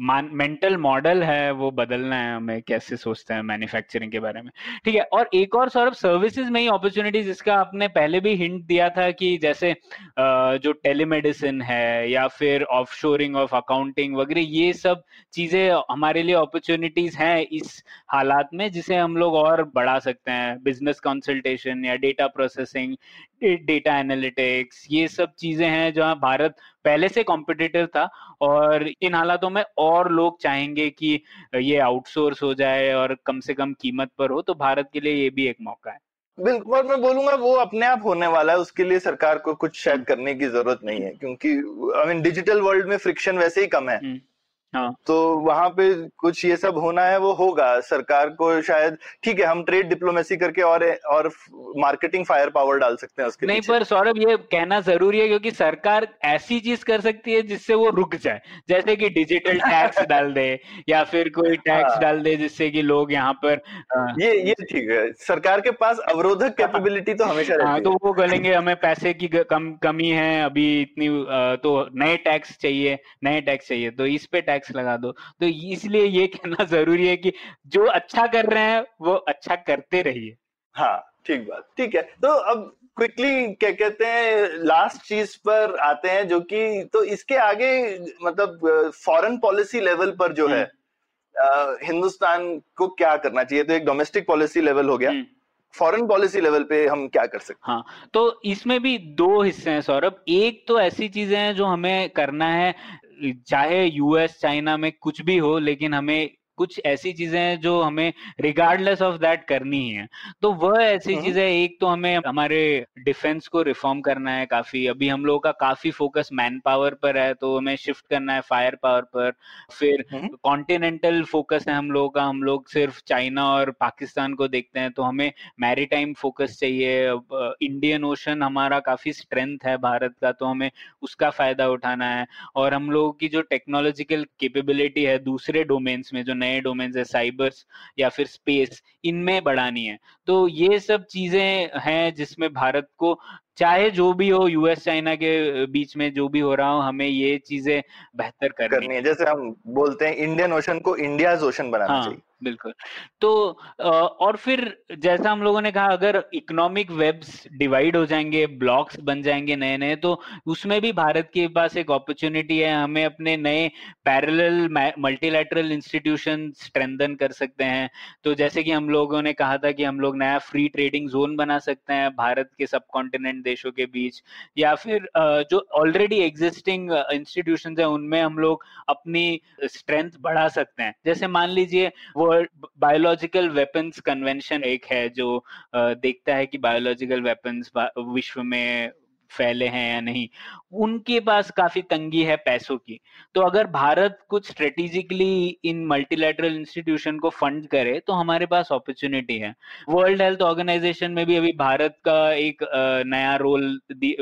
मेंटल मॉडल है वो बदलना है हमें कैसे सोचते हैं मैन्युफैक्चरिंग के बारे में। ठीक है और एक और सौरभ सर्विसेज़ में ही अपॉर्चुनिटी जिसका आपने पहले भी हिंट दिया था कि जैसे जो टेलीमेडिसिन है या फिर ऑफशोरिंग ऑफ़ अकाउंटिंग वगैरह ये सब चीज़ें हमारे लिए अपॉर्चुनिटीज़ हैं इस हालात में जिसे हम लोग और बढ़ा सकते हैं। बिज़नेस कंसल्टेशन या डेटा प्रोसेसिंग डेटा एनालिटिक्स ये सब चीज़ें हैं जहाँ भारत पहले से कॉम्पिटिटिव था और इन हालातों में और लोग चाहेंगे कि ये आउटसोर्स हो जाए और कम से कम कीमत पर हो तो भारत के लिए ये भी एक मौका है। बिल्कुल और मैं बोलूँगा वो अपने आप होने वाला है उसके लिए सरकार को कुछ शायद करने की ज़रूरत नहीं है क्योंकि आई मीन डिजिटल वर्ल्ड में फ्रिक्शन वैसे ही कम है। हम्म, हाँ। तो वहाँ पे कुछ ये सब होना है वो होगा। सरकार को शायद ठीक है हम ट्रेड डिप्लोमेसी करके और और मार्केटिंग फायर पावर डाल सकते हैं उसके नहीं पर सौरभ ये कहना ज़रूरी है क्योंकि सरकार ऐसी चीज़ कर सकती है जिससे वो रुक जाए। जैसे कि डिजिटल टैक्स डाल दे या फिर कोई टैक्स हाँ। डाल दे जिससे कि लोग यहाँ पर अ, ये ये ठीक है। सरकार के पास अवरोधक कैपेबिलिटी तो हमेशा हाँ रहती तो वो बोलेंगे हमें पैसे की कम कमी है अभी इतनी तो नए टैक्स चाहिए नए टैक्स चाहिए। तो इस पे टैक्स लगा दो। तो इसलिए ये कहना ज़रूरी है कि जो अच्छा कर रहे हैं वो अच्छा करते रहिए। हाँ ठीक बात ठीक है। तो अब क्विकली क्या कहते हैं लास्ट चीज़ पर आते हैं जो कि तो इसके आगे मतलब फॉरेन पॉलिसी लेवल पर जो है हम्म। अ, हिंदुस्तान को क्या करना चाहिए? तो एक डोमेस्टिक पॉलिसी लेवल हो गया। हम्म। फॉरेन पॉलिसी लेवल पे हम क्या कर सकते हाँ तो इसमें भी दो हिस्से हैं सौरभ। एक तो ऐसी चीज़ें हैं जो हमें करना है चाहे यूएस चाइना में कुछ भी हो लेकिन हमें कुछ ऐसी चीज़ें हैं जो हमें रिगार्डलेस ऑफ़ दैट करनी है तो वह ऐसी हम्म। चीज़ें एक तो हमें हमारे डिफेंस को रिफॉर्म करना है काफ़ी। अभी हम लोगों का काफ़ी फोकस मैन पावर पर है तो हमें शिफ्ट करना है फायर पावर पर। फिर हम्म। कॉन्टिनेंटल फोकस है हम लोगों का हम लोग सिर्फ़ चाइना और पाकिस्तान को देखते हैं तो हमें मैरीटाइम फोकस चाहिए। इंडियन ओशन हमारा काफ़ी स्ट्रेंथ है भारत का तो हमें उसका फ़ायदा उठाना है। और हम लोगों की जो टेक्नोलॉजिकल कैपेबिलिटी है दूसरे डोमेन्स में जो नए डोमेन्स है साइबर्स या फिर स्पेस इनमें बढ़ानी है। तो ये सब चीज़ें हैं जिसमें भारत को चाहे जो भी हो यूएस चाइना के बीच में जो भी हो रहा हो हमें ये चीज़ें बेहतर करनी करनी है। जैसे हम बोलते हैं इंडियन ओशन को इंडिया ओशन बनाना हाँ। चाहिए। बिल्कुल। तो और फिर जैसा हम लोगों ने कहा, अगर इकोनॉमिक वेब्स डिवाइड हो जाएँगे ब्लॉक्स बन जाएँगे नए नए तो उसमें भी भारत के पास एक अपॉर्चुनिटी है। हमें अपने नए पैरेलल मल्टीलैटरल इंस्टीट्यूशन स्ट्रेंथन कर सकते हैं। तो जैसे कि हम लोगों ने कहा था कि हम लोग नया फ्री ट्रेडिंग जोन बना सकते हैं भारत के सब कॉन्टिनेंट देशों के बीच। या फिर जो ऑलरेडी एग्जिस्टिंग इंस्टीट्यूशन है, उनमें हम लोग अपनी स्ट्रेंथ बढ़ा सकते हैं। जैसे मान लीजिए वर्ल्ड बायोलॉजिकल वेपन्स कन्वेंशन एक है जो देखता है कि बायोलॉजिकल वेपन्स विश्व में फैले हैं या नहीं। उनके पास काफ़ी तंगी है पैसों की। तो अगर भारत कुछ स्ट्रेटेजिकली इन मल्टीलेटरल इंस्टीट्यूशन को फंड करे तो हमारे पास अपॉर्चुनिटी है। वर्ल्ड हेल्थ ऑर्गेनाइजेशन में भी अभी भारत का एक नया रोल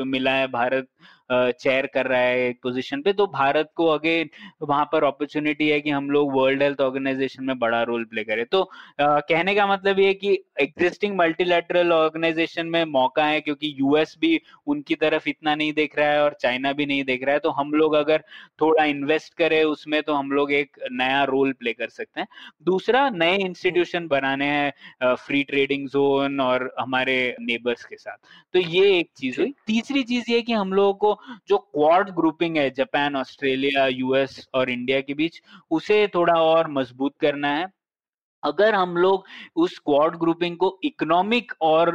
मिला है। भारत चेयर कर रहा है एक पोजीशन पे तो भारत को अगेन वहाँ पर अपॉर्चुनिटी है कि हम लोग वर्ल्ड हेल्थ ऑर्गेनाइजेशन में बड़ा रोल प्ले करें। तो अ, कहने का मतलब ये है कि एग्जिस्टिंग मल्टीलैटरल ऑर्गेनाइजेशन में मौका है क्योंकि यूएस भी उनकी तरफ़ इतना नहीं देख रहा है और चाइना भी नहीं देख रहा है। तो हम लोग अगर थोड़ा इन्वेस्ट करें उसमें तो हम लोग एक नया रोल प्ले कर सकते हैं। दूसरा नए इंस्टीट्यूशन बनाने हैं फ्री ट्रेडिंग जोन और हमारे नेबर्स के साथ। तो ये एक चीज़ हुई। तीसरी चीज़ ये कि हम लोगों को जो क्वाड ग्रुपिंग है जापान ऑस्ट्रेलिया यूएस और इंडिया के बीच, उसे थोड़ा और मज़बूत करना है। अगर हम लोग उस क्वाड ग्रुपिंग को इकोनॉमिक और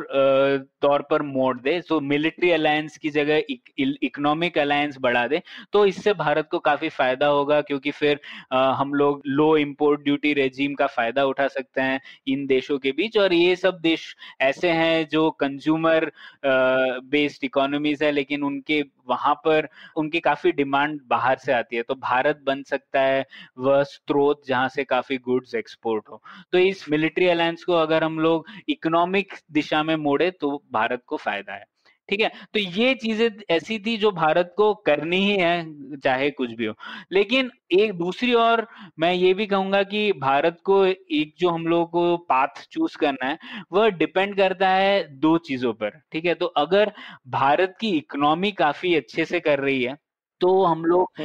तौर पर मोड़ दे तो मिलिट्री अलायंस की जगह इकोनॉमिक अलायंस बढ़ा दे तो इससे भारत को काफ़ी फ़ायदा होगा क्योंकि फिर अ, हम लोग लो इंपोर्ट ड्यूटी रेजीम का फ़ायदा उठा सकते हैं इन देशों के बीच। और ये सब देश ऐसे हैं जो कंज्यूमर बेस्ड इकोनॉमीज है लेकिन उनके वहाँ पर उनकी काफ़ी डिमांड बाहर से आती है। तो भारत बन सकता है वह स्रोत जहाँ से काफ़ी गुड्स एक्सपोर्ट हो। तो इस मिलिट्री अलायंस को अगर हम लोग इकोनॉमिक दिशा में मोड़े तो भारत को फ़ायदा है। ठीक है? तो ये चीज़ें ऐसी थी जो भारत को करनी ही है, चाहे कुछ भी हो। लेकिन एक दूसरी और मैं ये भी कहूँगा कि भारत को एक जो हम लोगों को पाथ चूज़ करना है, वह डिपेंड करता है दो चीज़ों पर। ठीक है? तो अगर भारत की इकोनॉमी काफ़ी अच्छे से कर रही है तो हम लोग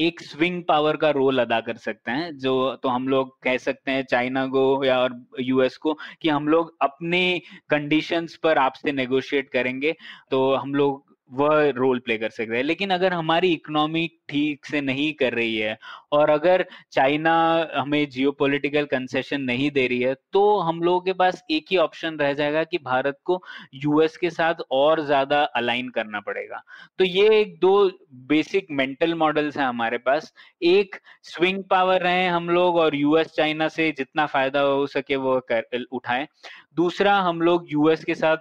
एक स्विंग पावर का रोल अदा कर सकते हैं जो तो हम लोग कह सकते हैं चाइना को या और यूएस को कि हम लोग अपने कंडीशंस पर आपसे नेगोशिएट करेंगे। तो हम लोग वह रोल प्ले कर सकते हैं। लेकिन अगर हमारी इकोनॉमी ठीक से नहीं कर रही है और अगर चाइना हमें जियोपॉलिटिकल कंसेशन नहीं दे रही है तो हम लोगों के पास एक ही ऑप्शन रह जाएगा कि भारत को यूएस के साथ और ज़्यादा अलाइन करना पड़ेगा। तो ये एक दो बेसिक मेंटल मॉडल्स हैं हमारे पास। एक स्विंग पावर रहे हम लोग और यूएस चाइना से जितना फ़ायदा हो सके वो कर, उठाएँ। दूसरा हम लोग यूएस के साथ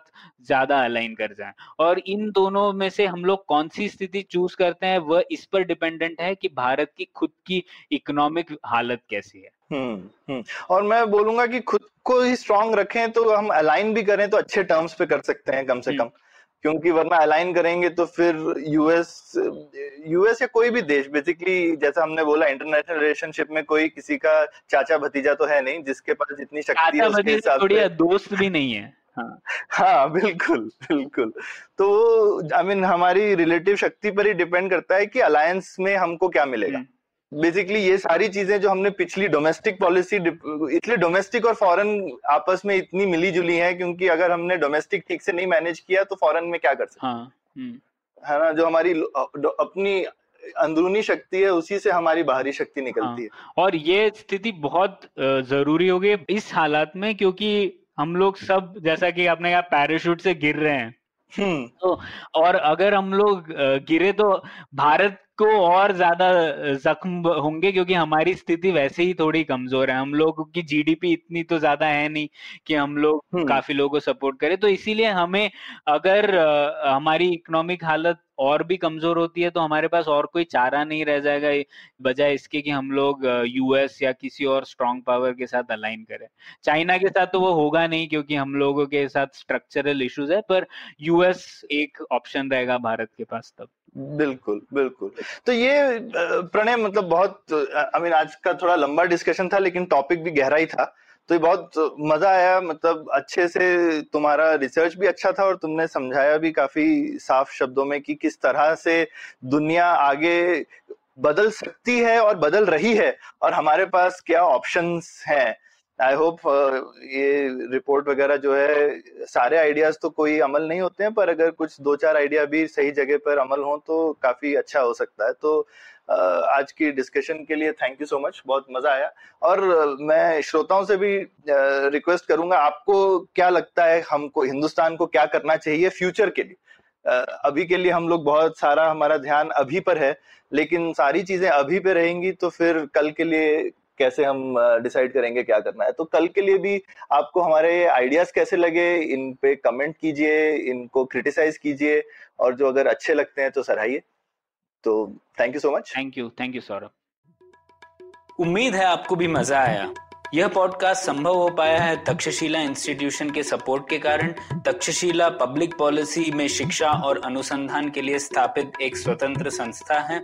ज़्यादा अलाइन कर जाएँ। और इन दोनों में से हम लोग कौन सी स्थिति चूज़ करते हैं वह इस पर डिपेंडेंट है कि भारत की खुद की इकोनॉमिक हालत कैसी है। हम्म हम्म। और मैं बोलूँगा कि खुद को ही स्ट्रांग रखें तो हम अलाइन भी करें तो अच्छे टर्म्स पे कर सकते हैं कम से कम कम। क्योंकि वरना अलाइन करेंगे तो फिर यूएस यूएस या कोई भी देश बेसिकली जैसा हमने बोला इंटरनेशनल रिलेशनशिप में कोई किसी का चाचा भतीजा तो है नहीं जिसके पास जितनी शक्ति है उसके हिसाब से। दोस्त भी नहीं है हाँ। हाँ बिल्कुल बिल्कुल। तो आई I मीन mean, हमारी रिलेटिव शक्ति पर ही डिपेंड करता है कि अलायंस में हमको क्या मिलेगा। हम्म, बेसिकली ये सारी चीज़ें जो हमने पिछली डोमेस्टिक पॉलिसी इसलिए डोमेस्टिक और फॉरेन आपस में इतनी मिली जुली है क्योंकि अगर हमने डोमेस्टिक ठीक से नहीं मैनेज किया तो फॉरेन में क्या कर सकते हाँ? हम्म, है ना? जो हमारी अपनी अंदरूनी शक्ति है उसी से हमारी बाहरी शक्ति निकलती हाँ, है। और ये स्थिति बहुत ज़रूरी होगी इस हालात में क्योंकि हम लोग सब जैसा कि आपने कहा पैराशूट से गिर रहे हैं। हम्म। तो और अगर हम लोग गिरे तो भारत को और ज़्यादा जख्म होंगे क्योंकि हमारी स्थिति वैसे ही थोड़ी कमज़ोर है। हम लोग की जीडीपी इतनी तो ज़्यादा है नहीं कि हम लोग हम्म। काफ़ी लोगों को सपोर्ट करें। तो इसीलिए हमें अगर हमारी इकोनॉमिक हालत और भी कमज़ोर होती है तो हमारे पास और कोई चारा नहीं रह जाएगा बजाय इसके कि हम लोग यूएस या किसी और स्ट्रांग पावर के साथ अलाइन करें। चाइना के साथ तो वो होगा नहीं क्योंकि हम लोगों के साथ स्ट्रक्चरल इश्यूज़ है पर यूएस एक ऑप्शन रहेगा भारत के पास तब। बिल्कुल बिल्कुल। तो ये प्रणय मतलब बहुत आई मीन आज का थोड़ा लंबा डिस्कशन था, लेकिन टॉपिक भी गहरा ही था। तो ये बहुत मज़ा आया मतलब अच्छे से तुम्हारा रिसर्च भी अच्छा था और तुमने समझाया भी काफ़ी साफ़ शब्दों में कि किस तरह से दुनिया आगे बदल सकती है और बदल रही है और हमारे पास क्या ऑप्शंस हैं। आई होप ये रिपोर्ट वगैरह जो है, सारे आइडियाज़ तो कोई अमल नहीं होते हैं, पर अगर कुछ दो चार आइडिया भी सही जगह पर अमल हो तो काफ़ी अच्छा हो सकता है। तो आज की डिस्कशन के लिए थैंक यू सो मच बहुत मज़ा आया। और मैं श्रोताओं से भी रिक्वेस्ट करूँगा, आपको क्या लगता है, हमको, हिंदुस्तान को क्या करना चाहिए फ्यूचर के लिए? अभी के लिए हम लोग बहुत सारा हमारा ध्यान अभी पर है, लेकिन सारी चीज़ें अभी पे रहेंगी तो फिर कल के लिए कैसे हम डिसाइड करेंगे क्या करना है। तो कल के लिए भी आपको हमारे आइडियाज़ कैसे लगे इन पे कमेंट कीजिए इनको क्रिटिसाइज कीजिए और जो अगर अच्छे लगते हैं तो सराहिए। तो thank you so much thank you thank you Saurabh उम्मीद है आपको भी मज़ा आया। यह पॉडकास्ट संभव हो पाया है तक्षशिला इंस्टीट्यूशन के सपोर्ट के कारण। तक्षशिला पब्लिक पॉलिसी में शिक्षा और अनुसंधान के लिए स्थापित एक स्वतंत्र संस्था है।